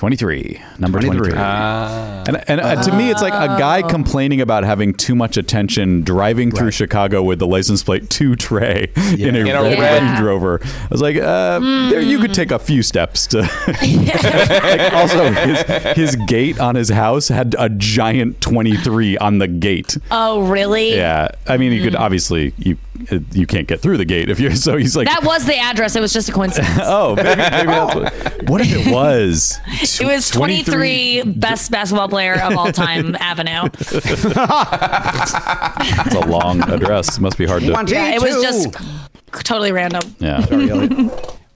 Speaker 1: 23 number 23, and, and uh, to me it's like a guy complaining about having too much attention driving through chicago with the license plate to Trey in a
Speaker 8: In a
Speaker 1: red
Speaker 8: red-
Speaker 1: range. Rover. I was like uh, there you could take a few steps to like also his, his gate on his house had a giant 23 on the gate.
Speaker 10: Oh, really?
Speaker 1: yeah. I mean you could obviously you you can't get through the gate if you're so he's like
Speaker 10: That was the address. It was just a coincidence.
Speaker 1: oh maybe, maybe that's what, what if it was
Speaker 10: It was 23 best basketball player of all time Avenue.
Speaker 1: It's a long address. it Must be hard to.
Speaker 10: Yeah, it was just totally random.
Speaker 1: Yeah.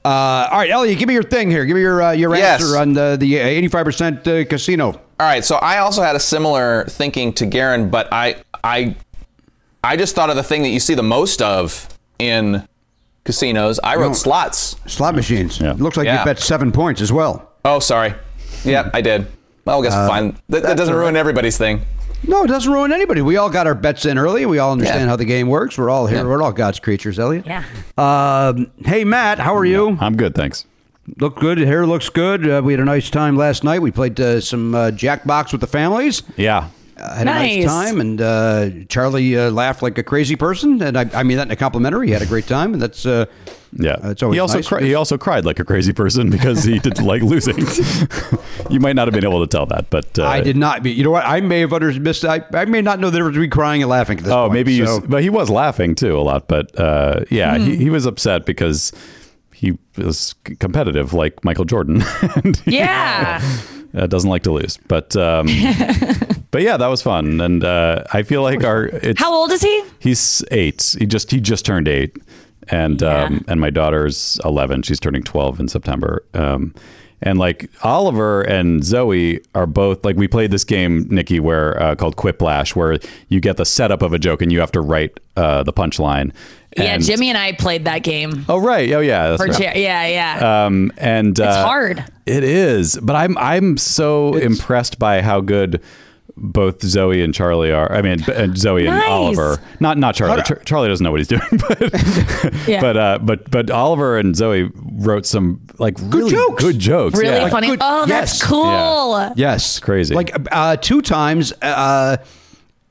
Speaker 5: Uh, all right, Elliot, give me your thing here. Give me your uh, your
Speaker 8: Yes.
Speaker 5: answer on the the eighty five percent uh, casino.
Speaker 8: All right, so I also had a similar thinking to Garon, but I I I just thought of the thing that you see the most of in casinos. I wrote
Speaker 5: No.
Speaker 8: slots.
Speaker 5: Slot machines. It looks like
Speaker 8: Yeah.
Speaker 5: you bet seven points as well.
Speaker 8: Oh, sorry. Yeah, I did. Well, I guess
Speaker 5: Uh,
Speaker 8: fine. That, that doesn't ruin everybody's thing.
Speaker 5: No, it doesn't ruin anybody. We all got our bets in early. We all understand
Speaker 8: Yeah.
Speaker 5: how the game works. We're all here. We're all God's creatures, Elliot.
Speaker 10: Yeah.
Speaker 5: Um, hey, Matt, how are you?
Speaker 1: I'm good, thanks.
Speaker 5: Look good. Hair looks good. Uh, we had a nice time last night. We played uh, some uh, jackbox with the families.
Speaker 1: Yeah.
Speaker 5: Uh, had a nice
Speaker 10: Nice.
Speaker 5: time, and uh, Charlie uh, laughed like a crazy person, and I, I mean that in a complimentary. He had a great time, and that's uh,
Speaker 1: Yeah.
Speaker 5: it's always
Speaker 1: he also
Speaker 5: nice.
Speaker 1: cri- he also cried like a crazy person because he didn't like losing. you might not have been able to tell that, but uh,
Speaker 5: I did not. But you know what? I may have under missed. I, I may not know the difference between crying and laughing. At this
Speaker 1: Oh,
Speaker 5: point,
Speaker 1: maybe
Speaker 5: so-
Speaker 1: s- But he was laughing too a lot. But uh, yeah, he, he was upset because he was competitive like Michael Jordan. and he,
Speaker 10: Yeah.
Speaker 1: uh, doesn't like to lose. But um, but yeah, that was fun, and uh, I feel like our it's,
Speaker 10: How old is he?
Speaker 1: He's eight. He just he just turned eight, and um, and my daughter's eleven. She's turning twelve in September. Um, and like Oliver and Zoe are both like we played this game, Nikki, where uh, called Quiplash, where you get the setup of a joke and you have to write uh, the punchline.
Speaker 10: Yeah, Jimmy and I played that game.
Speaker 1: Oh right. Oh yeah. That's right.
Speaker 10: Jer- yeah, yeah.
Speaker 1: Um, and uh,
Speaker 10: It's hard.
Speaker 1: It is, but I'm I'm so impressed by how good both Zoe and Charlie are. I mean, and Zoe and
Speaker 10: Nice.
Speaker 1: Oliver. Not not Charlie. Char- Charlie doesn't know what he's doing, but
Speaker 10: Yeah.
Speaker 1: but uh, but but Oliver and Zoe wrote some like really
Speaker 5: jokes.
Speaker 1: good jokes.
Speaker 10: really
Speaker 1: yeah.
Speaker 10: funny.
Speaker 5: good-
Speaker 10: oh,
Speaker 5: yes.
Speaker 10: that's cool.
Speaker 5: Yes,
Speaker 1: Crazy.
Speaker 5: Like uh, two times, uh,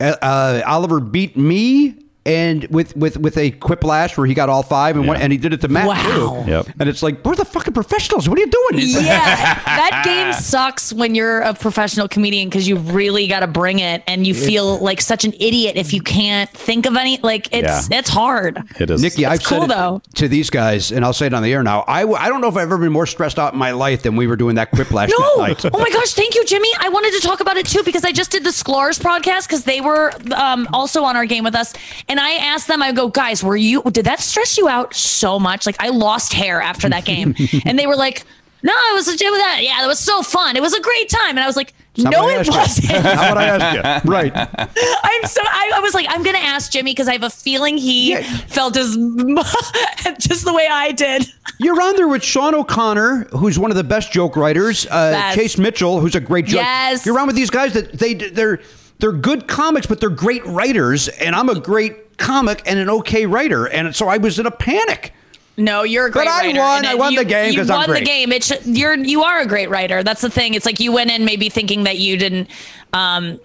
Speaker 5: uh, uh, Oliver beat me. And with, with, with a quiplash where he got all five and one, and he did it to Matt
Speaker 10: Wow.
Speaker 5: too.
Speaker 1: Yep.
Speaker 5: And it's like we're the fucking professionals. What are you doing?
Speaker 10: Yeah, that game sucks when you're a professional comedian because you really got to bring it, and you feel like such an idiot if you can't think of any. Like it's
Speaker 1: Yeah.
Speaker 10: it's hard.
Speaker 1: It is.
Speaker 5: Nikki, I've
Speaker 10: cool,
Speaker 5: said
Speaker 10: though.
Speaker 5: to these guys, and I'll say it on the air now. I, w- I don't know if I've ever been more stressed out in my life than we were doing that quiplash that
Speaker 10: No!
Speaker 5: night.
Speaker 10: Oh my gosh, thank you, Jimmy. I wanted to talk about it too because I just did the Sklar's podcast because they were um, also on our game with us. And I asked them, I go, guys, were you, did that stress you out so much? Like, I lost hair after that game. and they were like, no, it was legit with that. Yeah, it was so fun. It was a great time. And I was like,
Speaker 5: Not
Speaker 10: no, it wasn't.
Speaker 5: Not what I asked you. Right.
Speaker 10: I'm so I, I was like, I'm gonna ask Jimmy because I have a feeling he felt as just the way I did.
Speaker 5: You're on there with Sean O'Connor, who's one of the best joke writers. Uh, Chase Mitchell, who's a great joke.
Speaker 10: Yes.
Speaker 5: You're on with these guys that they they're they're good comics, but they're great writers, and I'm a great comic and an okay writer, and so I was in a panic.
Speaker 10: No, you're a great writer.
Speaker 5: But I
Speaker 10: writer.
Speaker 5: won. I won
Speaker 10: you-
Speaker 5: the game
Speaker 10: You
Speaker 5: 'cause I'm great.
Speaker 10: You won the game. It's you're you are a great writer. That's the thing. It's like you went in maybe thinking that you didn't Um,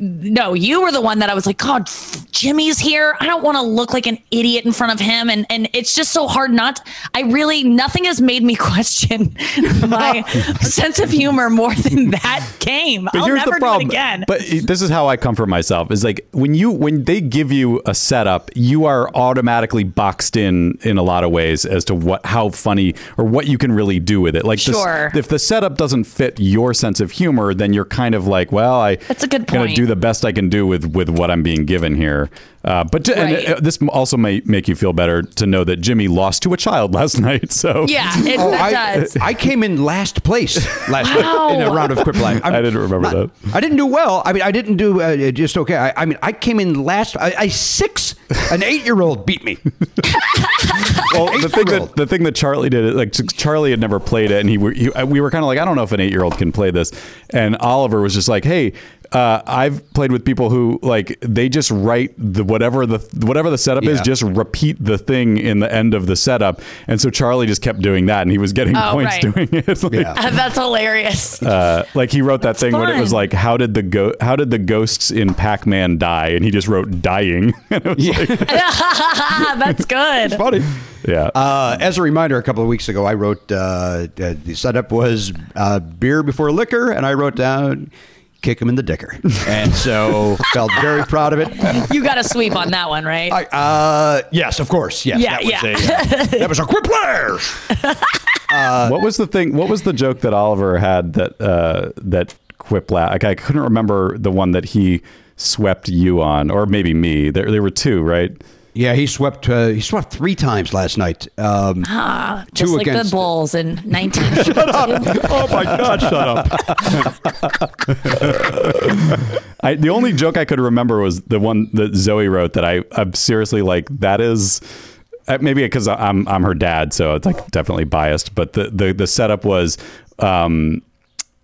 Speaker 10: no, you were the one that I was like, God, Jimmy's here. I don't want to look like an idiot in front of him, and and it's just so hard not. I really nothing has made me question my sense of humor more than that game.
Speaker 1: But
Speaker 10: I'll
Speaker 1: here's
Speaker 10: never
Speaker 1: the problem.
Speaker 10: do it again.
Speaker 1: But this is how I comfort myself: is like when you when they give you a setup, you are automatically boxed in in a lot of ways as to what how funny or what you can really do with it. Like, this-
Speaker 10: Sure.
Speaker 1: if the setup doesn't fit your sense of humor, then you're kind of like, well, I
Speaker 10: That's a good
Speaker 1: gonna
Speaker 10: point.
Speaker 1: do the best I can do with with what I'm being given here. Uh, but ju- and, uh, this also may make you feel better to know that Jimmy lost to a child last night. So
Speaker 10: yeah, it,
Speaker 5: Oh,
Speaker 10: that
Speaker 5: I,
Speaker 10: does.
Speaker 5: I came in last place last
Speaker 10: Wow.
Speaker 5: night in a round of Quiplash.
Speaker 1: I didn't remember that.
Speaker 5: I didn't do well. I mean, I didn't do uh, just okay. I, I mean, I came in last. I, I six. An eight-year-old beat me.
Speaker 1: well, the thing that the thing that Charlie did, like Charlie had never played it, and he, he we were kind of like, I don't know if an eight year old can play this, and Oliver was just like, Hey, uh, I've played with people who like they just write the whatever the whatever the setup is, just repeat the thing in the end of the setup, and so Charlie just kept doing that, and he was getting
Speaker 10: Oh,
Speaker 1: points
Speaker 10: right.
Speaker 1: doing it. Like,
Speaker 5: Yeah.
Speaker 10: That's hilarious.
Speaker 1: uh, like he wrote that thing when it was like, how did the go- how did the ghosts in Pac Man die, and he just wrote dying. and it like,
Speaker 10: That's good.
Speaker 5: Funny.
Speaker 1: yeah.
Speaker 5: Uh, as a reminder, a couple of weeks ago, I wrote uh, uh, the setup was uh, beer before liquor, and I wrote down kick him in the dicker, and so felt very proud of it.
Speaker 10: You got a sweep on that one, right?
Speaker 5: I, uh, yes, of course, yes.
Speaker 10: Yeah,
Speaker 5: that was
Speaker 10: yeah.
Speaker 5: A, uh, that was a quick players.
Speaker 1: what was the thing? What was the joke that Oliver had that uh, that Quiplash? Like I couldn't remember the one that he swept you on, or maybe me. There, there were two, right?
Speaker 5: Yeah, he swept. Uh, he swept three times last night. Um,
Speaker 10: Ah, just
Speaker 5: two
Speaker 10: like the
Speaker 5: against-
Speaker 10: Bulls in 19. shut up!
Speaker 1: Oh my God! Shut up. I, the only joke I could remember was the one that Zoe wrote that I, I'm seriously like that is uh, maybe because I'm I'm her dad, so it's like definitely biased. But the the, the setup was. Um,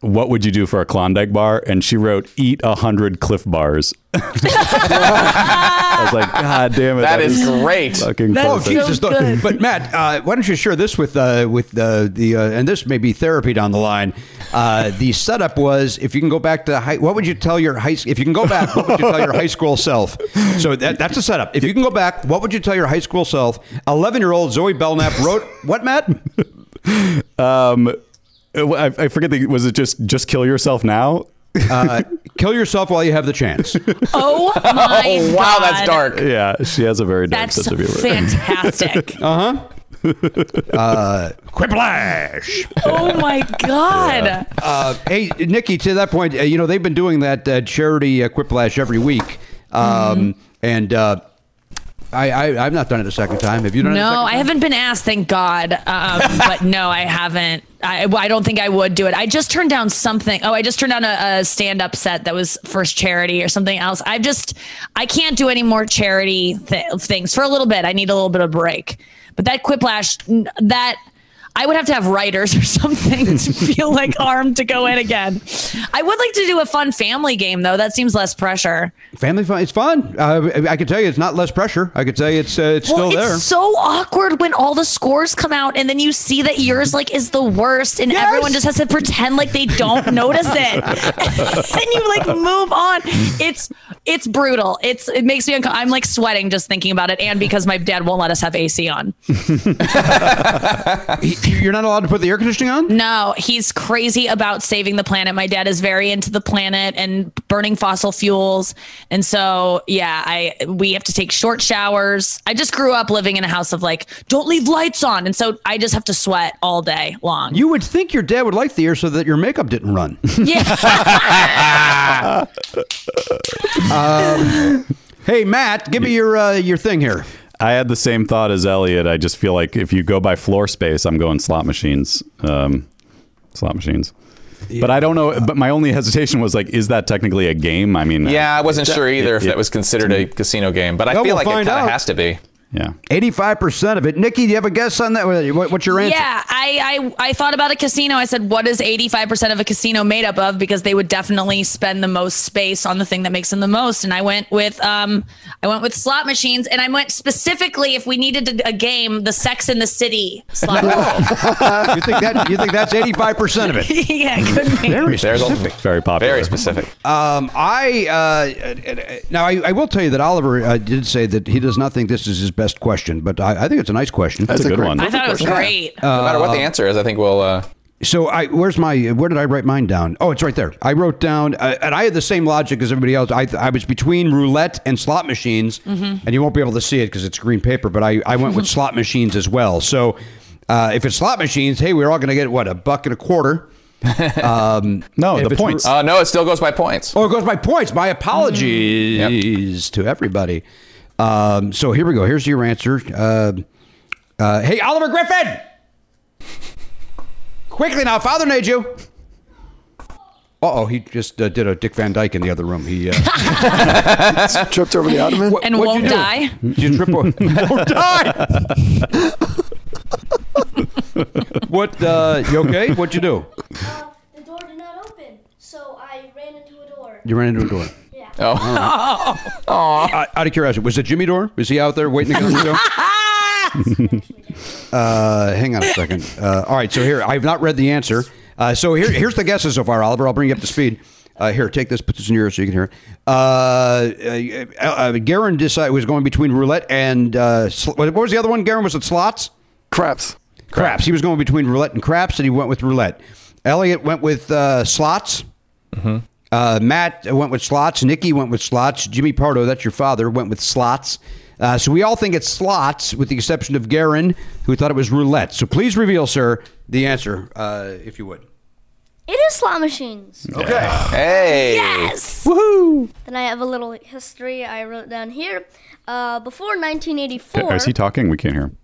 Speaker 1: what would you do for a Klondike bar? And she wrote, "Eat a hundred Clif Bars." I was like, God damn it!
Speaker 8: That is
Speaker 1: is
Speaker 8: great.
Speaker 1: Fucking
Speaker 10: That's so
Speaker 5: Jesus! though.
Speaker 10: good.
Speaker 5: But Matt, uh, why don't you share this with uh, with uh, the uh, and this may be therapy down the line. Uh, the setup was if you can go back to high, what would you tell your high if you can go back, what would you tell your high school self? So that, that's a setup. If you can go back, what would you tell your high school self? Eleven year old Zoe Belknap wrote what, Matt?
Speaker 1: Um, I, I forget. The, was it just just kill yourself now?
Speaker 5: Uh, kill yourself while you have the chance.
Speaker 10: Oh my
Speaker 8: Oh wow, that's dark.
Speaker 1: Yeah, she has a very dark
Speaker 10: That's
Speaker 1: sense of humor.
Speaker 10: fantastic. Uh huh.
Speaker 5: uh, Quiplash.
Speaker 10: oh my God.
Speaker 5: Uh, hey, Nikki, to that point, uh, you know, they've been doing that uh, charity uh, Quiplash every week. Um, And uh, I, I, I've not done it a second time. Have you done it
Speaker 10: No, I haven't been asked, thank God. Um, but no, I haven't. I, I don't think I would do it. I just turned down something. Oh, I just turned down a, a stand up set that was first charity or something else. I just, I can't do any more charity th- things for a little bit. I need a little bit of break. But that quiplash, that. I would have to have writers or something to feel like armed to go in again. I would like to do a fun family game though. That seems less pressure.
Speaker 5: Family fun. It's fun. Uh, I can tell you, it's not less pressure. I could tell you, it's uh, it's
Speaker 10: Well,
Speaker 5: still
Speaker 10: it's
Speaker 5: there.
Speaker 10: It's so awkward when all the scores come out and then you see that yours like is the worst and
Speaker 5: Yes!
Speaker 10: everyone just has to pretend like they don't notice it. and you like move on. It's it's brutal. It's it makes me unco- I'm like sweating just thinking about it and because my dad won't let us have AC on.
Speaker 5: He- You're not allowed to put the air conditioning on.
Speaker 10: No, he's crazy about saving the planet. My dad is very into the planet and burning fossil fuels. And so, yeah, I we have to take short showers. I just grew up living in a house of like, don't leave lights on. And so I just have to sweat all day long.
Speaker 5: You would think your dad would like the air so that your makeup didn't run.
Speaker 10: yeah.
Speaker 5: hey, Matt, give me your uh, your thing here.
Speaker 1: I had the same thought as Elliot. I just feel like if you go by floor space, I'm going slot machines. Um, slot machines. But I don't know. But my only hesitation was like, is that technically a game? I mean,
Speaker 8: Yeah, I wasn't sure either if
Speaker 1: it-
Speaker 8: that was considered a casino game, but I
Speaker 5: Well,
Speaker 8: feel
Speaker 5: we'll
Speaker 8: like it kind of has to be.
Speaker 1: Yeah.
Speaker 5: 85% of it. Nikki, do you have a guess on that? What's your answer?
Speaker 10: Yeah, I, I I thought about a casino. I said, what is 85% of a casino made up of? Because they would definitely spend the most space on the thing that makes them the most. And I went with um I went with slot machines and I went specifically if we needed a, a game, the Sex in the City slot machine.
Speaker 5: you think that you think that's 85% of it?
Speaker 10: yeah, it could be.
Speaker 5: Very specific.
Speaker 1: Very popular.
Speaker 8: Very specific.
Speaker 5: Um, I uh, uh, now I, I will tell you that Oliver uh, did say that he does not think this is his best question, but I, I think it's a nice question.
Speaker 1: That's a good one.
Speaker 10: I thought it was great.
Speaker 8: no matter what the answer is, I think we'll. Uh,
Speaker 5: So I where's my where did I write mine down? Oh, it's right there. I wrote down uh, and I had the same logic as everybody else. I I was between roulette and slot machines, and you won't be able to see it because it's green paper. But I I went with slot machines as well. So uh, if it's slot machines, hey, we're all going to get what a buck and a quarter. Um,
Speaker 1: No, the
Speaker 5: it's
Speaker 1: points.
Speaker 8: uh, no, it still goes by points.
Speaker 5: Oh, it goes by points. My apologies to everybody. Um, so here we go. Here's your answer. Uh, uh, hey, Oliver Griffin! Quickly now, Father needs you. Uh oh, he just uh, did a Dick Van Dyke in the other room. He uh,
Speaker 9: Tripped over the ottoman.
Speaker 5: What-
Speaker 10: And won't
Speaker 5: do?
Speaker 10: die.
Speaker 5: You trip over? won't die. what? Uh, you okay? What'd you do?
Speaker 11: Uh, the door did not open, so I ran into a door.
Speaker 5: You ran into a door.
Speaker 11: Yeah.
Speaker 8: Oh,
Speaker 5: Uh, out of curiosity, was it Jimmy Dore? Was he out there waiting to get on the show? Uh, hang on a second. Uh, all right, so here I've not read the answer. Uh, so here, here's the guesses so far, Oliver. I'll bring you up to speed. Uh, here, take this, put this in your ear so you can hear it. Uh, uh, uh, Garon decided was going between roulette and uh, sl- what was the other one? Garon was it slots?
Speaker 9: Craps.
Speaker 5: Craps. He was going between roulette and craps, and he went with roulette. Elliot went with uh, slots. Uh, Matt went with slots. Nikki went with slots. Jimmy Pardo, that's your father, went with slots. Uh, so we all think it's slots, with the exception of Garon, who thought it was roulette. So please reveal, sir, the answer, uh, if you would.
Speaker 11: It is slot machines.
Speaker 5: Okay.
Speaker 8: hey.
Speaker 10: Yes.
Speaker 5: Woohoo!
Speaker 11: Then I have a little history I wrote down here. Uh, before 1984.
Speaker 1: Is he talking? We can't hear him.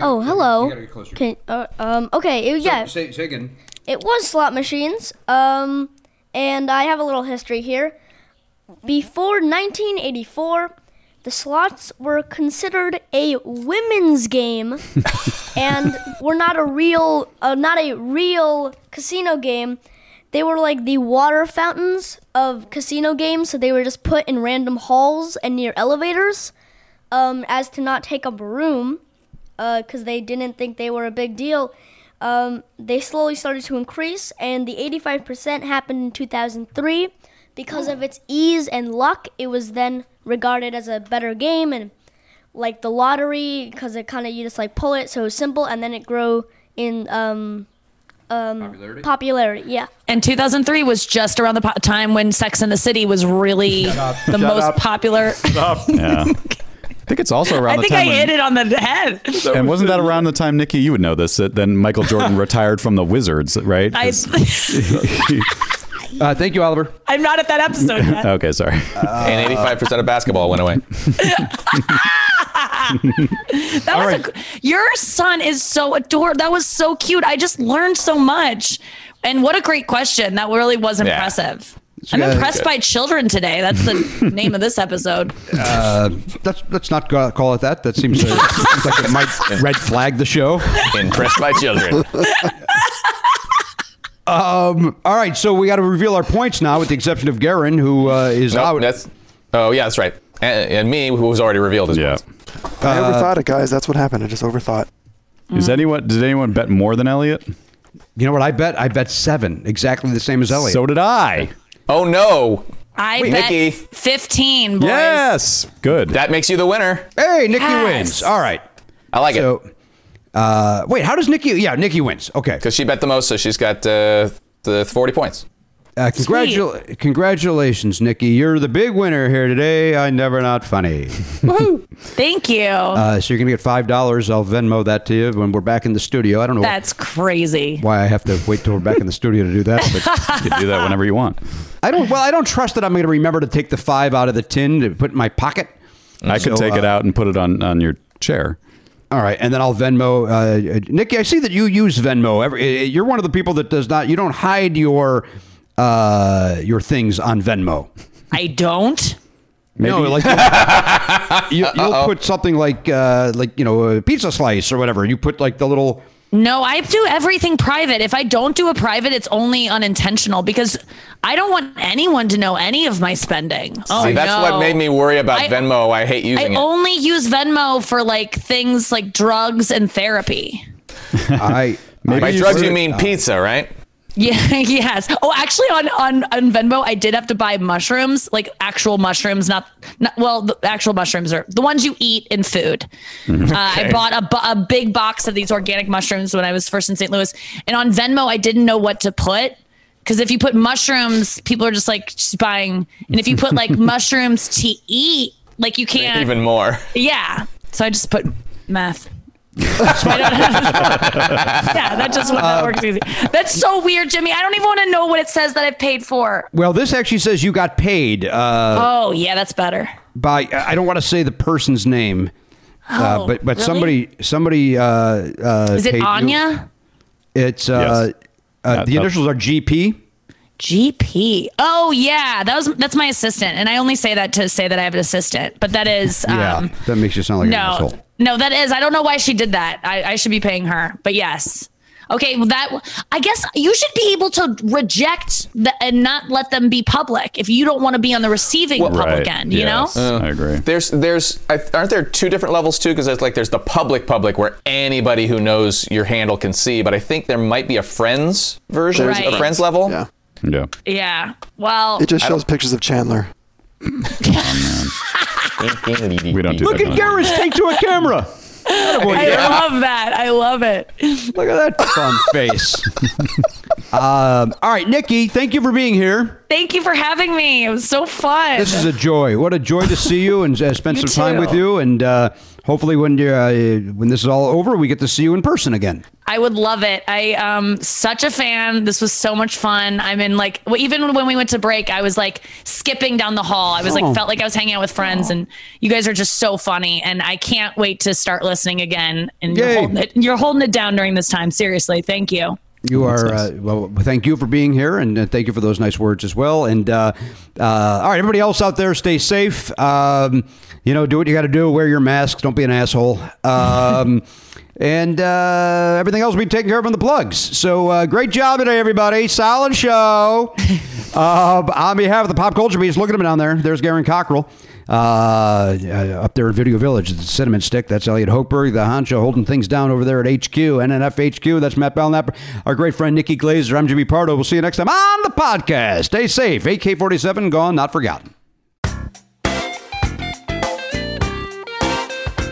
Speaker 11: oh, hello.
Speaker 5: You gotta get closer.
Speaker 11: Okay. Uh, um. Okay. It, yeah.
Speaker 5: Say, say again.
Speaker 11: It was slot machines. Um, and I have a little history here. Before 1984, the slots were considered a women's game, and were not a real, uh, not a real casino game. They were like the water fountains of casino games, so they were just put in random halls and near elevators, um, as to not take up room, because they didn't think they were a big deal um, they slowly started to increase, and the 85% happened in 2003. Because of its ease and luck, it was then regarded as a better game, and like the lottery, because it kind of you just like pull it, so it's simple, and then it grew in um, um,
Speaker 5: Popularity?
Speaker 11: popularity. Yeah.
Speaker 10: And 2003 was just around the po- time when Sex in the City was really the most popular.
Speaker 1: Yeah. I think it's also around
Speaker 10: I
Speaker 1: the
Speaker 10: think
Speaker 1: time
Speaker 10: I
Speaker 1: when-
Speaker 10: hit it on the head.
Speaker 1: And wasn't that around the time, Nikki? You would know this. That then Michael Jordan retired from the Wizards, right?
Speaker 10: I,
Speaker 1: 'Cause-
Speaker 5: Uh, thank you, Oliver.
Speaker 10: I'm not at that episode yet.
Speaker 1: okay, sorry.
Speaker 8: and 85% of basketball went away.
Speaker 10: That was a, g- your son is so adorable. That was so cute. I just learned so much. And what a great question. That really was
Speaker 8: Yeah.
Speaker 10: impressive. I'm
Speaker 5: good.
Speaker 10: impressed by children today. That's the name of this episode.
Speaker 5: Uh, let's let's not call it that. That seems, uh, seems like it might red flag the show.
Speaker 8: Impressed by children.
Speaker 5: Um, all right, so we got to reveal our points now, with the exception of Garon, who uh, is
Speaker 8: Nope,
Speaker 5: out.
Speaker 8: that's. Oh yeah, that's right. And, and me, who was already revealed as
Speaker 1: Yeah.
Speaker 9: I overthought it, guys. That's what happened. I just overthought.
Speaker 1: Is anyone? Did anyone bet more than Elliot?
Speaker 5: You know what I bet? I bet seven, exactly the same as Elliot.
Speaker 1: So did I.
Speaker 8: Oh no,
Speaker 10: I
Speaker 8: Wait,
Speaker 10: bet
Speaker 8: Nikki.
Speaker 10: 15, boys.
Speaker 1: Yes. Good.
Speaker 8: that makes you the winner.
Speaker 5: hey, Nikki
Speaker 10: Yes.
Speaker 5: wins. All right.
Speaker 8: I like it
Speaker 5: So, uh, wait, how does Nikki? Yeah, Nikki wins. Okay.
Speaker 8: because she bet the most, so she's got uh, the 40 points.
Speaker 5: Uh, congratul- congratulations, Nikki. You're the big winner here today. I never not funny.
Speaker 10: Thank you.
Speaker 5: Uh, so you're gonna get five dollars. I'll Venmo that to you when we're back in the studio. I don't know
Speaker 10: That's crazy.
Speaker 5: why I have to wait till we're back in the studio to do that, but
Speaker 1: You can do that whenever you want.
Speaker 5: I don't. Well, I don't trust that I'm going to remember to take the five out of the tin to put in my pocket.
Speaker 1: I could
Speaker 5: So,
Speaker 1: take it
Speaker 5: uh,
Speaker 1: out and put it on on your chair.
Speaker 5: All right, and then I'll Venmo. Uh, uh, Nikki, I see that you use Venmo. Every, uh, you're one of the people that does not. You don't hide your uh, your things on Venmo.
Speaker 10: I don't.
Speaker 5: No, like you, you'll put something like uh, like you know a pizza slice or whatever. You put like the little.
Speaker 10: No, I do everything private. If I don't do a private, it's only unintentional because I don't want anyone to know any of my spending. Oh,
Speaker 8: See, that's
Speaker 10: no.
Speaker 8: what made me worry about
Speaker 10: I-
Speaker 8: Venmo. I hate
Speaker 10: I
Speaker 8: using it.
Speaker 10: only use Venmo for like things like drugs and therapy.
Speaker 5: I
Speaker 8: By
Speaker 5: I-
Speaker 8: drugs, you mean pizza, right?
Speaker 10: Yeah, yes. Oh, actually, on, on on Venmo, I did have to buy mushrooms, like actual mushrooms, not, not well, the actual mushrooms are the ones you eat in food. Uh, I bought a, a big box of these organic mushrooms when I was first in St. Louis, and on Venmo, I didn't know what to put because if you put mushrooms, people are just like just buying, and if you put like mushrooms to eat, like you can't
Speaker 8: Even more.
Speaker 10: Yeah, so I just put meth. So I don't have- yeah, that just that works easy. That's so weird, Jimmy. I don't even want to know what it says that I've paid for.
Speaker 5: Well, this actually says you got paid uh,
Speaker 10: oh, yeah, that's better.
Speaker 5: by. I don't want to say the person's name, uh,
Speaker 10: Oh,
Speaker 5: but but
Speaker 10: really?
Speaker 5: somebody somebody. Uh, uh,
Speaker 10: Is it
Speaker 5: paid you.
Speaker 10: Anya?
Speaker 5: It's uh,
Speaker 1: Yes.
Speaker 5: uh, the initials are GP.
Speaker 10: GP. Oh yeah, that was that's my assistant, and I only say that to say that I have an assistant, but that is um,
Speaker 5: yeah, that makes you sound like an
Speaker 10: no,
Speaker 5: asshole.
Speaker 10: no, that is. I don't know why she did that. I, I should be paying her, but yes. Okay, well that I guess you should be able to reject the, and not let them be public if you don't want to be on the receiving public
Speaker 1: Right.
Speaker 10: end. You
Speaker 1: Yes,
Speaker 10: know.
Speaker 1: I agree.
Speaker 8: There's, there's, I- aren't there two different levels too? Because there's like, there's the public, public where anybody who knows your handle can see. But I think there might be a friends version,
Speaker 10: Right.
Speaker 8: a friends level.
Speaker 9: Yeah.
Speaker 1: Yeah.
Speaker 10: Yeah. Well,
Speaker 9: It just shows pictures of Chandler.
Speaker 1: We don't do
Speaker 5: Look
Speaker 1: that.
Speaker 5: at Garrett's take to a camera. Attaboy,
Speaker 10: I
Speaker 5: Garrett.
Speaker 10: love that. I love it.
Speaker 5: Look at that fun face. um, all right, Nikki, thank you for being here.
Speaker 10: Thank you for having me. It was so fun.
Speaker 5: This is a joy. What a joy to see you and uh, spend
Speaker 10: You
Speaker 5: some time with you. And uh, hopefully, when you uh, when this is all over, we get to see you in person again.
Speaker 10: I would love it. I um such a fan. This was so much fun. I'm in like well, even when we went to break, I was like skipping down the hall. I was
Speaker 5: Oh.
Speaker 10: like felt like I was hanging out with friends, and you guys are just so funny. And I can't wait to start listening again. And you're holding, it, you're holding it down during this time. Seriously, thank you.
Speaker 5: You are uh, well. Thank you for being here, and uh, thank you for those nice words as well. And uh, uh, all right, everybody else out there, stay safe. Um, you know, do what you got to do. Wear your masks. Don't be an asshole. Um, and uh, everything else will be taken care of in the plugs. So uh, great job today, everybody. Solid show. uh, on behalf of the Pop Culture Beast, look at him down there. There's Garon Cockrell. Uh, uh, up there in Video Village, the Cinnamon Stick. That's Elliot Hochberg, the honcho, holding things down over there at HQ, NNF HQ. That's Matt Belknap, our great friend Nikki Glaser. I'm Jimmy Pardo. We'll see you next time on the podcast. Stay safe. AK 47 gone, not forgotten.